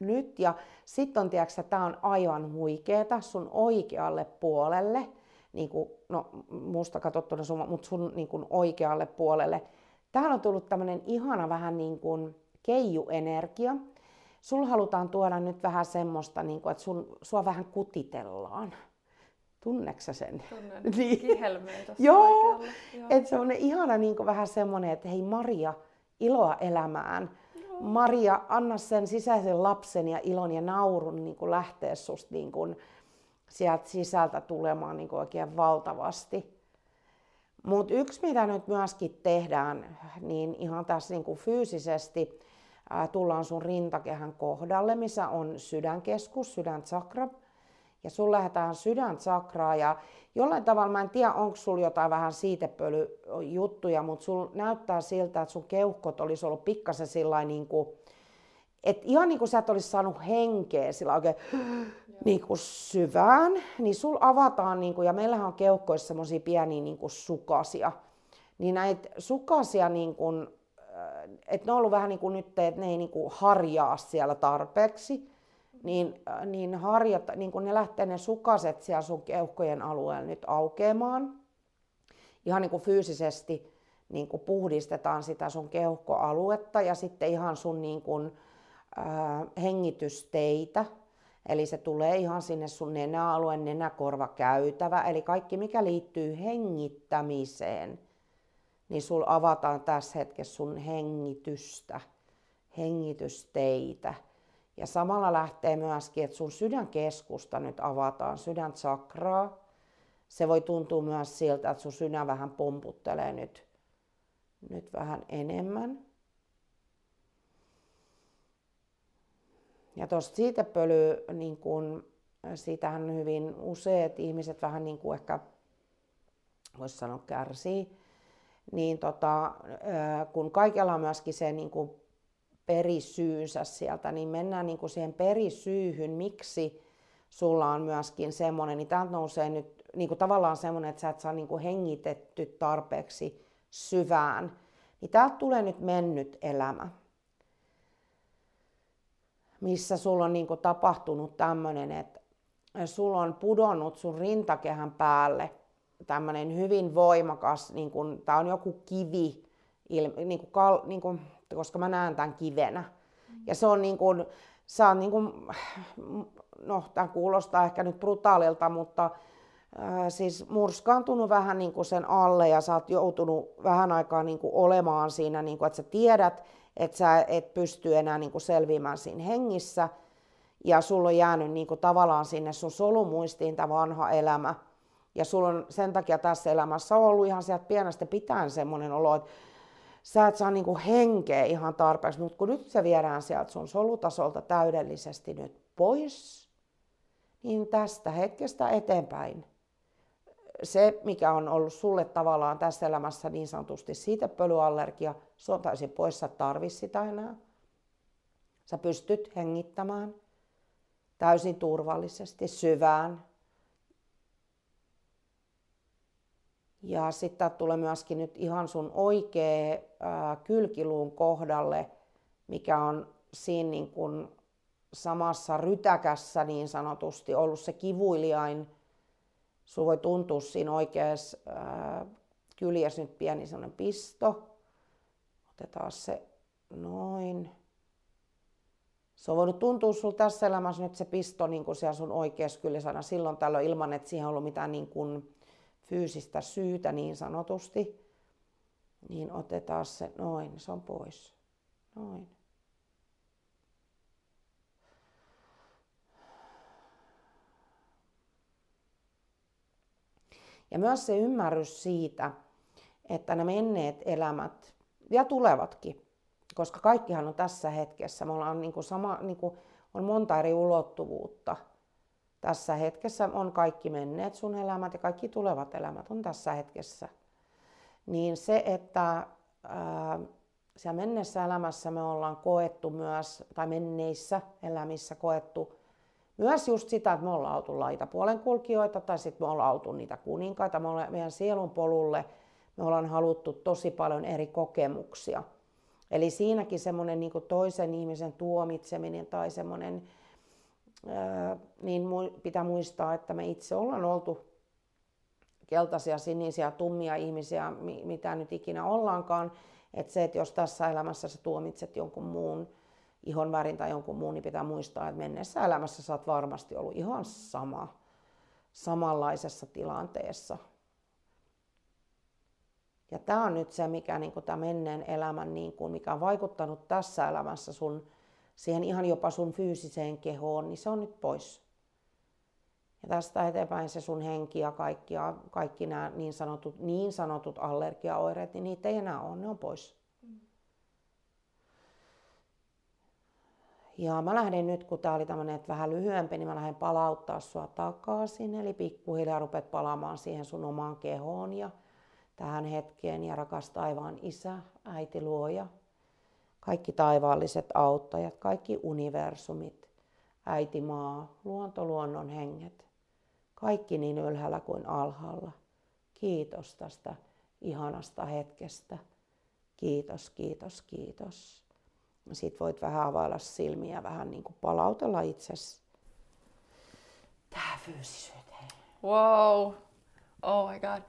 nyt, ja sitten on, tiedätkö, tämä on aivan huikeeta sun oikealle puolelle – niin kuin, no musta katsottuna sun, mutta sun niin kuin oikealle puolelle. Täällä on tullut tämmöinen ihana vähän niin kuin keijuenergia. Sulla halutaan tuoda nyt vähän semmoista, niin kuin, että sun, sua vähän kutitellaan. Tunneksä sen? Tunnen. niin. Joo, että se on ihana niin kuin vähän semmoinen, että hei Maria, iloa elämään. Joo. Maria, anna sen sisäisen lapsen ja ilon ja naurun niin kuin lähteä susta niin kuin, sieltä sisältä tulemaan niin oikein valtavasti. Mutta yksi, mitä nyt myöskin tehdään, niin ihan tässä niin kuin fyysisesti ää, tullaan sun rintakehän kohdalle, missä on sydänkeskus, sydäntsakra. Ja sun lähdetään sydäntsakraa ja jollain tavalla, mä en tiedä onko sulla jotain vähän siitepölyjuttuja, mutta sul näyttää siltä, että sun keuhkot olisi ollut pikkasen sillä niin kuin, että ihan niin kuin sä et olisi saanut henkeä sillä oikein niin kuin syvään, niin sul avataan, niin kuin, ja meillähän on keuhkoissa semmoisia pieniä niin kuin sukasia, niin näitä sukasia, niin kuin, äh, että ne on ollut vähän niin kuin nyt, että ne ei niin kuin harjaa siellä tarpeeksi, niin, äh, niin, harjat, niin kuin ne lähtee ne sukaset siellä sun keuhkojen alueella nyt aukeamaan. Ihan niin kuin fyysisesti niin kuin puhdistetaan sitä sun keuhkoaluetta ja sitten ihan sun niin kuin, äh, hengitysteitä, Eli se tulee ihan sinne sun nenäalueen nenäkorva käytävä, eli kaikki mikä liittyy hengittämiseen. niin sul avataan tässä hetkessä sun hengitystä, hengitysteitä. Ja samalla lähtee myöskin, että sun sydänkeskusta nyt avataan, sydäntsakraa. Se voi tuntua myös siltä, että sun sydän vähän pomputtelee nyt, nyt vähän enemmän. Ja tuosta siitepöly, niin kun, siitähän hyvin useat ihmiset vähän niin kuin ehkä, voisi sanoa, kärsii. Niin tota, kun kaikella on myöskin se niin kuin perisyynsä sieltä, niin mennään niin kuin siihen perisyyhyn, miksi sulla on myöskin semmoinen, niin täältä nousee nyt niin kuin tavallaan semmoinen, että sä et saa niin kuin hengitetty tarpeeksi syvään. Niin täältä tulee nyt mennyt elämä missä sulla on niin tapahtunut tämmöinen, että sulla on pudonnut sun rintakehän päälle tämmöinen hyvin voimakas, niin tämä on joku kivi, niin kuin, kal, niin kuin, koska mä näen tämän kivenä. Ja se on niin kuin, sä on niin kuin, no tämä kuulostaa ehkä nyt brutaalilta, mutta äh, siis murskaantunut vähän niin kuin sen alle ja sä oot joutunut vähän aikaa niin kuin olemaan siinä, niin kuin, että sä tiedät, että sä et pysty enää niin kuin selviämään siinä hengissä ja sulla on jäänyt niin kuin tavallaan sinne sun solumuistiin tämä vanha elämä. Ja sulla on sen takia tässä elämässä ollut ihan sieltä pienestä pitäen semmoinen olo, että sä et saa niin kuin henkeä ihan tarpeeksi, mutta kun nyt se viedään sieltä sun solutasolta täydellisesti nyt pois, niin tästä hetkestä eteenpäin se, mikä on ollut sulle tavallaan tässä elämässä niin sanotusti siitepölyallergia, se on täysin pois, sä tarvi sitä enää. Sä pystyt hengittämään täysin turvallisesti, syvään. Ja sitten tulee myöskin nyt ihan sun oikea ää, kylkiluun kohdalle, mikä on siinä niin kuin samassa rytäkässä niin sanotusti ollut se kivuiliain Sulla voi tuntua siinä oikeassa kyljessä nyt pieni sellainen pisto. Otetaan se noin. Se on voinut tuntua sulla tässä elämässä nyt se pisto niin kuin siellä sun oikeassa kyljessä aina silloin tällöin ilman, että siihen on ollut mitään niin kuin fyysistä syytä niin sanotusti. Niin otetaan se noin, se on pois. Noin. Ja myös se ymmärrys siitä, että nämä menneet elämät ja tulevatkin, koska kaikkihan on tässä hetkessä. Me ollaan niin kuin sama, niin kuin on monta eri ulottuvuutta. Tässä hetkessä on kaikki menneet sun elämät ja kaikki tulevat elämät on tässä hetkessä. Niin se, että ää, siellä elämässä me ollaan koettu myös, tai menneissä elämissä koettu myös just sitä, että me ollaan oltu laitapuolen kulkijoita tai sitten me ollaan oltu niitä kuninkaita. Me ollaan, meidän sielun polulle me ollaan haluttu tosi paljon eri kokemuksia. Eli siinäkin semmoinen niin toisen ihmisen tuomitseminen tai semmoinen, niin pitää muistaa, että me itse ollaan oltu keltaisia, sinisiä, tummia ihmisiä, mitä nyt ikinä ollaankaan. Että se, että jos tässä elämässä sä tuomitset jonkun muun, ihon värin tai jonkun muun, niin pitää muistaa, että menneessä elämässä sä oot varmasti ollut ihan sama, samanlaisessa tilanteessa. Ja tämä on nyt se, mikä niin tämä menneen elämän, niin kuin, mikä on vaikuttanut tässä elämässä sun, siihen ihan jopa sun fyysiseen kehoon, niin se on nyt pois. Ja tästä eteenpäin se sun henki ja kaikki, ja kaikki nämä niin sanotut, niin sanotut allergiaoireet, niin niitä ei enää ole, ne on pois. Ja mä lähdin nyt, kun tää oli tämmönen vähän lyhyempi, niin mä lähden palauttaa sua takaisin. Eli pikkuhiljaa rupet palaamaan siihen sun omaan kehoon ja tähän hetkeen. Ja rakas taivaan isä, äiti luoja, kaikki taivaalliset auttajat, kaikki universumit, äiti maa, luonto, luonnon henget. Kaikki niin ylhäällä kuin alhaalla. Kiitos tästä ihanasta hetkestä. Kiitos, kiitos, kiitos. Sitten voit vähän availla silmiä, vähän niin kuin palautella itsesi tähän fyysisyyteen. Wow. Oh my god.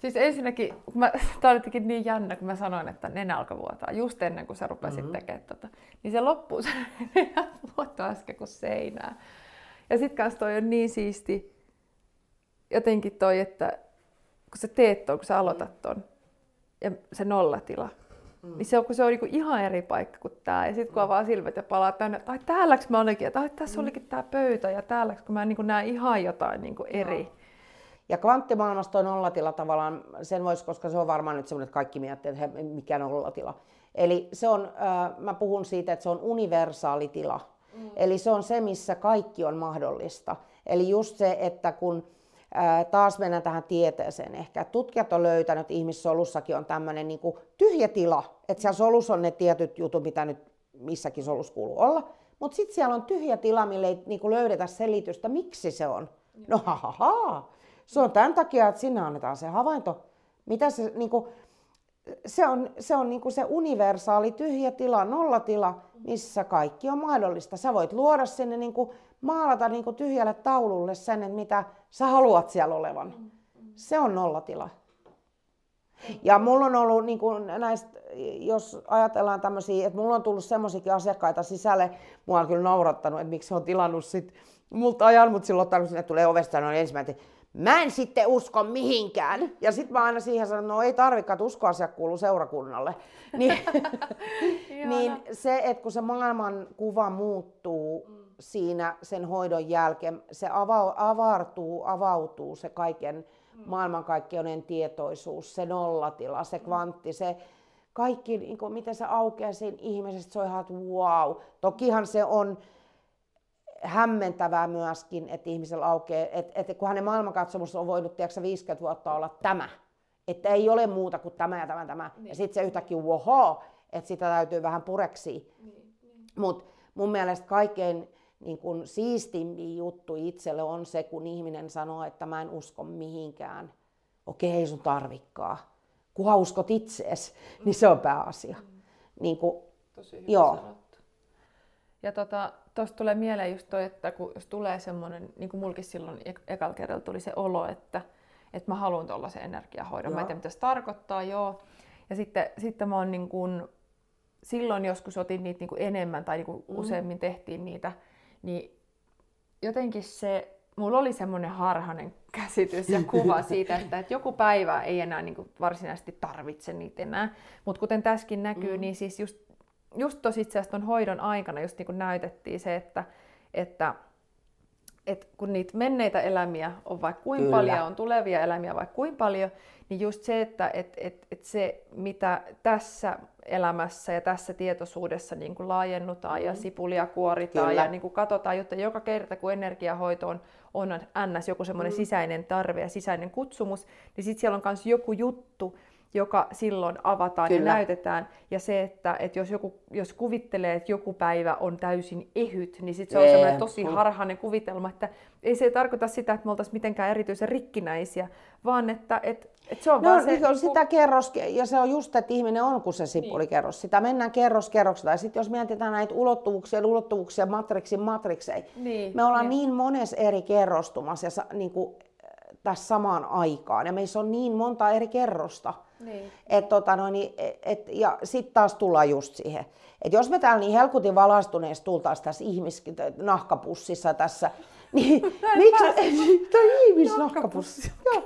Siis ensinnäkin, mä, tää oli niin jännä, kun mä sanoin, että nenä alkoi vuotaa just ennen kuin sä rupesit mm-hmm. tekemään tota. Niin se loppuu se nenä vuotaa äsken kuin seinää. Ja sit kanssa toi on niin siisti, jotenkin toi, että kun sä teet ton, kun sä aloitat ton, ja se nollatila. Mm. Niin se on, kun se on niinku ihan eri paikka kuin tämä. Ja sitten kun avaa silmät ja palaa tänne, että ai täälläks mä olinkin, että ai tässä mm. olikin tämä pöytä ja täälläks, kun mä niinku näen ihan jotain niinku eri. No. Ja kvanttimaailmassa tuo nollatila tavallaan, sen voisi, koska se on varmaan nyt semmoinen, että kaikki miettii, että he, mikä nollatila. Eli se on, äh, mä puhun siitä, että se on universaali tila. Mm. Eli se on se, missä kaikki on mahdollista. Eli just se, että kun taas mennään tähän tieteeseen ehkä. Tutkijat on löytänyt, että ihmissolussakin on tämmöinen niin tyhjä tila, että siellä solussa on ne tietyt jutut, mitä nyt missäkin solussa kuuluu olla, mutta sitten siellä on tyhjä tila, mille ei niin löydetä selitystä, miksi se on. No ha, ha, ha. Se on tämän takia, että sinne annetaan se havainto. Mitä se, niin kuin, se on, se, on niin se universaali tyhjä tila, nollatila, missä kaikki on mahdollista. Sä voit luoda sinne, niin kuin, maalata niin kuin tyhjälle taululle sen, että mitä sä haluat siellä olevan. Se on nollatila. Ja mulla on ollut niin kuin näistä, jos ajatellaan tämmöisiä, että mulla on tullut semmoisiakin asiakkaita sisälle, mua on kyllä naurattanut, että miksi on tilannut sit multa ajan, mutta silloin ottanut sinne tulee ovesta sanoa ensimmäinen, mä en sitten usko mihinkään. Ja sitten mä aina siihen sanon, no ei tarvikaan, että uskoasia kuuluu seurakunnalle. niin, niin se, että kun se maailman kuva muuttuu mm. Siinä sen hoidon jälkeen, se ava- avartuu, avautuu se kaiken mm. maailmankaikkeuden tietoisuus, se nollatila, se mm. kvantti, se kaikki, niin kuin, miten se aukeaa siinä ihmisestä, se on ihan, että wow. Tokihan se on, hämmentävää myöskin, että ihmisellä aukeaa, että, että kun hänen maailmankatsomus on voinut tiedätkö, 50 vuotta olla tämä, että ei ole muuta kuin tämä ja tämä tämä, niin. ja sitten se yhtäkkiä woho, että sitä täytyy vähän pureksia. Niin, niin. Mutta mun mielestä kaikkein niin kun siistimpi juttu itselle on se, kun ihminen sanoo, että mä en usko mihinkään. Okei, ei sun tarvikkaa. Kunhan uskot itseesi, niin se on pääasia. Mm. Niin kun, Tosi hyvin joo. sanottu. Ja tota, tuosta tulee mieleen just toi, että kun jos tulee semmoinen, niin kuin mulkin silloin ekalla kerralla tuli se olo, että, että mä haluan tuollaisen energiahoidon. Joo. Mä en tiedä, mitä se tarkoittaa, joo. Ja sitten, sitten mä oon niin kuin, silloin joskus otin niitä niin kuin enemmän tai niin kuin mm. useammin tehtiin niitä, niin jotenkin se, mulla oli semmoinen harhainen käsitys ja kuva siitä, että, että joku päivä ei enää niin kuin varsinaisesti tarvitse niitä enää. Mutta kuten tässäkin näkyy, mm. niin siis just just tosi itse asiassa hoidon aikana just niin kuin näytettiin se, että, että että kun niitä menneitä elämiä on vaikka kuinka Kyllä. paljon, on tulevia elämiä vaikka kuinka paljon, niin just se, että et, et, et se, mitä tässä elämässä ja tässä tietoisuudessa niin kuin laajennutaan mm. ja sipulia kuoritaan Kyllä. ja niin kuin katsotaan, jotta joka kerta kun energiahoito on, on ns. joku semmoinen mm. sisäinen tarve ja sisäinen kutsumus, niin sitten siellä on myös joku juttu, joka silloin avataan Kyllä. ja näytetään. Ja se, että, että jos, joku, jos kuvittelee, että joku päivä on täysin ehyt, niin sit se on semmoinen tosi harhainen kuvitelma, että ei se tarkoita sitä, että me oltaisiin mitenkään erityisen rikkinäisiä, vaan että, että, että se on no, vaan se... On sitä kerros, ja se on just, että ihminen on kuin se sipulikerros. Niin. Sitä mennään kerros kerroksella. Ja sitten jos mietitään näitä ulottuvuuksia, ulottuvuuksia matriksin matriksei, niin. me ollaan niin, niin monessa eri kerrostumassa ja niin kuin, tässä samaan aikaan. Ja meissä on niin monta eri kerrosta. Niin. Et, tota, no, niin, et, ja sitten taas tullaan just siihen. Et jos me täällä niin helkutin valastuneessa tultaisiin tässä ihmis nahkapussissa tässä, niin miksi... Tämä ihmisnahkapussi. Joo.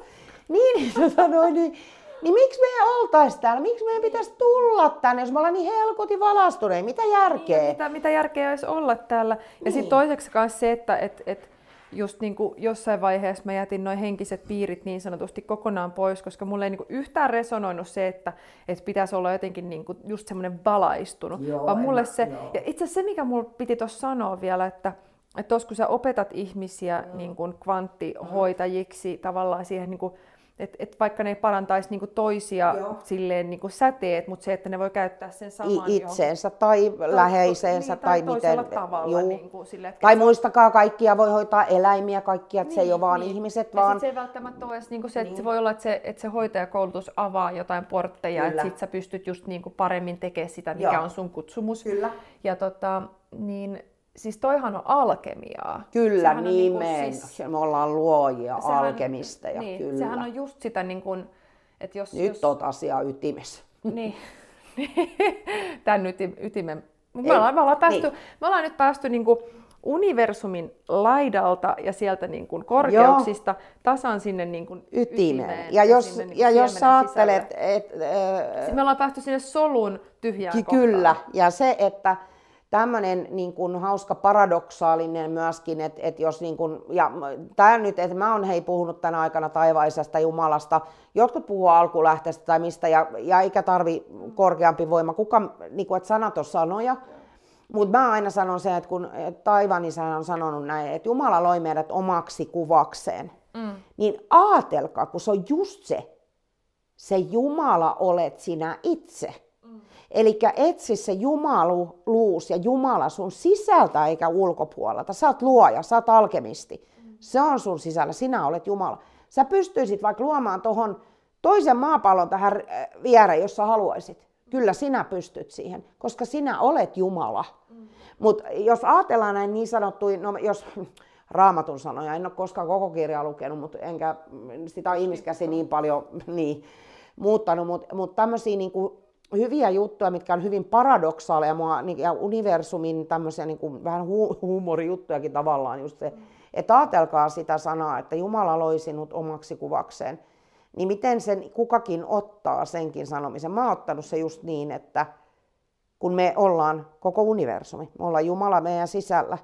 Niin, niin, tota, no, niin, niin miksi me oltaisiin täällä? Miksi meidän pitäisi tulla tänne, jos me ollaan niin helkutin valastuneita? Mitä järkeä? Niin, mitä, mitä järkeä olisi olla täällä? Ja niin. sitten toiseksi myös se, että et, et, just niin kuin jossain vaiheessa mä jätin noin henkiset piirit niin sanotusti kokonaan pois, koska mulle ei niin kuin yhtään resonoinut se, että, että pitäisi olla jotenkin niin kuin just semmoinen valaistunut. Joo, vaan mulle se, joo. ja itse asiassa se, mikä mulle piti tuossa sanoa vielä, että, että tos, kun sä opetat ihmisiä niin kuin kvanttihoitajiksi tavallaan siihen niin kuin et, et vaikka ne parantaisi niinku toisia Joo. silleen niinku säteet, mutta se, että ne voi käyttää sen saman I, itseensä jo. tai läheiseensä niin, tai, tai miten. Tavalla, niinku, sille, että tai muistakaa, kaikkia voi hoitaa eläimiä, kaikkia, että niin, se ei ole vaan niin. ihmiset. Ja vaan... se ei välttämättä ole edes niinku se, että niin. se voi olla, että se, että se hoitajakoulutus avaa jotain portteja, että sit sä pystyt just niinku paremmin tekemään sitä, mikä Joo. on sun kutsumus. Kyllä. Ja tota, niin Siis toihan on alkemiaa. Kyllä, sehän niin me, siis, me ollaan luojia, sehän, alkemisteja. Niin, kyllä. Sehän on just sitä, niin kuin, että jos... Nyt jos... oot asiaa ytimessä. Niin. Tämän ytimen. Me ollaan, me, ollaan päästy, niin. me ollaan nyt päästy niin kuin universumin laidalta ja sieltä niin kuin korkeuksista Joo. tasan sinne niin kuin ytimeen. ytimeen. Ja, jos, niin ja jos sä ajattelet... Et, äh, me ollaan päästy sinne solun tyhjään Kyllä, kohtaan. ja se, että tämmöinen niin kuin hauska paradoksaalinen myöskin, että, että jos niin kuin, ja tämä nyt, että mä oon hei puhunut tänä aikana taivaisesta Jumalasta, jotkut puhuu alkulähteestä tai mistä, ja, ja eikä tarvi korkeampi voima, kuka, niin kuin, että sanat on sanoja, mutta mä aina sanon sen, että kun taivaan on sanonut näin, että Jumala loi meidät omaksi kuvakseen, mm. niin aatelkaa, kun se on just se, se Jumala olet sinä itse. Eli etsi se jumaluus ja Jumala sun sisältä eikä ulkopuolelta. Sä oot luoja, sä oot alkemisti. Se on sun sisällä, sinä olet Jumala. Sä pystyisit vaikka luomaan tuohon toisen maapallon tähän äh, viereen, jos sä haluaisit. Kyllä sinä pystyt siihen, koska sinä olet Jumala. Mutta jos ajatellaan näin niin sanottuja, no jos raamatun sanoja, en ole koskaan koko kirjaa lukenut, mutta enkä sitä ihmiskäsi niin paljon niin, muuttanut, mutta mut tämmöisiä niin hyviä juttuja, mitkä on hyvin paradoksaaleja mua, niin, ja universumin tämmöisiä niin kuin, vähän hu- huumorijuttujakin tavallaan just se, että ajatelkaa sitä sanaa, että Jumala loi sinut omaksi kuvakseen, niin miten sen kukakin ottaa senkin sanomisen. Mä oon ottanut se just niin, että kun me ollaan koko universumi, me ollaan Jumala meidän sisällä,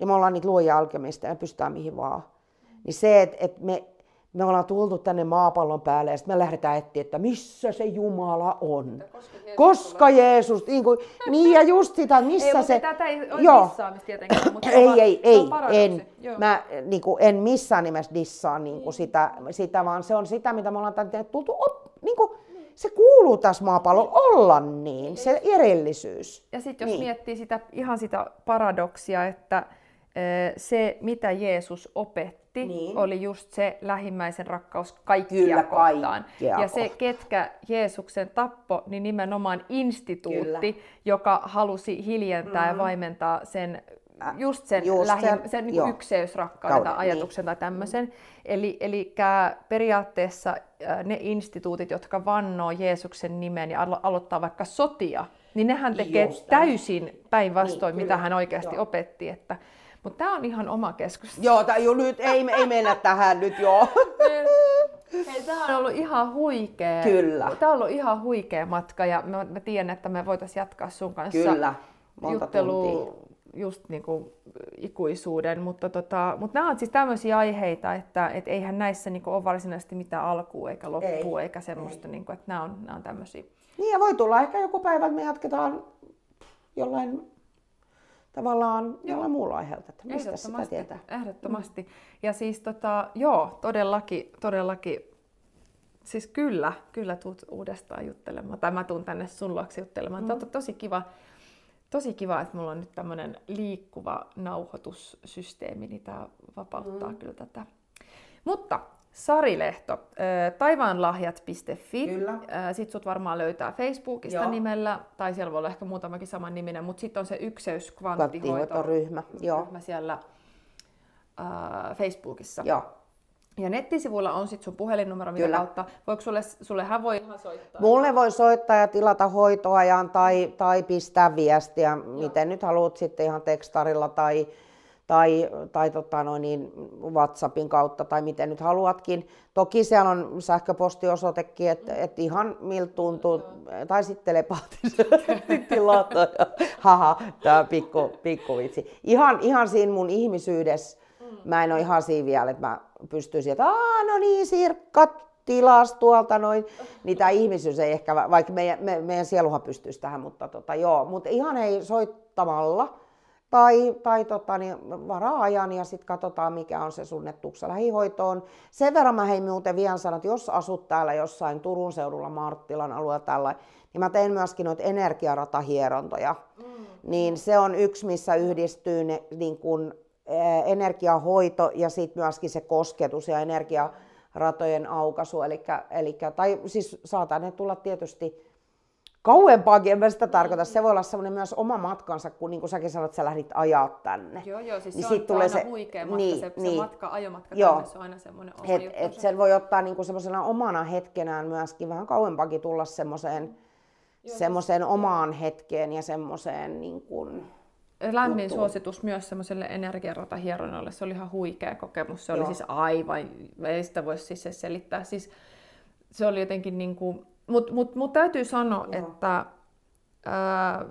ja me ollaan niitä luoja alkemista ja pystytään mihin vaan. Niin se, että, että me me ollaan tultu tänne maapallon päälle ja sitten me lähdetään etsiä, että missä se Jumala on. Koska Jeesus, koska Jeesus niin, kuin, niin ja just sitä, missä ei, se... Tätä ei ole Joo. dissaamista tietenkään, mutta ei, ei, ei, en, mä niin kuin, en missään nimessä dissaa niin kuin niin. sitä, sitä, vaan se on sitä, mitä me ollaan tänne tultu, op, niin kuin, se kuuluu tässä maapallolla olla niin, se erillisyys. Ja sitten jos niin. miettii sitä, ihan sitä paradoksia, että se, mitä Jeesus opetti, niin. oli just se lähimmäisen rakkaus kaikkia Kyllä, kohtaan. Kaikkia ja se, ketkä Jeesuksen tappo, niin nimenomaan instituutti, Kyllä. joka halusi hiljentää mm. ja vaimentaa sen just sen, just lähi, sen, sen niin ykseysrakkauden tai ajatuksen niin. tai tämmöisen. Eli, eli periaatteessa ne instituutit, jotka vannoo Jeesuksen nimen ja alo- aloittaa vaikka sotia, niin nehän tekee täysin päinvastoin, niin, mitä hän oikeasti Joo. opetti. Että, mutta tämä on ihan oma keskustelu. Joo, tää, jo, nyt ei, ei mennä tähän nyt joo. Hei, tämä on ollut ihan huikea. Kyllä. Tämä on ollut ihan huikea matka ja mä, mä tiedän, että me voitaisiin jatkaa sun kanssa Kyllä. Monta juttelua just niin kuin ikuisuuden, mutta, tota, mutta nämä on siis tämmöisiä aiheita, että et eihän näissä niin kuin ole varsinaisesti mitään alkua eikä loppua ei. eikä semmoista, ei. Niin kuin, että nämä on, nämä on tämmöisiä. Niin ja voi tulla ehkä joku päivä, että me jatketaan jollain tavallaan jollain muulla aiheelta, että mistä sitä tietää. Ehdottomasti. Ja siis tota, joo, todellakin, todellakin siis kyllä, kyllä tuut uudestaan juttelemaan. Tai mä tuun tänne sun luokse juttelemaan. Mm. tosi kiva, tosi kiva, että mulla on nyt tämmöinen liikkuva nauhoitussysteemi, niin tää vapauttaa mm. kyllä tätä. Mutta Sari Lehto, taivaanlahjat.fi. Kyllä. Sitten sut varmaan löytää Facebookista Joo. nimellä, tai siellä voi olla ehkä muutamakin saman niminen, mutta sitten on se ykseys kvanttihoitoryhmä Joo. siellä äh, Facebookissa. Joo. Ja nettisivuilla on sitten sun puhelinnumero, mitä Kyllä. kautta. Voiko sulle, sullehan voi ihan soittaa? Mulle voi soittaa ja tilata hoitoajan tai, tai pistää viestiä, Joo. miten nyt haluat sitten ihan tekstarilla tai tai, tai tota noin, niin WhatsAppin kautta tai miten nyt haluatkin. Toki siellä on sähköpostiosoitekin, että et ihan miltä tuntuu, tai sitten telepaattisesti tilata. Haha, tämä pikku, pikku vitsi. Ihan, ihan siinä mun ihmisyydessä, mä en ole ihan siinä vielä, että mä pystyisin, että Aa, no niin, Sirkka, tilas tuolta noin, niin tämä ihmisyys ei ehkä, vaikka meidän, me, meidän sieluhan pystyisi tähän, mutta tota, joo, mutta ihan ei soittamalla, tai, tai tota, niin varaa ajan ja sitten katsotaan, mikä on se sunnettuksa lähihoitoon. Sen verran mä hei muuten vielä sanon, että jos asut täällä jossain Turun seudulla Marttilan alueella tällä, niin mä teen myöskin noita energiaratahierontoja. Mm. Niin se on yksi, missä yhdistyy ne, niin kun, energiahoito ja sitten myöskin se kosketus ja energiaratojen aukaisu. Elikkä, elikkä, tai siis saatan ne tulla tietysti kauempaakin, en mä sitä tarkoita. Se voi olla semmoinen myös oma matkansa, kun niin kuin säkin sanoit, että sä lähdit ajaa tänne. Joo, joo, siis niin se on tulee aina se, huikea matka, niin, se, niin. se matka, ajomatka joo. tänne, se on aina semmoinen oma et, et sen voi ottaa niin kuin semmoisena omana hetkenään myöskin vähän kauempaakin tulla semmoiseen, semmoiseen omaan hetkeen ja semmoiseen niin kuin, lämmin juttuun. suositus myös semmoiselle energiaratahieronnalle. Se oli ihan huikea kokemus. Se oli Joo. siis aivan, ei sitä voi siis selittää. Siis se oli jotenkin niin kuin, mutta mut, mut täytyy sanoa, Joo. että ää,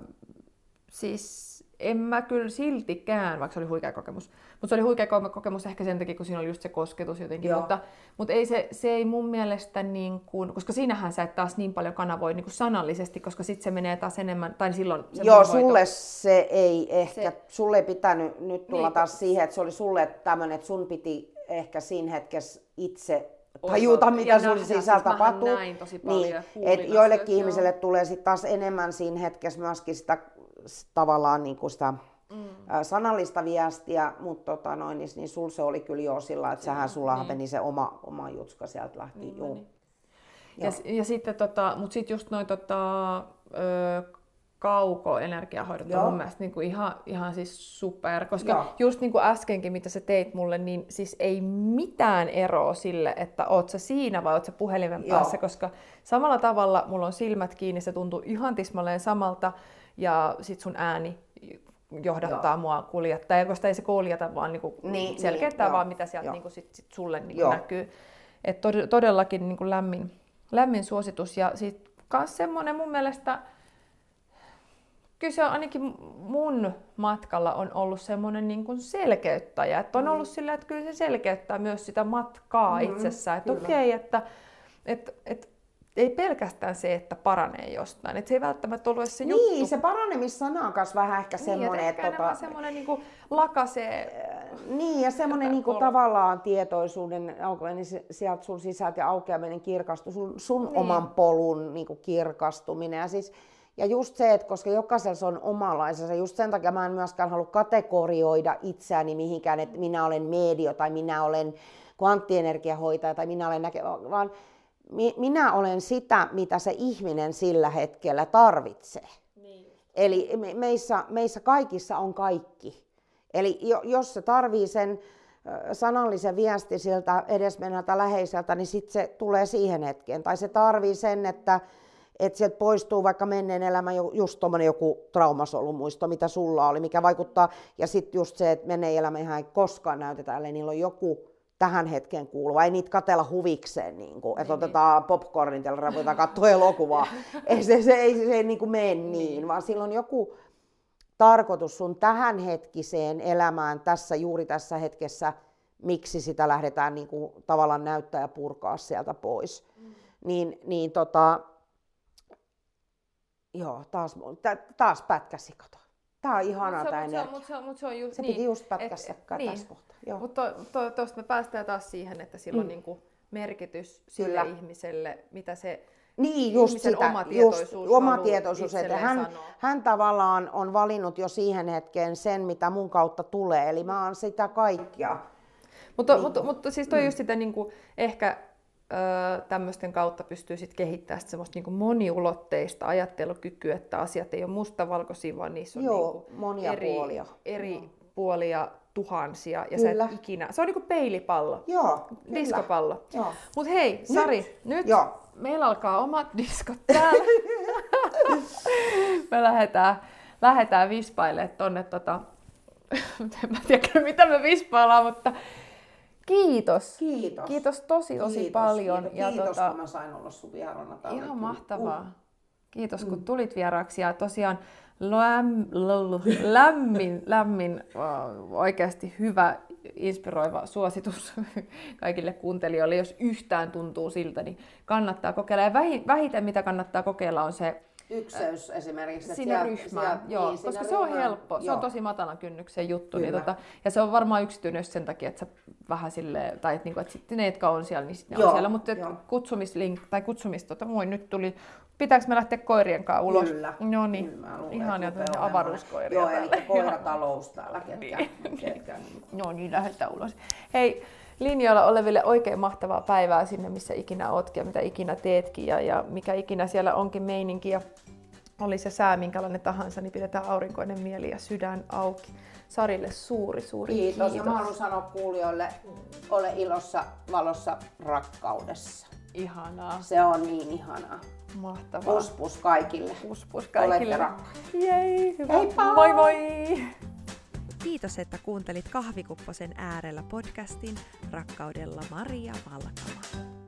siis en mä kyllä siltikään, vaikka se oli huikea kokemus, mutta se oli huikea ko- kokemus ehkä sen takia, kun siinä oli just se kosketus jotenkin, Joo. mutta, mutta ei se, se ei mun mielestä, niin kuin, koska siinähän sä et taas niin paljon kanavoi niin kuin sanallisesti, koska sitten se menee taas enemmän, tai silloin se Joo, mun hoito- sulle se ei ehkä, Se- sulle ei pitänyt nyt tulla Niin. taas siihen, että se oli sulle tämmöinen, että sun piti ehkä siinä hetkessä itse. Tajuta, mitä sun nähdä, sisällä siis tapahtuu. näin tosi paljon niin, ja kuulin et joillekin joo. ihmisille tulee sitten taas enemmän siinä hetkessä myöskin sitä tavallaan niin kuin sitä mm. sanallista viestiä, mutta tota noin, niin, niin sul se oli kyllä jo sillä, että sähän sulla niin. meni se oma, oma jutska sieltä lähti. Niin juu. meni. Ja, ja sitten tota, mut sit just noin tota, ö, kaukoenergiahoidot on Joo. mun mielestä niinku ihan, ihan siis super, koska Joo. just niin kuin äskenkin, mitä sä teit mulle, niin siis ei mitään eroa sille, että oot sä siinä vai oot sä puhelimen Joo. päässä, koska samalla tavalla mulla on silmät kiinni, se tuntuu ihan tismalleen samalta, ja sit sun ääni johdattaa Joo. mua kuljettaa, ja koska ei se kuljeta, vaan niinku Niin, selkeyttää niin, vaan, joo, mitä sieltä joo. niinku sit, sit sulle niinku Joo. näkyy. Et tod- todellakin niin kuin lämmin, lämmin suositus. Ja sitten myös semmoinen mun mielestä, kyllä se on ainakin mun matkalla on ollut semmoinen niin kuin selkeyttäjä. Että on ollut sillä, että kyllä se selkeyttää myös sitä matkaa Mm, itsessään. Että okei, että et, et, ei pelkästään se, että paranee jostain. Että se ei välttämättä ollut se juttu. Niin, se paranemissana on myös vähän ehkä semmoinen, niin, että että tota, semmoinen niin kuin lakasee Niin, ja semmoinen niinku olo- tavallaan tietoisuuden aukeaminen si- sieltä sun sisältä ja aukeaminen kirkastuu, sun, sun Niin. niin. oman polun niinku kirkastuminen. Ja, siis, ja just se, että koska jokaisella se on omalaisensa, just sen takia mä en myöskään halua kategorioida itseäni mihinkään, että minä olen medio tai minä olen kvanttienergiahoitaja tai minä olen näke, vaan mi- minä olen sitä, mitä se ihminen sillä hetkellä tarvitsee. Eli me- meissä, meissä kaikissa on kaikki. Eli jo, jos se tarvii sen sanallisen viesti siltä edesmennältä läheiseltä, niin sitten se tulee siihen hetkeen. Tai se tarvii sen, että, että sieltä poistuu vaikka menneen elämän ju- just tuommoinen joku traumasolumuisto, mitä sulla oli, mikä vaikuttaa. Ja sitten just se, että menneen elämä ihan ei koskaan näytetä, eli niillä on joku tähän hetkeen kuuluva. Ei niitä katella huvikseen, niin kuin, että otetaan popcornin tällä ruvetaan katsoa elokuvaa. ei se, se, ei, se ei niin kuin mene niin, vaan sillä on joku tarkoitus sun tähänhetkiseen elämään tässä juuri tässä hetkessä, miksi sitä lähdetään niin kuin, tavallaan näyttää ja purkaa sieltä pois. Mm. Niin, niin tota, joo, taas, taas pätkäsi, kato. Tää on ihanaa Mut on- energia. mut se, on- mut se on just Se niin. piti just pätkässä Et- niin. tässä kohtaa. Mutta to, to, me päästään taas siihen, että sillä on Mm. niinku merkitys sille Kyllä. ihmiselle, mitä se Niin, just ihmisen sitä. oma just, tietoisuus oma haluaa tietoisuus. Että hän, sanoa. hän tavallaan on valinnut jo siihen hetkeen sen, mitä mun kautta tulee. Eli mä oon sitä kaikkea. Mutta, Niin. mutta, mutta siis toi mm. just sitä niinku, ehkä tämmöisten kautta pystyy sit kehittämään sit semmoista niinku moniulotteista ajattelukykyä, että asiat ei ole mustavalkoisia, vaan niissä on Joo, niinku monia eri, puolia. eri puolia tuhansia. Ja Kyllä. sä et ikinä, se on niinku peilipallo, Joo, kyllä. diskopallo. Joo. Mut hei, Sari, nyt, nyt Joo. meillä alkaa omat diskot täällä. me lähdetään, lähdetään vispailemaan tonne tota... en mä tiedä mitä me vispaillaan, mutta kiitos. Kiitos. Kiitos tosi tosi Kiitos, paljon. Kiitos, ja kiitos tota, kun mä sain olla sun vieraana täällä. ihan Kyllä. mahtavaa. Kiitos Mm. kun tulit vieraaksi ja tosiaan läm, lll, lämmin, lämmin, äh, oikeasti hyvä, inspiroiva suositus kaikille kuuntelijoille. Jos yhtään tuntuu siltä, niin kannattaa kokeilla. Ja vähi- vähiten mitä kannattaa kokeilla on se Ykseys esimerkiksi. sinne sieltä- ryhmään, sieltä- joo, niin, koska se on ryhmään. helppo, se Joo. on tosi matalan kynnyksen juttu. Niin tota, ja se on varmaan yksityinen just sen takia, että sä vähän sille, tai että, niinku, että sitten ne, jotka on siellä, niin sitten ne Joo, on siellä. Mutta kutsumislink, tai kutsumis, tota, moi, nyt tuli, pitääkö me lähteä koirien kanssa ulos? Kyllä. No niin, Kyllä, luulen, ihania tämmöisiä avaruuskoiria Joo, eli koiratalous täällä, ketkä, Niin. ketkä niin. Joo, niin lähdetään ulos. Hei, linjoilla oleville oikein mahtavaa päivää sinne, missä ikinä ootkin ja mitä ikinä teetkin ja, ja mikä ikinä siellä onkin meininki. Ja oli se sää minkälainen tahansa, niin pidetään aurinkoinen mieli ja sydän auki. Sarille suuri, suuri Kiitos. kiitos. Ja mä haluan sanoa kuulijoille, ole ilossa, valossa, rakkaudessa. Ihanaa. Se on niin ihanaa. Mahtavaa. Pus pus kaikille. Pus pus Olette kaikille. rakkaita. Jei, hyvä. Heippa! Moi moi! Kiitos, että kuuntelit Kahvikupposen äärellä podcastin Rakkaudella Maria Valkama.